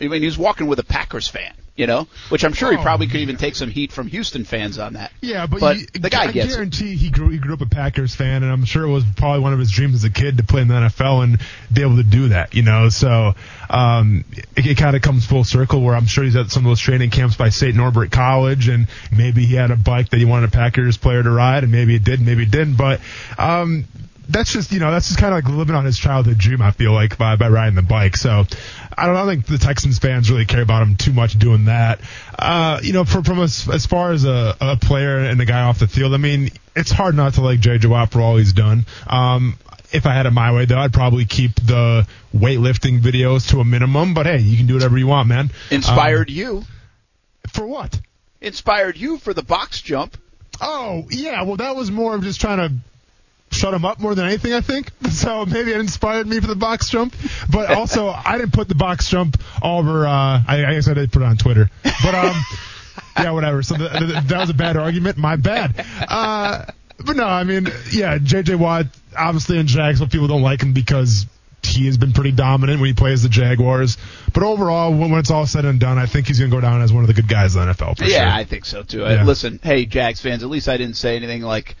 I mean, he was walking with a Packers fan, you know, which I'm sure he Oh, probably could even take some heat from Houston fans on that. Yeah, but, you, the guy I gets it. guarantee he grew he grew up a Packers fan, and I'm sure it was probably one of his dreams as a kid to play in the NFL and be able to do that. You know, so um, it, it kind of comes full circle where I'm sure he's at some of those training camps by St. Norbert College, and maybe he had a bike that he wanted a Packers player to ride, and maybe it did, maybe it didn't, but. Um, that's just you know that's just kind of like living on his childhood dream. I feel like by by riding the bike. So I don't, I don't think the Texans fans really care about him too much doing that. Uh, you know, from from as, as far as a, a player and a guy off the field, I mean, it's hard not to like J.J. Watt for all he's done. Um, if I had it my way, though, I'd probably keep the weightlifting videos to a minimum. But hey, you can do whatever you want, man. Inspired Um, you for what? Inspired you for the box jump. Oh, yeah. Well, that was more of just trying to shut him up more than anything, I think. [laughs] So maybe it inspired me for the box jump. But also, I didn't put the box jump over, uh, I, I guess I did put it on Twitter. But, um, [laughs] yeah, whatever. So the, the, that was a bad argument. My bad. Uh, But no, I mean, yeah, J.J. Watt, obviously in Jacksonville, people don't like him because he has been pretty dominant when he plays the Jaguars. But overall, when, when it's all said and done, I think he's going to go down as one of the good guys in the NFL. For yeah, sure. I think so too. Yeah. Listen, hey, Jags fans, at least I didn't say anything like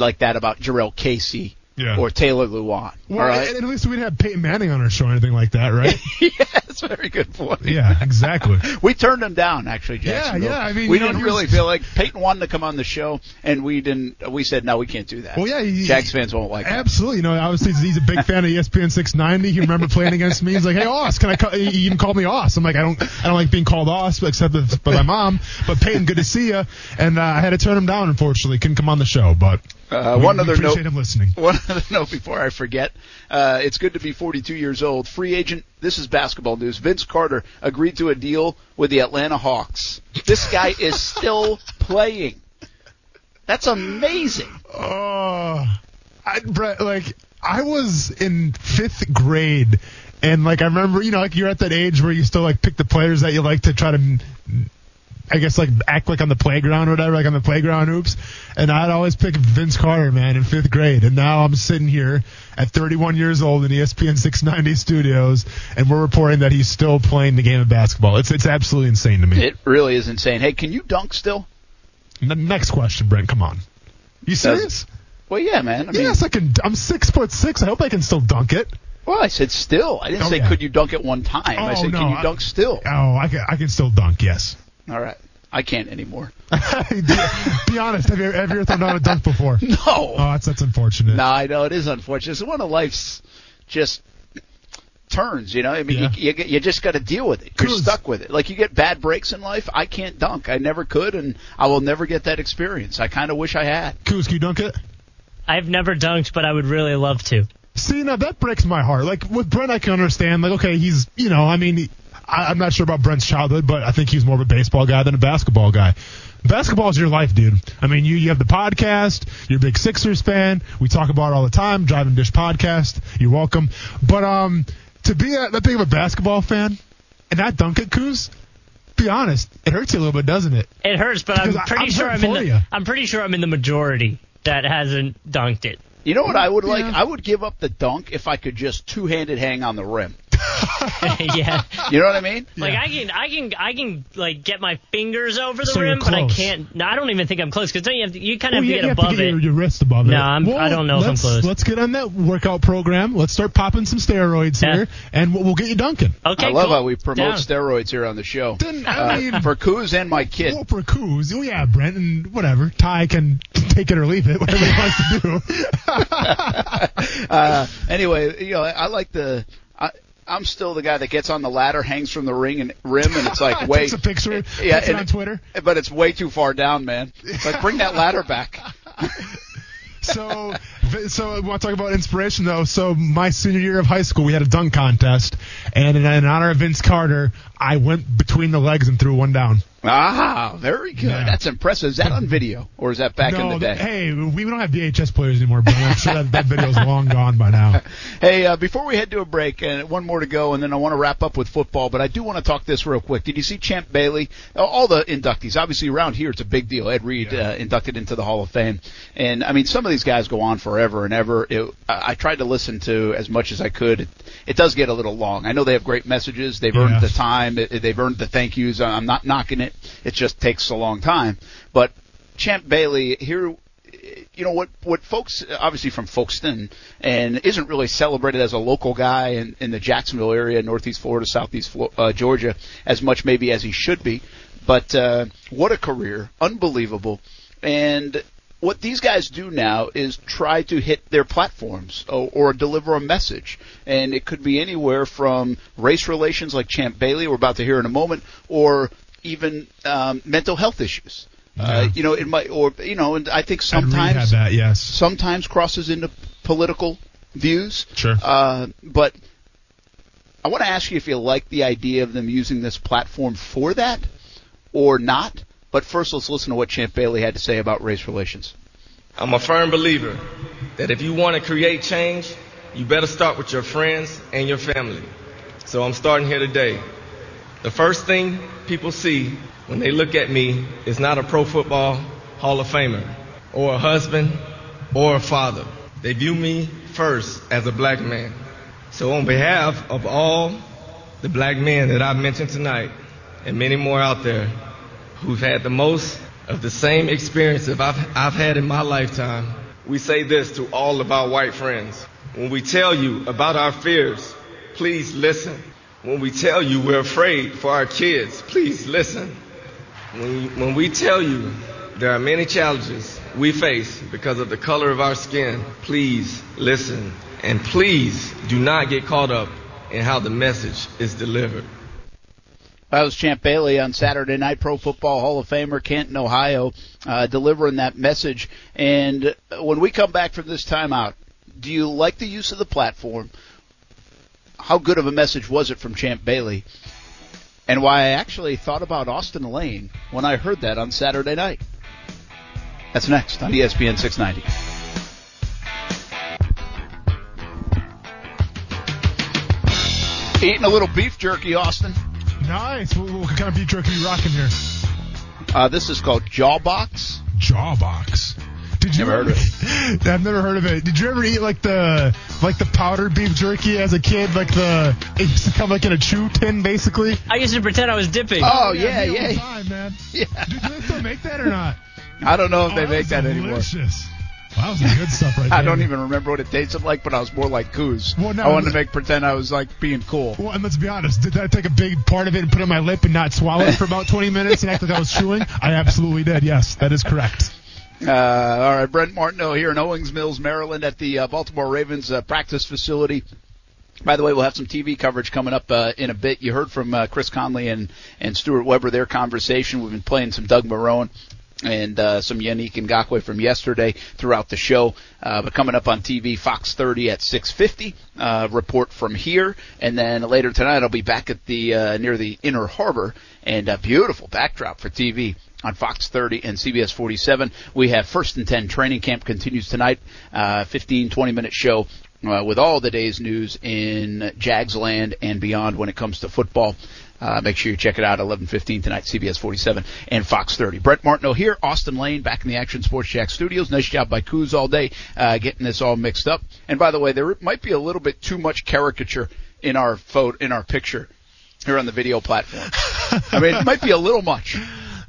like that about Jurrell Casey Yeah. or Taylor Lewan. Well, all right. and at least we didn't have Peyton Manning on our show or anything like that, right? yeah, that's a very good point. yeah, exactly. [laughs] We turned him down, actually, Yeah, Jacksonville. yeah, I mean, we you know, didn't he was- really feel like Peyton wanted to come on the show, and we didn't. We said no, we can't do that. Well, yeah, he- Jags fans won't like that. Absolutely. You know, obviously he's- a big fan of ESPN 690. He remember playing against me. He's like, "Hey, Oss, can I?" Call, he even called me Oss. I'm like, "I don't, I don't like being called Oss, except by my mom." But Peyton, good to see you. And uh, I had to turn him down. Unfortunately, couldn't come on the show. But Uh, we- one we other appreciate note. him listening. [laughs] One other note before I forget. Uh, it's good to be 42 years old. Free agent. This is basketball news. Vince Carter agreed to a deal with the Atlanta Hawks. This guy is [laughs] still playing. That's amazing. Oh, I, Brett, like I was in fifth grade, and like I remember, you know, like you're at that age where you still like pick the players that you like to try to. I guess like act like on the playground or whatever, like on the playground hoops. And I'd always pick Vince Carter, man, in fifth grade. And now I'm sitting here at 31 years old in ESPN 690 studios, and we're reporting that he's still playing the game of basketball. It's it's absolutely insane to me. It really is insane. Hey, can you dunk still? The next question, Brent. Come on. You serious? Well, yeah, man. I mean, yes, I can. I'm six foot six. I hope I can still dunk it. well, I said still. I didn't Oh, say yeah. could you dunk it one time. I Oh, said no, can you I- dunk still. Oh, I can. I can still dunk. Yes. All right. I can't anymore. [laughs] Be honest. Have you, have you ever thrown down a dunk before? [laughs] No. Oh, that's that's unfortunate. No, I know it is unfortunate. It's one of life's just turns, you know. I mean, Yeah. you, you you just got to deal with it. You're Cause- stuck with it. Like you get bad breaks in life. I can't dunk. I never could, and I will never get that experience. I kind of wish I had. Kuz, can you dunk it? I've never dunked, but I would really love to. See, now that breaks my heart. Like with Brent, I can understand. Like, okay, he's, you know, I mean, I, I'm not sure about Brent's childhood, but I think he's more of a baseball guy than a basketball guy. Basketball is your life, dude. I mean, you you have the podcast. You're a big Sixers fan. We talk about it all the time. Driving Dish podcast. You're welcome. But um, to be a, that big of a basketball fan and not dunk it, Coos, be honest, it hurts you a little bit, doesn't it? It hurts, but I'm Because I- pretty I'm sure I'm in the you. I'm pretty sure I'm in the majority that hasn't dunked it. You know what I would like? Yeah. I would give up the dunk if I could just two-handed hang on the rim. [laughs] yeah. You know what I mean? Like Yeah. I can, I can, I can like get my fingers over the So rim, but I can't. No, I don't even think I'm close because don't you have to, you kind of yeah, get you have above to get it. Your, your wrist above it. No, I'm- I don't know if I'm let's- close. Let's get on that workout program. Let's start popping some steroids Yeah. here, and we'll, we'll get you dunking. okay, I love cool. how we promote Down. steroids here on the show. Then, I Uh, mean- for Kuz and my kid. Well, for Kuz, oh yeah, Brent, and whatever. Ty can [laughs] take it or leave it, whatever he wants to do. [laughs] uh, anyway, you know, I, I like the. I, I'm still the guy that gets on the ladder, hangs from the ring and rim, and it's like [laughs] way. Takes a picture, yeah, it on Twitter. But it's way too far down, man. Like, bring that ladder [laughs] back. So, so we want to talk about inspiration though. So my senior year of high school, we had a dunk contest, and in, in honor of Vince Carter, I went between the legs and threw one down. Ah, very good. Yeah. That's impressive. Is that on video or is that back no, in the day? hey, we don't have VHS players anymore, but I'm sure that, that video's long gone by now. [laughs] Hey, uh, before we head to a break, and one more to go, and then I want to wrap up with football, but I do want to talk this real quick. Did you see Champ Bailey? Uh, All the inductees, obviously around here, it's a big deal. Ed Reed uh, inducted into the Hall of Fame, and I mean, some of these guys go on forever and ever. It, I, I tried to listen to as much as I could. It, it does get a little long. I know they have great messages. They've Yeah. earned the time. It, they've earned the thank yous. I'm not knocking it. It just takes a long time. But Champ Bailey here you know what what folks obviously from Folkston and isn't really celebrated as a local guy in, in the Jacksonville area, Northeast Florida, Southeast Flo- uh, Georgia, as much maybe as he should be. But uh, what a career, unbelievable! And what these guys do now is try to hit their platforms or, or deliver a message, and it could be anywhere from race relations, like Champ Bailey, we're about to hear in a moment, or even um, mental health issues. Uh, you know, it might, or you know, and I think Ed Reed had sometimes that, yes. sometimes crosses into political views. Sure. Uh, but I want to ask you if you like the idea of them using this platform for that or not. But first, let's listen to what Champ Bailey had to say about race relations. I'm a firm believer that if you want to create change, you better start with your friends and your family. So I'm starting here today. The first thing people see when they look at me is not a pro football Hall of Famer. or a husband or a father. They view me first as a black man. So on behalf of all the black men that I've mentioned tonight and many more out there who've had the most of the same experiences I've, I've had in my lifetime, we say this to all of our white friends. When we tell you about our fears, please listen. When we tell you we're afraid for our kids, please listen. When, when we tell you there are many challenges we face because of the color of our skin, please listen. And please do not get caught up in how the message is delivered. That was Champ Bailey on Saturday Night Pro Football Hall of Famer, Canton, Ohio, uh, delivering that message. And when we come back from this timeout, do you like the use of the platform? How good of a message was it from Champ Bailey? And why I actually thought about Austin Lane when I heard that on Saturday night. That's next on ESPN 690. Eating a little beef jerky, Austin. Nice. What, what kind of beef jerky are you rocking here? Uh, this is called Jawbox. Jawbox. Did you Never ever, heard of it? [laughs] I've never heard of it. Did you ever eat like the like the powdered beef jerky as a kid? Like the it used to come like in a chew tin, basically. I used to pretend I was dipping. Oh, oh yeah, me all the yeah. time, man. [laughs] Yeah. Do, do they still make that or not? I don't know if Oh, they make was that anymore. delicious. Wow, that was some good stuff right [laughs] there. I don't even remember what it tasted like, but I was more like Coos. Well, no, I wanted to make pretend I was like being cool. Well, and let's be honest. Did I take a big part of it and put it on my lip and not swallow it for about 20 minutes and act like I was chewing? I absolutely did. Yes, that is correct. Uh, all right, Brent Martineau here in Owings Mills, Maryland, at the uh, Baltimore Ravens uh, practice facility. By the way, we'll have some TV coverage coming up uh, in a bit. You heard from uh, Chris Conley and and Stuart Weber their conversation. We've been playing some Doug Marrone and uh, some Yannick Ngakoue from yesterday throughout the show. Uh, but coming up on TV, Fox 30 at 6:50. Uh, report from here, and then later tonight I'll be back at the uh, near the Inner Harbor, and a beautiful backdrop for TV on Fox 30 and CBS 47. We have First and 10 training camp continues tonight, uh, 15 20 minute show. Uh, with all the day's news in Jags land and beyond when it comes to football. Uh, make sure you check it out 11:15 tonight, CBS 47 and Fox 30. Brent Martineau here, Austin Lane back in the Action Sports Jax Studios. Nice job by Coos all day, uh, getting this all mixed up. And by the way, there might be a little bit too much caricature in our photo, in our picture here on the video platform. I mean, it might be a little much.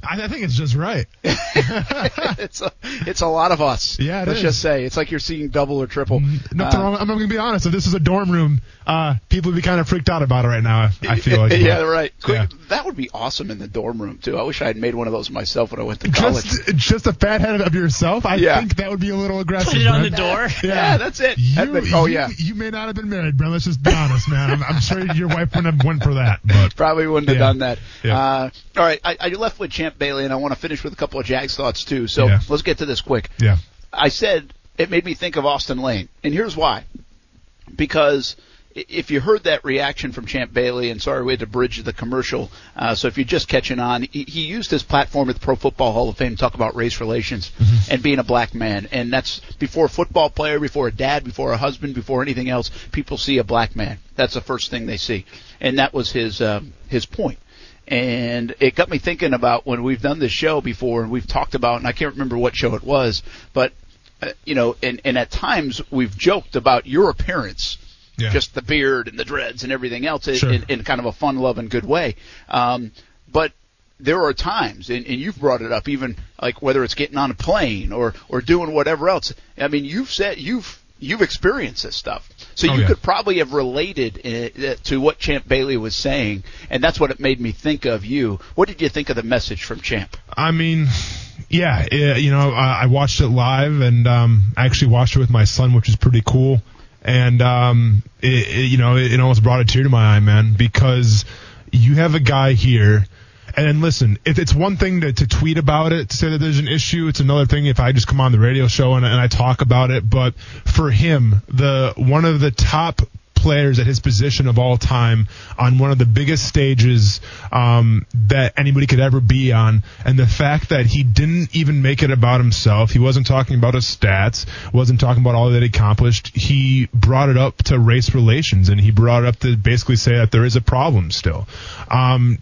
I, I think it's just right. [laughs] it's a, it's a lot of us. Yeah, it Let's is. just say it's like you're seeing double or triple. Nothing Uh, wrong. I'm going to be honest. If this is a dorm room, uh, people would be kind of freaked out about it right now. I, I [laughs] feel like. yeah, right. Quick, Yeah. That would be awesome in the dorm room too. I wish I had made one of those myself when I went to college. Just, just a fat head of yourself. I Yeah. think that would be a little aggressive. Put it on the door. [laughs] Yeah, Yeah, that's it. You, That'd oh you- yeah, You may not have been married, Brent. Let's just be honest, man. I'm, I'm sure your wife wouldn't have went for that, but probably wouldn't have done that. Yeah. Uh, all right, I, I left with Champ Bailey, and I want to finish with a couple of Jags thoughts too. So Yeah. let's get to this quick. yeah. I said it made me think of Austin Lane, and here's why. Because if you heard that reaction from Champ Bailey, and sorry we had to bridge the commercial, uh, so if you're just catching on, he, he used his platform at the Pro Football Hall of Fame to talk about race relations and being a black man, and that's before a football player, before a dad, before a husband, before anything else. People see a black man. That's the first thing they see, and that was his um, his point. And it got me thinking about when we've done this show before and we've talked about, and I can't remember what show it was, but, uh, you know, and, and at times we've joked about your appearance, Yeah. just the beard and the dreads and everything else in, Sure. in, in kind of a fun, loving, good way. Um, but there are times, and, and you've brought it up, even like whether it's getting on a plane or, or doing whatever else. I mean, you've said, you've, you've experienced this stuff. So Oh, you yeah. could probably have related uh, to what Champ Bailey was saying, and that's what it made me think of you. What did you think of the message from Champ? I mean, yeah, eh, you know, I, I watched it live, and um, I actually watched it with my son, which is pretty cool. And um, it, it, you know, it, it almost brought a tear to my eye, man, because you have a guy here. And listen, if it's one thing to, to tweet about it, to say that there's an issue, it's another thing if I just come on the radio show and, and I talk about it. But for him, the one of the top players at his position of all time on one of the biggest stages um, that anybody could ever be on. And the fact that he didn't even make it about himself, he wasn't talking about his stats, wasn't talking about all that he accomplished. He brought it up to race relations and he brought it up to basically say that there is a problem still. Um,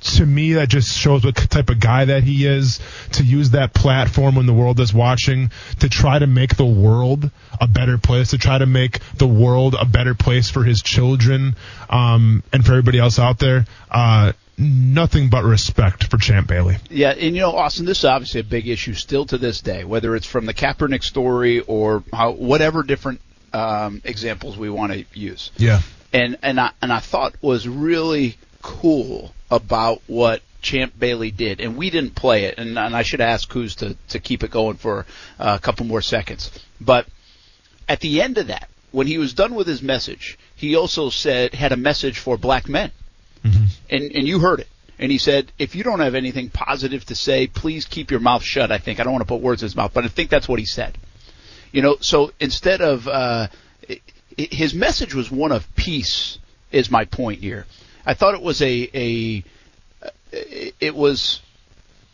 to me, that just shows what type of guy that he is to use that platform when the world is watching to try to make the world a better place, to try to make the world a better place for his children um, and for everybody else out there. Uh, nothing but respect for Champ Bailey. Yeah, and you know, Austin, this is obviously a big issue still to this day, whether it's from the Kaepernick story or how, whatever different um, examples we want to use. Yeah. And and I and I thought was really cool about what Champ Bailey did, and we didn't play it, and, and I should ask Kuz to to keep it going for uh, a couple more seconds. But at the end of that, when he was done with his message, he also said had a message for black men, mm-hmm. and and you heard it. And he said, if you don't have anything positive to say, please keep your mouth shut. I think I don't want to put words in his mouth, but I think that's what he said. You know, so instead of uh, his message was one of peace, is my point here. I thought it was a a it was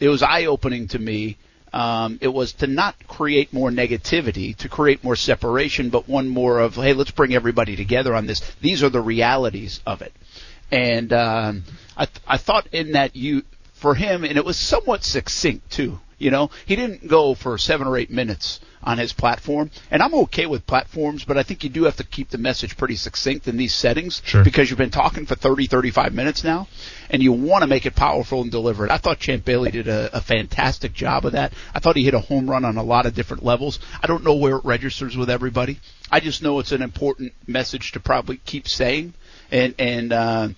it was eye opening to me. Um, it was to not create more negativity, to create more separation, but one more of hey, let's bring everybody together on this. These are the realities of it, and um, I th- I thought in that you for him, and it was somewhat succinct too. You know, he didn't go for seven or eight minutes on his platform. And I'm okay with platforms, but I think you do have to keep the message pretty succinct in these settings sure. because you've been talking for 30, 35 minutes now, and you want to make it powerful and deliver it. I thought Champ Bailey did a, a fantastic job of that. I thought he hit a home run on a lot of different levels. I don't know where it registers with everybody. I just know it's an important message to probably keep saying. And, and, uh,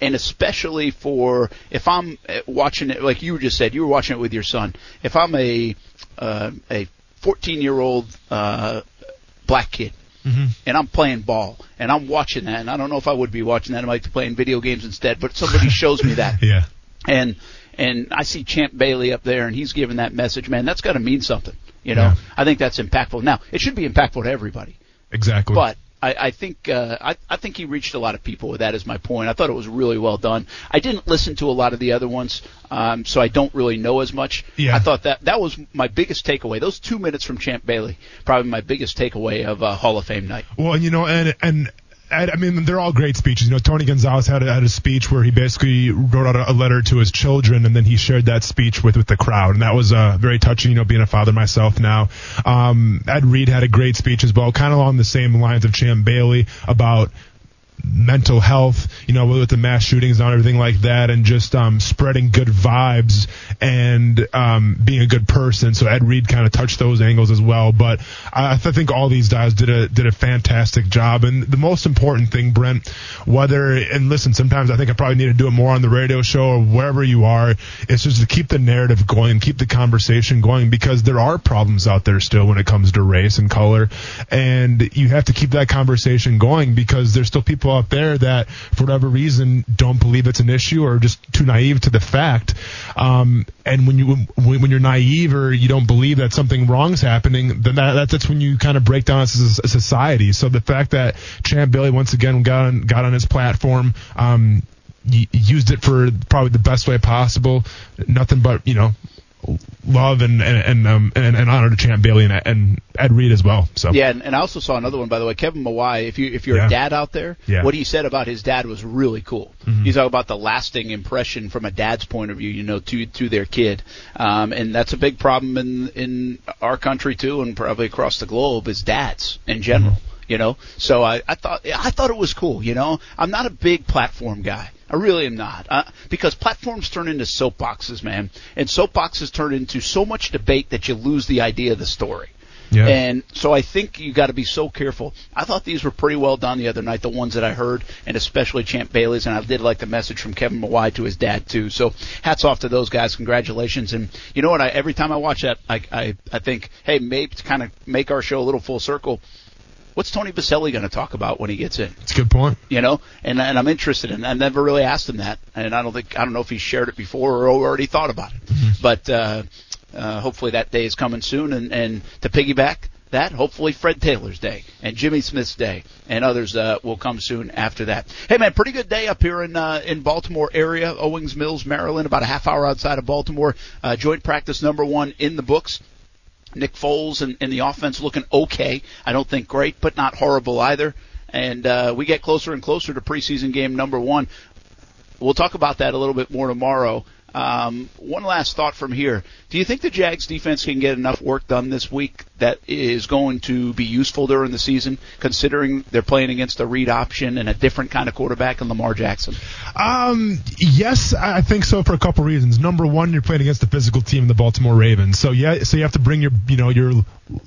and especially for if I'm watching it, like you just said, you were watching it with your son. If I'm a uh, a 14 year old uh, black kid, mm-hmm. and I'm playing ball, and I'm watching that, and I don't know if I would be watching that. I might be playing video games instead, but somebody [laughs] shows me that, yeah, and and I see Champ Bailey up there, and he's giving that message. Man, that's got to mean something. You know, Yeah. I think that's impactful. Now, it should be impactful to everybody. Exactly. But I, I think uh, I, I think he reached a lot of people with that. Is my point. I thought it was really well done. I didn't listen to a lot of the other ones, um, so I don't really know as much. Yeah. I thought that that was my biggest takeaway. Those two minutes from Champ Bailey, probably my biggest takeaway of uh, Hall of Fame night. Well, you know, and and. I mean, they're all great speeches. You know, Tony Gonzalez had a, had a speech where he basically wrote out a, letter to his children, and then he shared that speech with with the crowd, and that was uh, very touching. You know, being a father myself now. Um, Ed Reed had a great speech as well, kind of along the same lines of Champ Bailey about mental health, you know, with the mass shootings and everything like that, and just um, spreading good vibes and um, being a good person. So Ed Reed kind of touched those angles as well. But I, I think all these guys did a did a fantastic job. And the most important thing, Brent, whether and listen, sometimes I think I probably need to do it more on the radio show or wherever you are. It's just to keep the narrative going, keep the conversation going, because there are problems out there still when it comes to race and color, and you have to keep that conversation going because there's still people out there that, for whatever reason, don't believe it's an issue or just too naive to the fact. Um, and when you when, when you're naive or you don't believe that something wrong's happening, then that, that's when you kind of break down as a society. So the fact that Champ Bailey once again got on got on his platform. Um, used it for probably the best way possible. Nothing but you know love and and and, um, and, and honor to Champ Bailey and, and Ed Reed as well. So Yeah, and, and I also saw another one by the way, Kevin Mawae. If you if you're Yeah. a dad out there, Yeah. what he said about his dad was really cool. Mhm. You talk about the lasting impression from a dad's point of view, you know, to to their kid, um, and that's a big problem in in our country too, and probably across the globe is dads in general. You know, so I, I thought I thought it was cool. You know, I'm not a big platform guy. I really am not, uh, because platforms turn into soapboxes, man, and soapboxes turn into so much debate that you lose the idea of the story. Yeah. And so I think you got to be so careful. I thought these were pretty well done the other night, the ones that I heard, and especially Champ Bailey's. And I did like the message from Kevin Mawae to his dad too. So hats off to those guys. Congratulations. And you know what? I, every time I watch that, I I, I think, hey, maybe to kind of make our show a little full circle. What's Tony Boselli going to talk about when he gets in? it's a good point. you know, and and I'm interested in. I never really asked him that, and I don't think I don't know if he shared it before or already thought about it. But uh, uh, hopefully that day is coming soon, and and to piggyback that, hopefully Fred Taylor's day and Jimmy Smith's day and others uh, will come soon after that. Hey man, pretty good day up here in uh, in Baltimore area, Owings Mills, Maryland, about a half hour outside of Baltimore. Uh, joint practice number one in the books. Nick Foles and, and the offense looking okay. I don't think great, but not horrible either. And uh, we get closer and closer to preseason game number one. we'll talk about that a little bit more tomorrow. Um, one last thought from here. Do you think the Jags defense can get enough work done this week that is going to be useful during the season, considering they're playing against a read option and a different kind of quarterback in Lamar Jackson? Um, yes, I think so for a couple reasons. Number one, you're playing against the physical team, in the Baltimore Ravens. So yeah, so you have to bring your, you know, your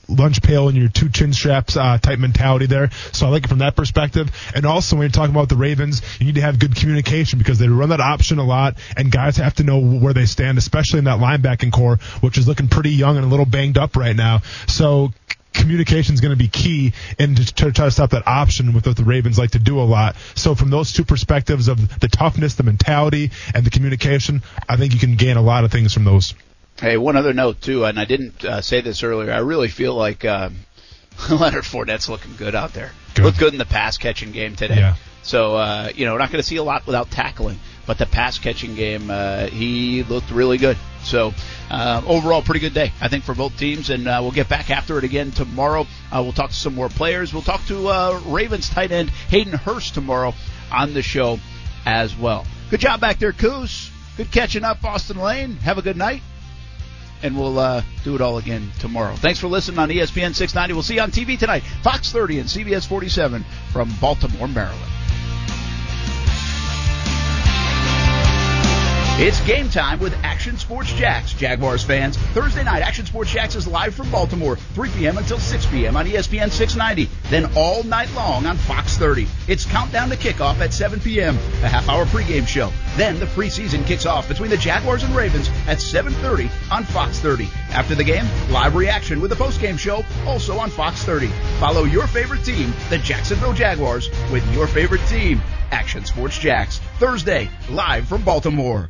lunch pail and your two chin straps uh, type mentality there. So I like it from that perspective. And also when you're talking about the Ravens, you need to have good communication because they run that option a lot, and guys have to know where they stand, especially in that linebacking core, which is looking pretty young and a little banged up right now. So communication is going to be key and to try to stop that option with what the Ravens like to do a lot. So from those two perspectives of the toughness, the mentality, and the communication, I think you can gain a lot of things from those. Hey, one other note too, and I didn't uh, say this earlier. I really feel like uh, [laughs] Leonard Fournette's looking good out there. Good. Looked good in the pass catching game today. Yeah. So uh, you know, we're not going to see a lot without tackling, but the pass catching game, uh, he looked really good. So uh, overall, pretty good day, I think, for both teams. And uh, we'll get back after it again tomorrow. Uh, we'll talk to some more players. We'll talk to uh, Ravens tight end Hayden Hurst tomorrow on the show as well. Good job back there, Coos. Good catching up, Austin Lane. Have a good night. And we'll uh, do it all again tomorrow. Thanks for listening on ESPN 690. We'll see you on TV tonight, Fox 30 and CBS 47 from Baltimore, Maryland. It's game time with Action Sports Jax, Jaguars fans. Thursday night, Action Sports Jax is live from Baltimore, 3 p.m. until 6 p.m. on ESPN 690. Then all night long on Fox 30. It's countdown to kickoff at 7 p.m. A half hour pregame show. Then the preseason kicks off between the Jaguars and Ravens at 7:30 on Fox 30. After the game, live reaction with the postgame show also on Fox 30. Follow your favorite team, the Jacksonville Jaguars, with your favorite team, Action Sports Jax. Thursday, live from Baltimore.